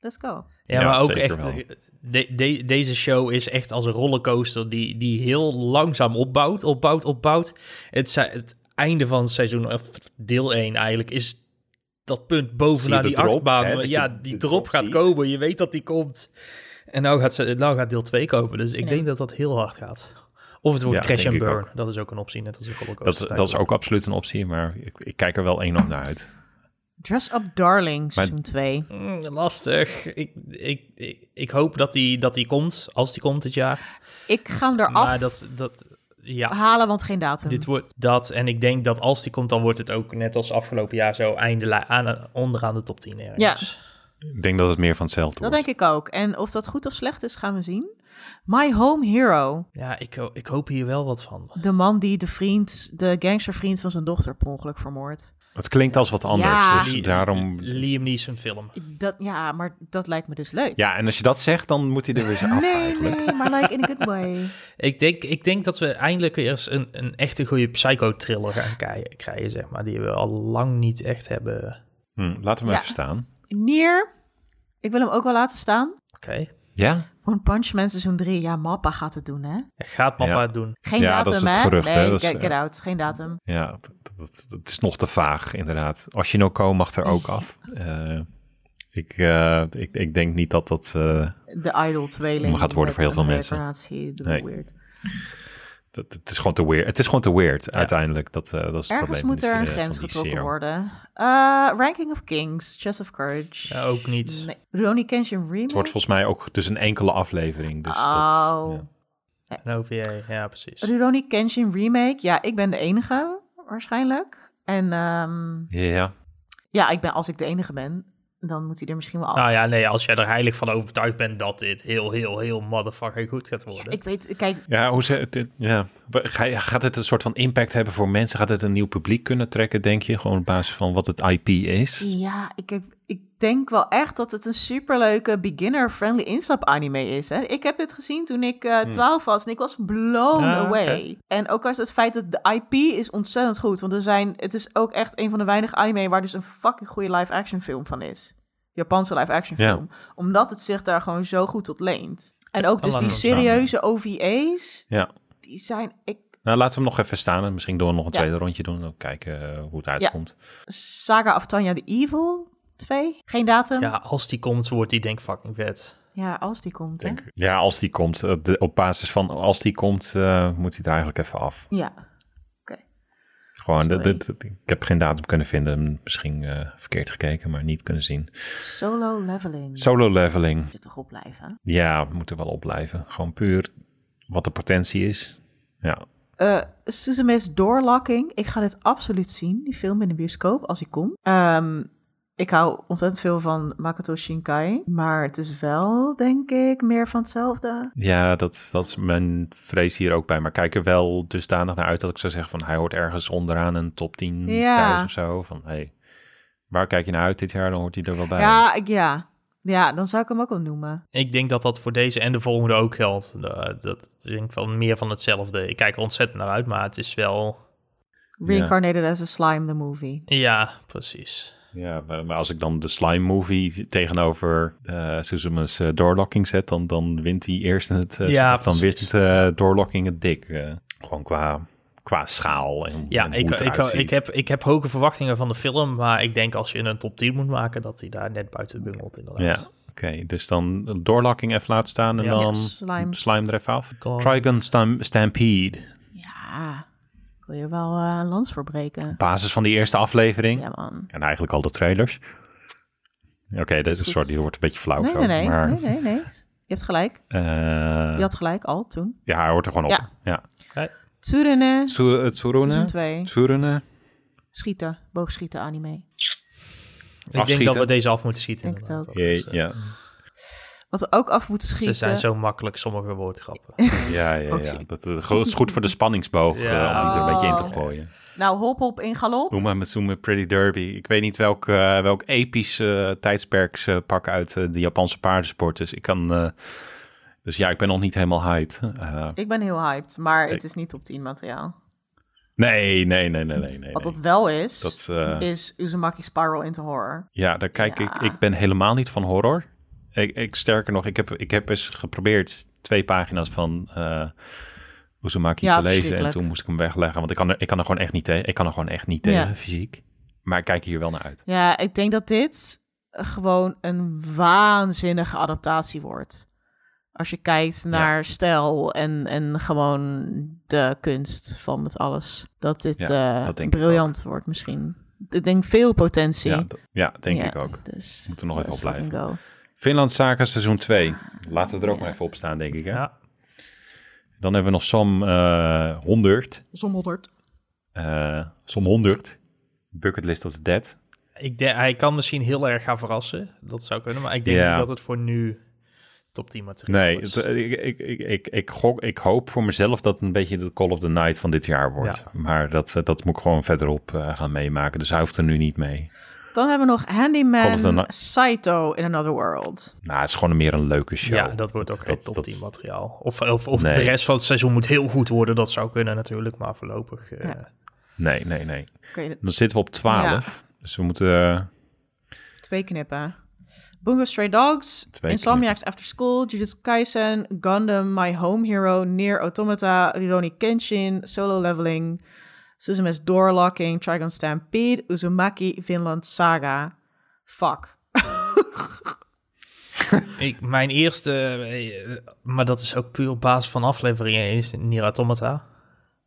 Let's go. Ja, Ja, maar ook echt... wel. eh, de- de- deze show is echt als een rollercoaster die, die heel langzaam opbouwt, opbouwt, opbouwt. Het, het einde van seizoen, of deel 1 eigenlijk, is dat punt bovenaan die de drop, achtbaan. hè, dat ja, je die de drop drop gaat ziet. komen. Je weet dat die komt. En nou gaat, ze, nou gaat deel 2 komen. Dus ik denk dat dat heel hard gaat. Of het wordt Ja, crash and burn. ook. Dat is ook een optie, net als een Dat, rollercoaster. dat is ook absoluut een optie, maar ik, ik kijk er wel enorm naar uit. Dress Up Darling, seizoen 2. Mm, lastig. Ik, ik, ik, ik hoop dat die, dat die komt, als die komt dit jaar. Ik ga hem eraf Maar dat, dat, ja, halen, want geen datum. dit wordt dat. En ik denk dat als die komt, dan wordt het ook net als afgelopen jaar zo einde li- aan, onderaan de top 10 ergens. Ik denk dat het meer van hetzelfde dat wordt. denk ik ook. En of dat goed of slecht is, gaan we zien. My Home Hero. Ja, ik, ik hoop hier wel wat van. De man die de vriend, de gangstervriend van zijn dochter per ongeluk vermoordt. Het klinkt als wat anders, Ja. dus daarom... Liam Neeson film. Dat, ja, maar dat lijkt me dus leuk. Ja, en als je dat zegt, dan moet hij er weer zo af nee, eigenlijk. nee, maar like in a good way. Ik denk, ik denk dat we eindelijk weer eens een, een echte goede psycho-thriller gaan krijgen, zeg maar. Die we al lang niet echt hebben. Hm, laat hem Ja. even staan. Nier, ik wil hem ook wel laten staan. Oké. Ja? One Punch Man seizoen 3. Ja, Mappa gaat het doen, hè? Gaat mama Ja. het doen? Geen Ja, datum, dat is het hè? gerucht, hè? nee, Dat is, get, get out. Geen datum. Ja, dat, dat, dat is nog te vaag, inderdaad. Oshinoko mag er ook af. Eh, ik, eh, ik, ik denk niet dat dat... eh, De Idol tweeling. gaat worden voor heel veel mensen. Nee. weird. Dat het is gewoon te weird. Het is gewoon te weird, uiteindelijk. Dat, eh, dat is het Ergens probleem moet er een grens getrokken worden. Uh, Ranking of Kings, Chess of Courage. Ja, ook niet. Nee. Ronnie Kenshin remake. Het wordt volgens mij ook dus een enkele aflevering. Dus oh. dat, ja. Een OVA, ja, precies. Rurouni Kenshin remake. Ja, ik ben de enige waarschijnlijk. En ehm, Ja, ja, ik ben, als ik de enige ben, dan moet hij er misschien wel af. Nou ja, nee, als jij er heilig van overtuigd bent dat dit heel, heel, heel motherfucking goed gaat worden. ik weet, kijk, ja, hoe ze, het- ja. Ga- gaat het een soort van impact hebben voor mensen? Gaat het een nieuw publiek kunnen trekken, denk je? Gewoon op basis van wat het IP is? ja, ik, heb, ik denk wel echt dat het een superleuke beginner-friendly instap-anime is. Hè? Ik heb dit gezien toen ik eh 12 was en ik was blown Ja, away. En ook als het feit dat de IP is ontzettend goed. Want er zijn, het is ook echt een van de weinige anime waar dus een fucking goede live-action film van is. Japanse live-action Ja. film. Omdat het zich daar gewoon zo goed tot leent. En ook dus die we serieuze OVA's, Ja. die zijn... Ik, Nou, laten we hem nog even staan en misschien door nog een Ja. tweede rondje doen. Dan kijken eh, hoe het uitkomt. Saga of Tanya the Evil 2, geen datum. Ja, als die komt, wordt die denk ik fucking vet. Ja, als die komt, hè? Denk, ja, als die komt. eh, de- op basis van als die komt, eh, moet hij er eigenlijk even af. Ja. Gewoon, de- de- ik heb geen datum kunnen vinden. Misschien eh, verkeerd gekeken, maar niet kunnen zien. Solo leveling. Solo leveling. Zit toch op blijven? Ja, we moeten wel opblijven. Gewoon puur wat de potentie is. Ja, Eh Suzume's Doorlocking. Ik ga dit absoluut zien, die film in de bioscoop, als hij komt. Ehm, ik hou ontzettend veel van Makoto Shinkai. Maar het is wel, denk ik, meer van hetzelfde. ja dat, dat is mijn vrees hier ook bij. Maar ik kijk er wel dusdanig naar uit dat ik zou zeggen van... hij hoort ergens onderaan een top 10 Ja. thuis of zo. Van, hey, waar kijk je naar uit dit jaar? Dan hoort hij er wel bij. Ja, ik, ja. ja, dan zou ik hem ook wel noemen. Ik denk dat dat voor deze en de volgende ook geldt. Eh, dat ik denk wel meer van hetzelfde. Ik kijk er ontzettend naar uit, maar het is wel... Reincarnated as a Slime, the movie. Ja, precies. Ja, maar als ik dan de Slime Movie tegenover eh Suzume's eh, Doorlocking zet... Dan, dan wint hij eerst het... eh, Ja, dan wint eh, Doorlocking het dik. eh. gewoon qua, qua schaal en, Ja, en ik, ik, ik, heb, ik heb hoge verwachtingen van de film, maar ik denk als je een top 10 moet maken, dat hij daar net buiten bungelt inderdaad. Ja, oké. dus dan Doorlocking even laten staan en Ja. dan Ja, slime. slime er even af. Trigon Stam- Stampede. Ja, ik wil je wel eh, een lans voor breken. Op basis van die eerste aflevering. Ja, man. En eigenlijk al de trailers. Oké, dit is goed. sorry, dit wordt een beetje flauw Nee, zo. nee, nee, maar, nee, nee, nee. Je hebt gelijk. eh, Je had gelijk al toen. ja, hij hoort er gewoon op. Ja. Ja. Tsurune, Tsu- eh, seizoen Tsurune? 2. Tsurune? Schieten, boogschieten anime. Ik denk dat we deze af moeten schieten. Denk het ook. Ja, ja, Wat we ook af moeten Ze schieten. zijn zo makkelijk, sommige woordgrappen. ja, ja. Ja. Dat, dat is goed voor de spanningsboog Ja. eh, om die er een beetje in te Oh. gooien. Nou, hop hop in galop. Uma Matsume Pretty Derby. Ik weet niet welk, eh, welk episch eh, tijdsperk ze pakken uit eh, de Japanse paardensport. Dus ik kan... eh, dus ja, ik ben nog niet helemaal hyped. Eh, Ik ben heel hyped, maar Ik- het is niet top 10 materiaal. nee, nee, nee, nee, nee. nee. Wat dat wel is, Dat, eh, is Uzumaki Spiral into Horror. Ja, daar kijk Ja. ik. Ik ben helemaal niet van horror. Ik, ik sterker nog, ik heb, ik heb eens geprobeerd twee pagina's van eh Uzumaki Ja, te lezen. En toen moest ik hem wegleggen. Want ik kan er, ik kan er gewoon echt niet tegen. Ik kan er gewoon echt niet tegen, fysiek. Maar ik kijk hier wel naar uit. Ja, ik denk dat dit gewoon een waanzinnige adaptatie wordt. Als je kijkt naar stijl en, en gewoon de kunst van het alles. Dat dit Ja, eh, dat briljant wordt misschien. Ik denk veel potentie. Ja, denk ik ook. Dus Moeten nog even op fucking go. Finland Zaken seizoen 2. Laten we er ook maar even op staan, denk ik. Hè? Ja. Dan hebben we nog Som eh 100. Som 100. eh Som 100. Bucketlist of the Dead. Ik denk, hij kan misschien heel erg gaan verrassen. Dat zou kunnen. Maar ik denk Ja. niet dat het voor nu top 10 materiaal Nee, is. het, ik, ik, ik, ik, ik, gok, ik hoop voor mezelf dat het een beetje de Call of the Night van dit jaar wordt. Maar dat, eh, dat moet ik gewoon verderop eh, gaan meemaken. Dus hij hoeft er nu niet mee. Dan hebben we nog Handyman. Saito in Another World. Nou, het is gewoon meer een leuke show. Ja, dat wordt ook geen dat- top dat- 10 materiaal. Of, of, of Nee. de rest van het seizoen moet heel goed worden. Dat zou kunnen natuurlijk. Maar voorlopig... eh, Ja. Nee, nee, nee. Je Dan zitten we op 12. Dus we moeten... eh, twee knippen. Bungo Stray Dogs, Twee Insomniacs After School, Jujutsu Kaisen, Gundam, My Home Hero, Nier Automata, Rurouni Kenshin, Solo Leveling, Suzume's Door Locking, Trigon Stampede, Uzumaki, Vinland Saga. Fuck. Ik, mijn eerste, eh, maar dat is ook puur op basis van afleveringen, is Nier Automata.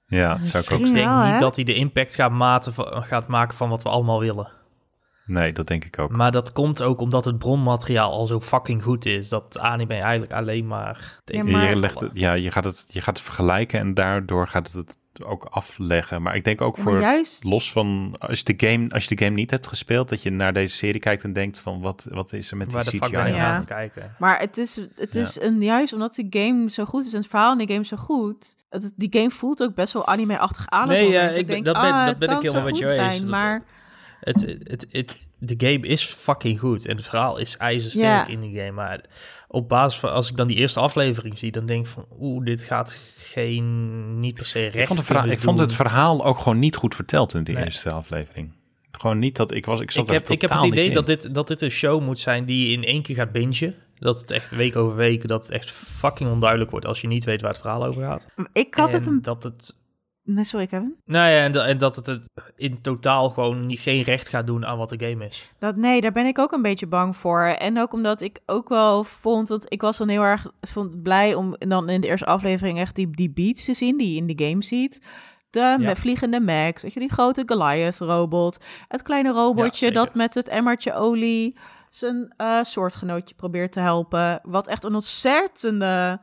ja, dat zou ik ook Ik denk niet dat hij de impact gaat, maten, gaat maken van wat we allemaal willen. Nee, dat denk ik ook. Maar dat komt ook omdat het bronmateriaal al zo fucking goed is. Dat anime eigenlijk alleen maar... Ja, Je- maar- je, legt het, ja, je, gaat het, je gaat het vergelijken en daardoor gaat het ook afleggen. Maar ik denk ook voor juist, los van als je, de game, als je de game niet hebt gespeeld, dat je naar deze serie kijkt en denkt van wat, wat is er met Waar de die CGI Ja. aan het kijken? maar het is, het Ja. is een, juist omdat die game zo goed is en het verhaal in die game zo goed. Het, die game voelt ook best wel anime-achtig aan. Nee, ja, ik ben- denk, dat ben- ah, dat het ben ik kan helemaal met eens. zijn, Dat- Maar Het, het, het, de game is fucking goed en het verhaal is ijzersterk Ja. in die game. Maar op basis van, als ik dan die eerste aflevering zie, dan denk ik van, oeh, dit gaat geen, niet per se recht Ik vond, het verhaal, ik vond het verhaal ook gewoon niet goed verteld in die Nee. eerste aflevering. Gewoon niet dat ik was. Ik, zat Ik heb, ik heb het idee dat dit, dat dit een show moet zijn die je in één keer gaat bingen. Dat het echt week over week, dat het echt fucking onduidelijk wordt als je niet weet waar het verhaal over gaat. ik had het En een... Dat het, Nee, sorry Kevin. nou ja, en, dat- en dat het het in totaal gewoon niet, geen recht gaat doen aan wat de game is. Dat, nee, daar ben ik ook een beetje bang voor. En ook omdat ik ook wel vond dat ik was dan heel erg vond, blij om dan in de eerste aflevering echt die, die beats te zien die je in de game ziet. De me- vliegende Max, weet je, die grote Goliath-robot. Het kleine robotje dat met het emmertje olie zijn eh, soortgenootje probeert te helpen. Wat echt een ontzettende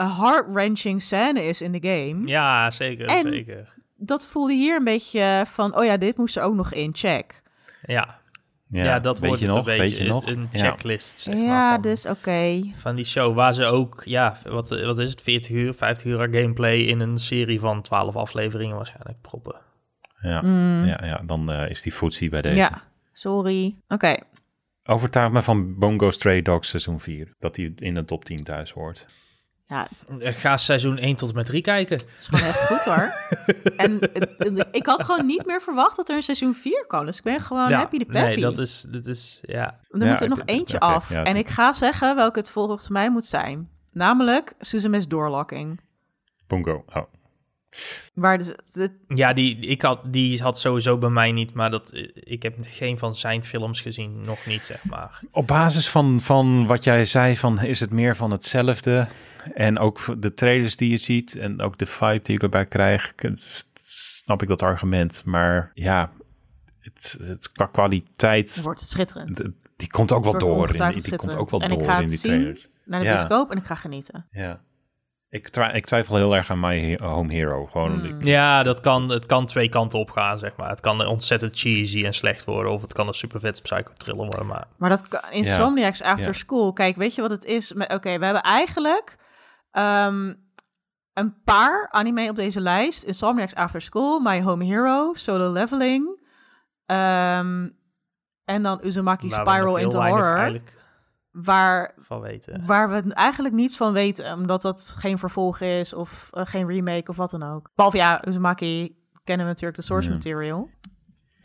uh, heart-wrenching scène is in de game. Ja, zeker, En- zeker. Dat voelde hier een beetje van, oh ja, dit moest er ook nog in, check. Ja, ja, dat weet wordt nog? een beetje nog? een Ja. checklist, zeg maar, ja, van, dus oké. van die show. Waar ze ook, ja, wat, wat is het, 40 uur, 50 uur aan gameplay in een serie van 12 afleveringen waarschijnlijk proppen. Ja, Mm. ja, ja dan eh, is die footsie bij deze. Ja, sorry. Oké. Overtuig me van Bongo Stray Dogs seizoen 4. Dat hij in de top 10 thuis hoort. Ja, Ga seizoen 1 tot en met 3 kijken. het is gewoon echt goed hoor. en eh, ik had gewoon niet meer verwacht dat er een seizoen 4 kwam. Dus ik ben gewoon happy de peppy. Nee, dat is, dat is, ja. Er Ja, moet er nog eentje af. ja, en dat- ik ga zeggen welke het volgens mij moet zijn. Namelijk Suzume's Doorlocking. Bongo. Oh. Waar dus, dit- Ja, die, ik had, die had sowieso bij mij niet, maar dat, ik heb geen van zijn films gezien, nog niet, zeg maar. Op basis van, van wat jij zei, van is het meer van hetzelfde. En ook de trailers die je ziet en ook de vibe die ik erbij krijg, snap ik dat argument. Maar ja, het, het, qua kwaliteit, dan wordt het schitterend. die komt ook wel door. In, die, komt ook wel ik door ga in het die zien. trailers. Naar de Ja. bioscoop en ik ga genieten. Ja. Ik, twi- ik twijfel heel erg aan My Home Hero. Gewoon, Hmm. Ja, dat kan, het kan twee kanten op gaan, zeg maar. Het kan ontzettend cheesy en slecht worden, of het kan een super vet psycho-thriller worden, maar... Maar dat kan, Insomniacs After Ja. School. Kijk, weet je wat het is? Oké, we hebben eigenlijk ehm, een paar anime op deze lijst. Insomniacs After School, My Home Hero, Solo Leveling. ehm, en dan Uzumaki waar Spiral into Horror. Waar, van weten. waar we eigenlijk niets van weten. Omdat dat geen vervolg is of eh, geen remake of wat dan ook. Behalve ja, Uzumaki kennen we natuurlijk de source material.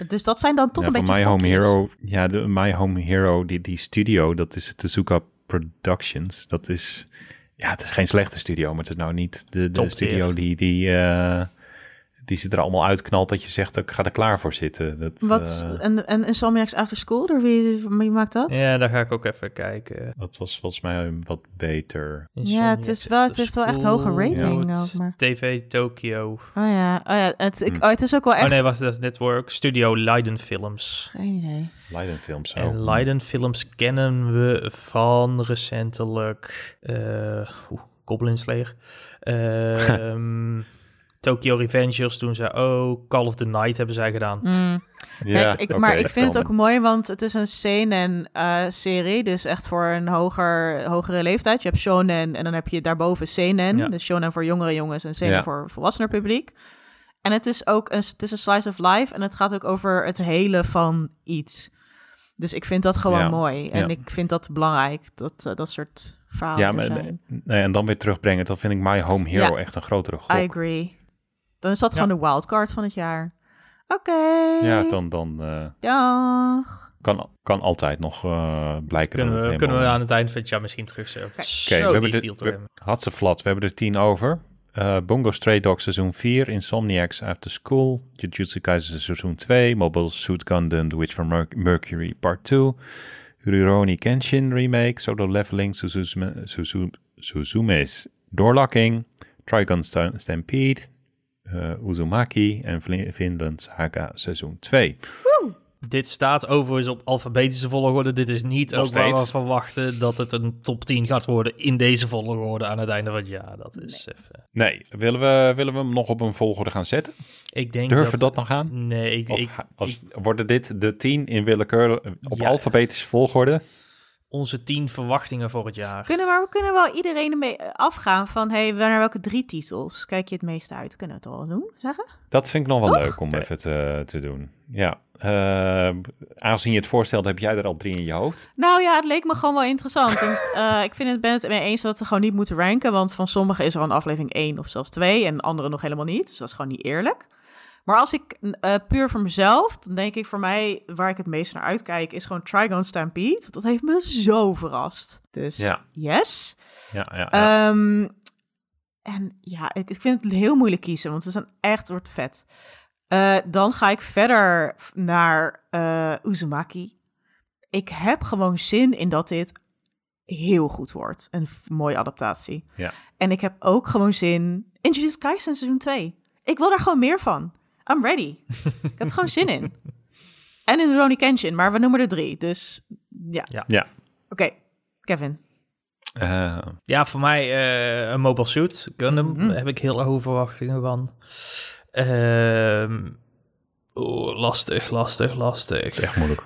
Dus dat zijn dan toch ja, een van beetje My Home. Hero. Ja, de My Home Hero, die, die studio, dat is Tezuka Productions. Dat is, ja, het is geen slechte studio, maar het is nou niet de, de studio die, die, eh, die ze er allemaal uitknalt dat je zegt, ik ga er klaar voor zitten. Dat, Wat, eh, en, en Insomniacs After School, door wie, wie maakt dat? Ja, daar ga ik ook even kijken. dat was volgens mij wat beter. Ja, het is wel- het heeft wel echt hoge rating Ja. ook, maar- TV Tokyo. Oh ja, oh ja het, ik, Hm. oh, het is ook wel echt... Oh nee, wacht, dat Network. Studio Leiden Films. Geen idee. Leiden films. En Leiden Films kennen we van recentelijk... eh oeh, Goblin Slayer. Ehm, Tokyo Revengers doen ze ook. Call of the Night hebben zij gedaan. Mm. Ja, Kijk, ik, oké, maar ik vind het ook mooi, want het is een seinen-serie. dus echt voor een hoger, hogere leeftijd. Je hebt shonen en dan heb je daarboven seinen. Ja. Dus shonen voor jongere jongens en seinen Ja. voor volwassener publiek. En het is ook een, het is een slice of life en het gaat ook over het hele van iets. Dus ik vind dat gewoon Ja. mooi. En Ja. ik vind dat belangrijk, dat eh, dat soort verhalen Ja, maar zijn. nee, en dan weer terugbrengen, dat vind ik My Home Hero Ja. echt een grotere gok. I agree. Dan is dat Ja. gewoon de wildcard van het jaar. Oké. Ja, dan, dan eh, Dag. kan, kan altijd nog eh, blijken. Kunnen dat we, het kunnen we aan het eind van het jaar misschien terugsurfen. Oké. Zo, Oké, we hebben die de, we, had ze flat. We hebben er tien over. Eh, Bongo Stray Dogs seizoen 4, Insomniacs After School, Jujutsu Kaisen seizoen 2, Mobile Suit Gundam The Witch from Mer- Mercury Part 2, Rurouni Kenshin Remake, Solo Leveling, Suzume, Suzu- Suzume's Doorlocking, Trigon Sta- Stampede, Uzumaki en Finland Saga seizoen 2. Dit staat overigens op alfabetische volgorde. Dit is niet Nog ook waar we steeds. verwachten dat het een top 10 gaat worden in deze volgorde aan het einde van het jaar. Dat is even... Nee, willen we, willen we hem nog op een volgorde gaan zetten? Ik denk Durven we dat... dat nog aan? Nee, ik, Of ik, ga- als, worden dit de tien in willekeur op Ja. alfabetische volgorde? Onze 10 verwachtingen voor het jaar. Kunnen, maar we kunnen wel iedereen ermee afgaan van... hey, naar welke drie titels kijk je het meeste uit? Kunnen we het wel doen, zeggen? Dat vind ik nog wel Toch? leuk om even te, te doen. Ja, eh, aangezien je het voorstelt, heb jij er al drie in je hoofd? Nou ja, het leek me gewoon wel interessant. Want, eh, ik vind het, ben het mee eens dat ze gewoon niet moeten ranken. Want van sommigen is er al een aflevering 1 of zelfs 2 en andere nog helemaal niet. Dus dat is gewoon niet eerlijk. Maar als ik eh, puur voor mezelf, dan denk ik voor mij waar ik het meest naar uitkijk, is gewoon Trigon Stampede. Want dat heeft me zo verrast. Dus Ja. yes. Ja, ja, ja. Ehm, en ja, ik, ik vind het heel moeilijk kiezen, want is een echt wordt vet. Eh, dan ga ik verder naar eh, Uzumaki. Ik heb gewoon zin in dat dit heel goed wordt. Een mooie adaptatie. Ja. En ik heb ook gewoon zin in Jujutsu Kaisen seizoen 2. Ik wil daar gewoon meer van. I'm ready. ik er gewoon zin in. En in Ronnie Kenshin, maar we noemen er drie. Dus ja. Ja. Ja. Oké, Kevin. Eh, Ja, voor mij eh, een Mobile Suit Gundam. Mhm. Daar heb ik heel hoge verwachtingen van. Ehm oeh, lastig, lastig, lastig. het is echt moeilijk.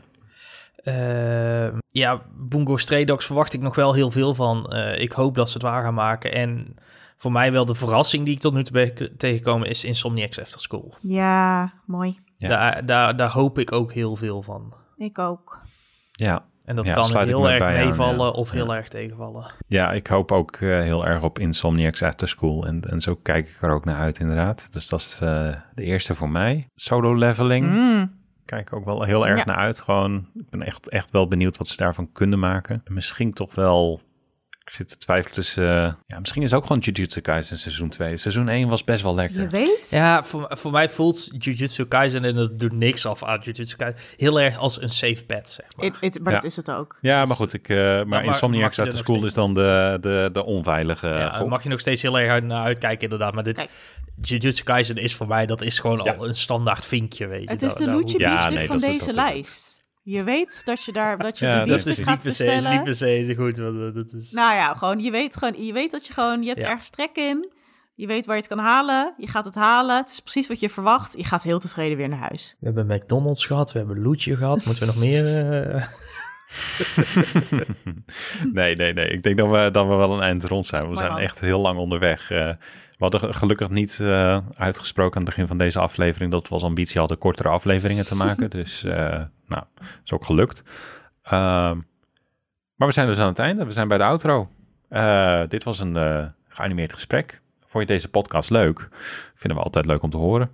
Ehm, ja, Bungo Stray Dogs verwacht ik nog wel heel veel van. Eh, ik hoop dat ze het waar gaan maken. En voor mij wel de verrassing die ik tot nu toe ben tegengekomen is Insomniacs After School. Ja, mooi. Ja. Daar, daar, daar hoop ik ook heel veel van. Ik ook. Ja. En dat Ja, kan heel erg bij aan, meevallen ja. of heel Ja. erg tegenvallen. ja, ik hoop ook eh, heel erg op Insomniacs After School. En, en zo kijk ik er ook naar uit, inderdaad. Dus dat is eh, de eerste voor mij. Solo leveling. Mm. Kijk ik ook wel heel erg Ja. naar uit. Gewoon, ik ben echt, echt wel benieuwd wat ze daarvan kunnen maken. En misschien toch wel... Ik zit te twijfelen tussen... eh, ja, misschien is ook gewoon Jujutsu Kaisen seizoen 2. Seizoen 1 was best wel lekker. Je weet? Ja, voor, voor mij voelt Jujutsu Kaisen, en dat doet niks af aan Jujutsu Kaisen, heel erg als een safe bet, zeg maar. It- it- maar Ja. dat is het ook. Ja, maar goed, ik, eh, maar mag- Insomniacs mag je uit de school is dan de, de, de onveilige Ja, mag je nog steeds heel erg uit naar uitkijken, inderdaad. Maar dit, Kijk. Jujutsu Kaisen is voor mij, dat is gewoon Ja. al een standaard vinkje, weet je. Het is de loetje biefstuk nee, van deze lijst. Je weet dat je daar dat je Ja, de dat is gaat niet per se, is bestellen. niet per se goed. Want dat is... Nou ja, gewoon je weet gewoon, je weet dat je gewoon, je hebt Ja. ergens trek in. Je weet waar je het kan halen. Je gaat het halen. Het is precies wat je verwacht. Je gaat heel tevreden weer naar huis. We hebben McDonald's gehad, we hebben Loetje gehad. Moeten we nog meer... eh, Nee, nee, nee. Ik denk dat we, dat we wel een eind rond zijn. We Maar zijn echt heel lang onderweg. Eh, we hadden gelukkig niet eh, uitgesproken aan het begin van deze aflevering... dat we als ambitie hadden kortere afleveringen te maken. dus, eh, nou, is ook gelukt. Ehm, maar we zijn dus aan het einde. We zijn bij de outro. Eh, dit was een geanimeerd gesprek. Vond je deze podcast leuk? Vinden we altijd leuk om te horen.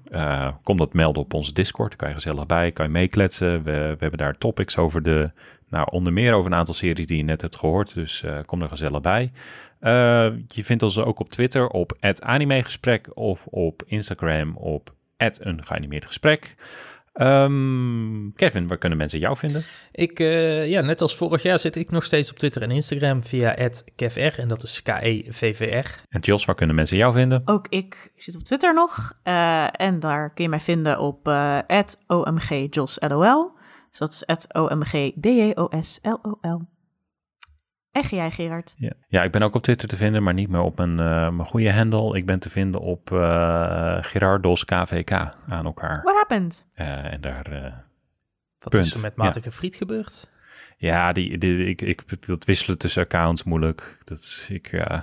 Kom dat melden op onze Discord. Daar kan je gezellig bij, kan je meekletsen. We, we hebben daar topics over de... Nou, onder meer over een aantal series die je net hebt gehoord. Dus kom er gezellig bij. Eh, je vindt ons ook op Twitter op het animegesprek of op Instagram op een geanimeerd gesprek. Ehm, Kevin, waar kunnen mensen jou vinden? Ik, eh, ja, net als vorig jaar zit ik nog steeds op Twitter en Instagram via @kevr en dat is K-E-V-V-R. En Jos, waar kunnen mensen jou vinden? Ook ik zit op Twitter nog. eh, en daar kun je mij vinden op eh OMGJosLOL. Dus dat is OMGDJOSLOL. En jij, Gerard? Ja. ja, ik ben ook op Twitter te vinden, maar niet meer op mijn, eh, mijn goede handle. Ik ben te vinden op eh Gerardos KVK aan elkaar. What happened? Eh, en daar, eh, Wat Punt. is er met Matige Friet gebeurd? ja, die, die, ik, ik, dat wisselen tussen accounts moeilijk. Dat is, ik, eh,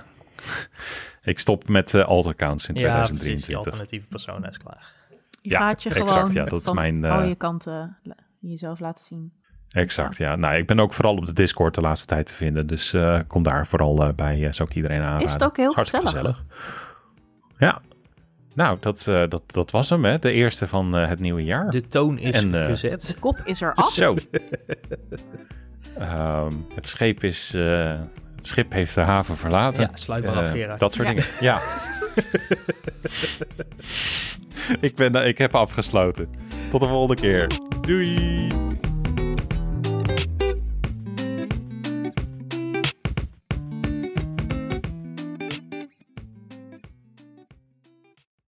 ik stop met eh alt-accounts in Ja, precies. Die 2023. alternatieve persona is klaar. Je Ja, gaat je exact, gewoon ja, dat is mijn, al eh, je kanten jezelf laten zien. Exact, ja. Nou, ik ben ook vooral op de Discord de laatste tijd te vinden. Dus eh, kom daar vooral eh, bij. eh, zou ik iedereen aanraden. Is het ook heel Hartstikke gezellig. Ja. Nou, dat, eh, dat, dat was hem, hè. De eerste van eh, het nieuwe jaar. De toon is En, gezet. Kop is er af. Zo. Ehm, het scheep is... eh, het schip heeft de haven verlaten. Ja, sluit maar af, Gerard. Dat soort Ja. dingen. Ja. ik, ben, ik heb afgesloten. Tot de volgende keer. Doei.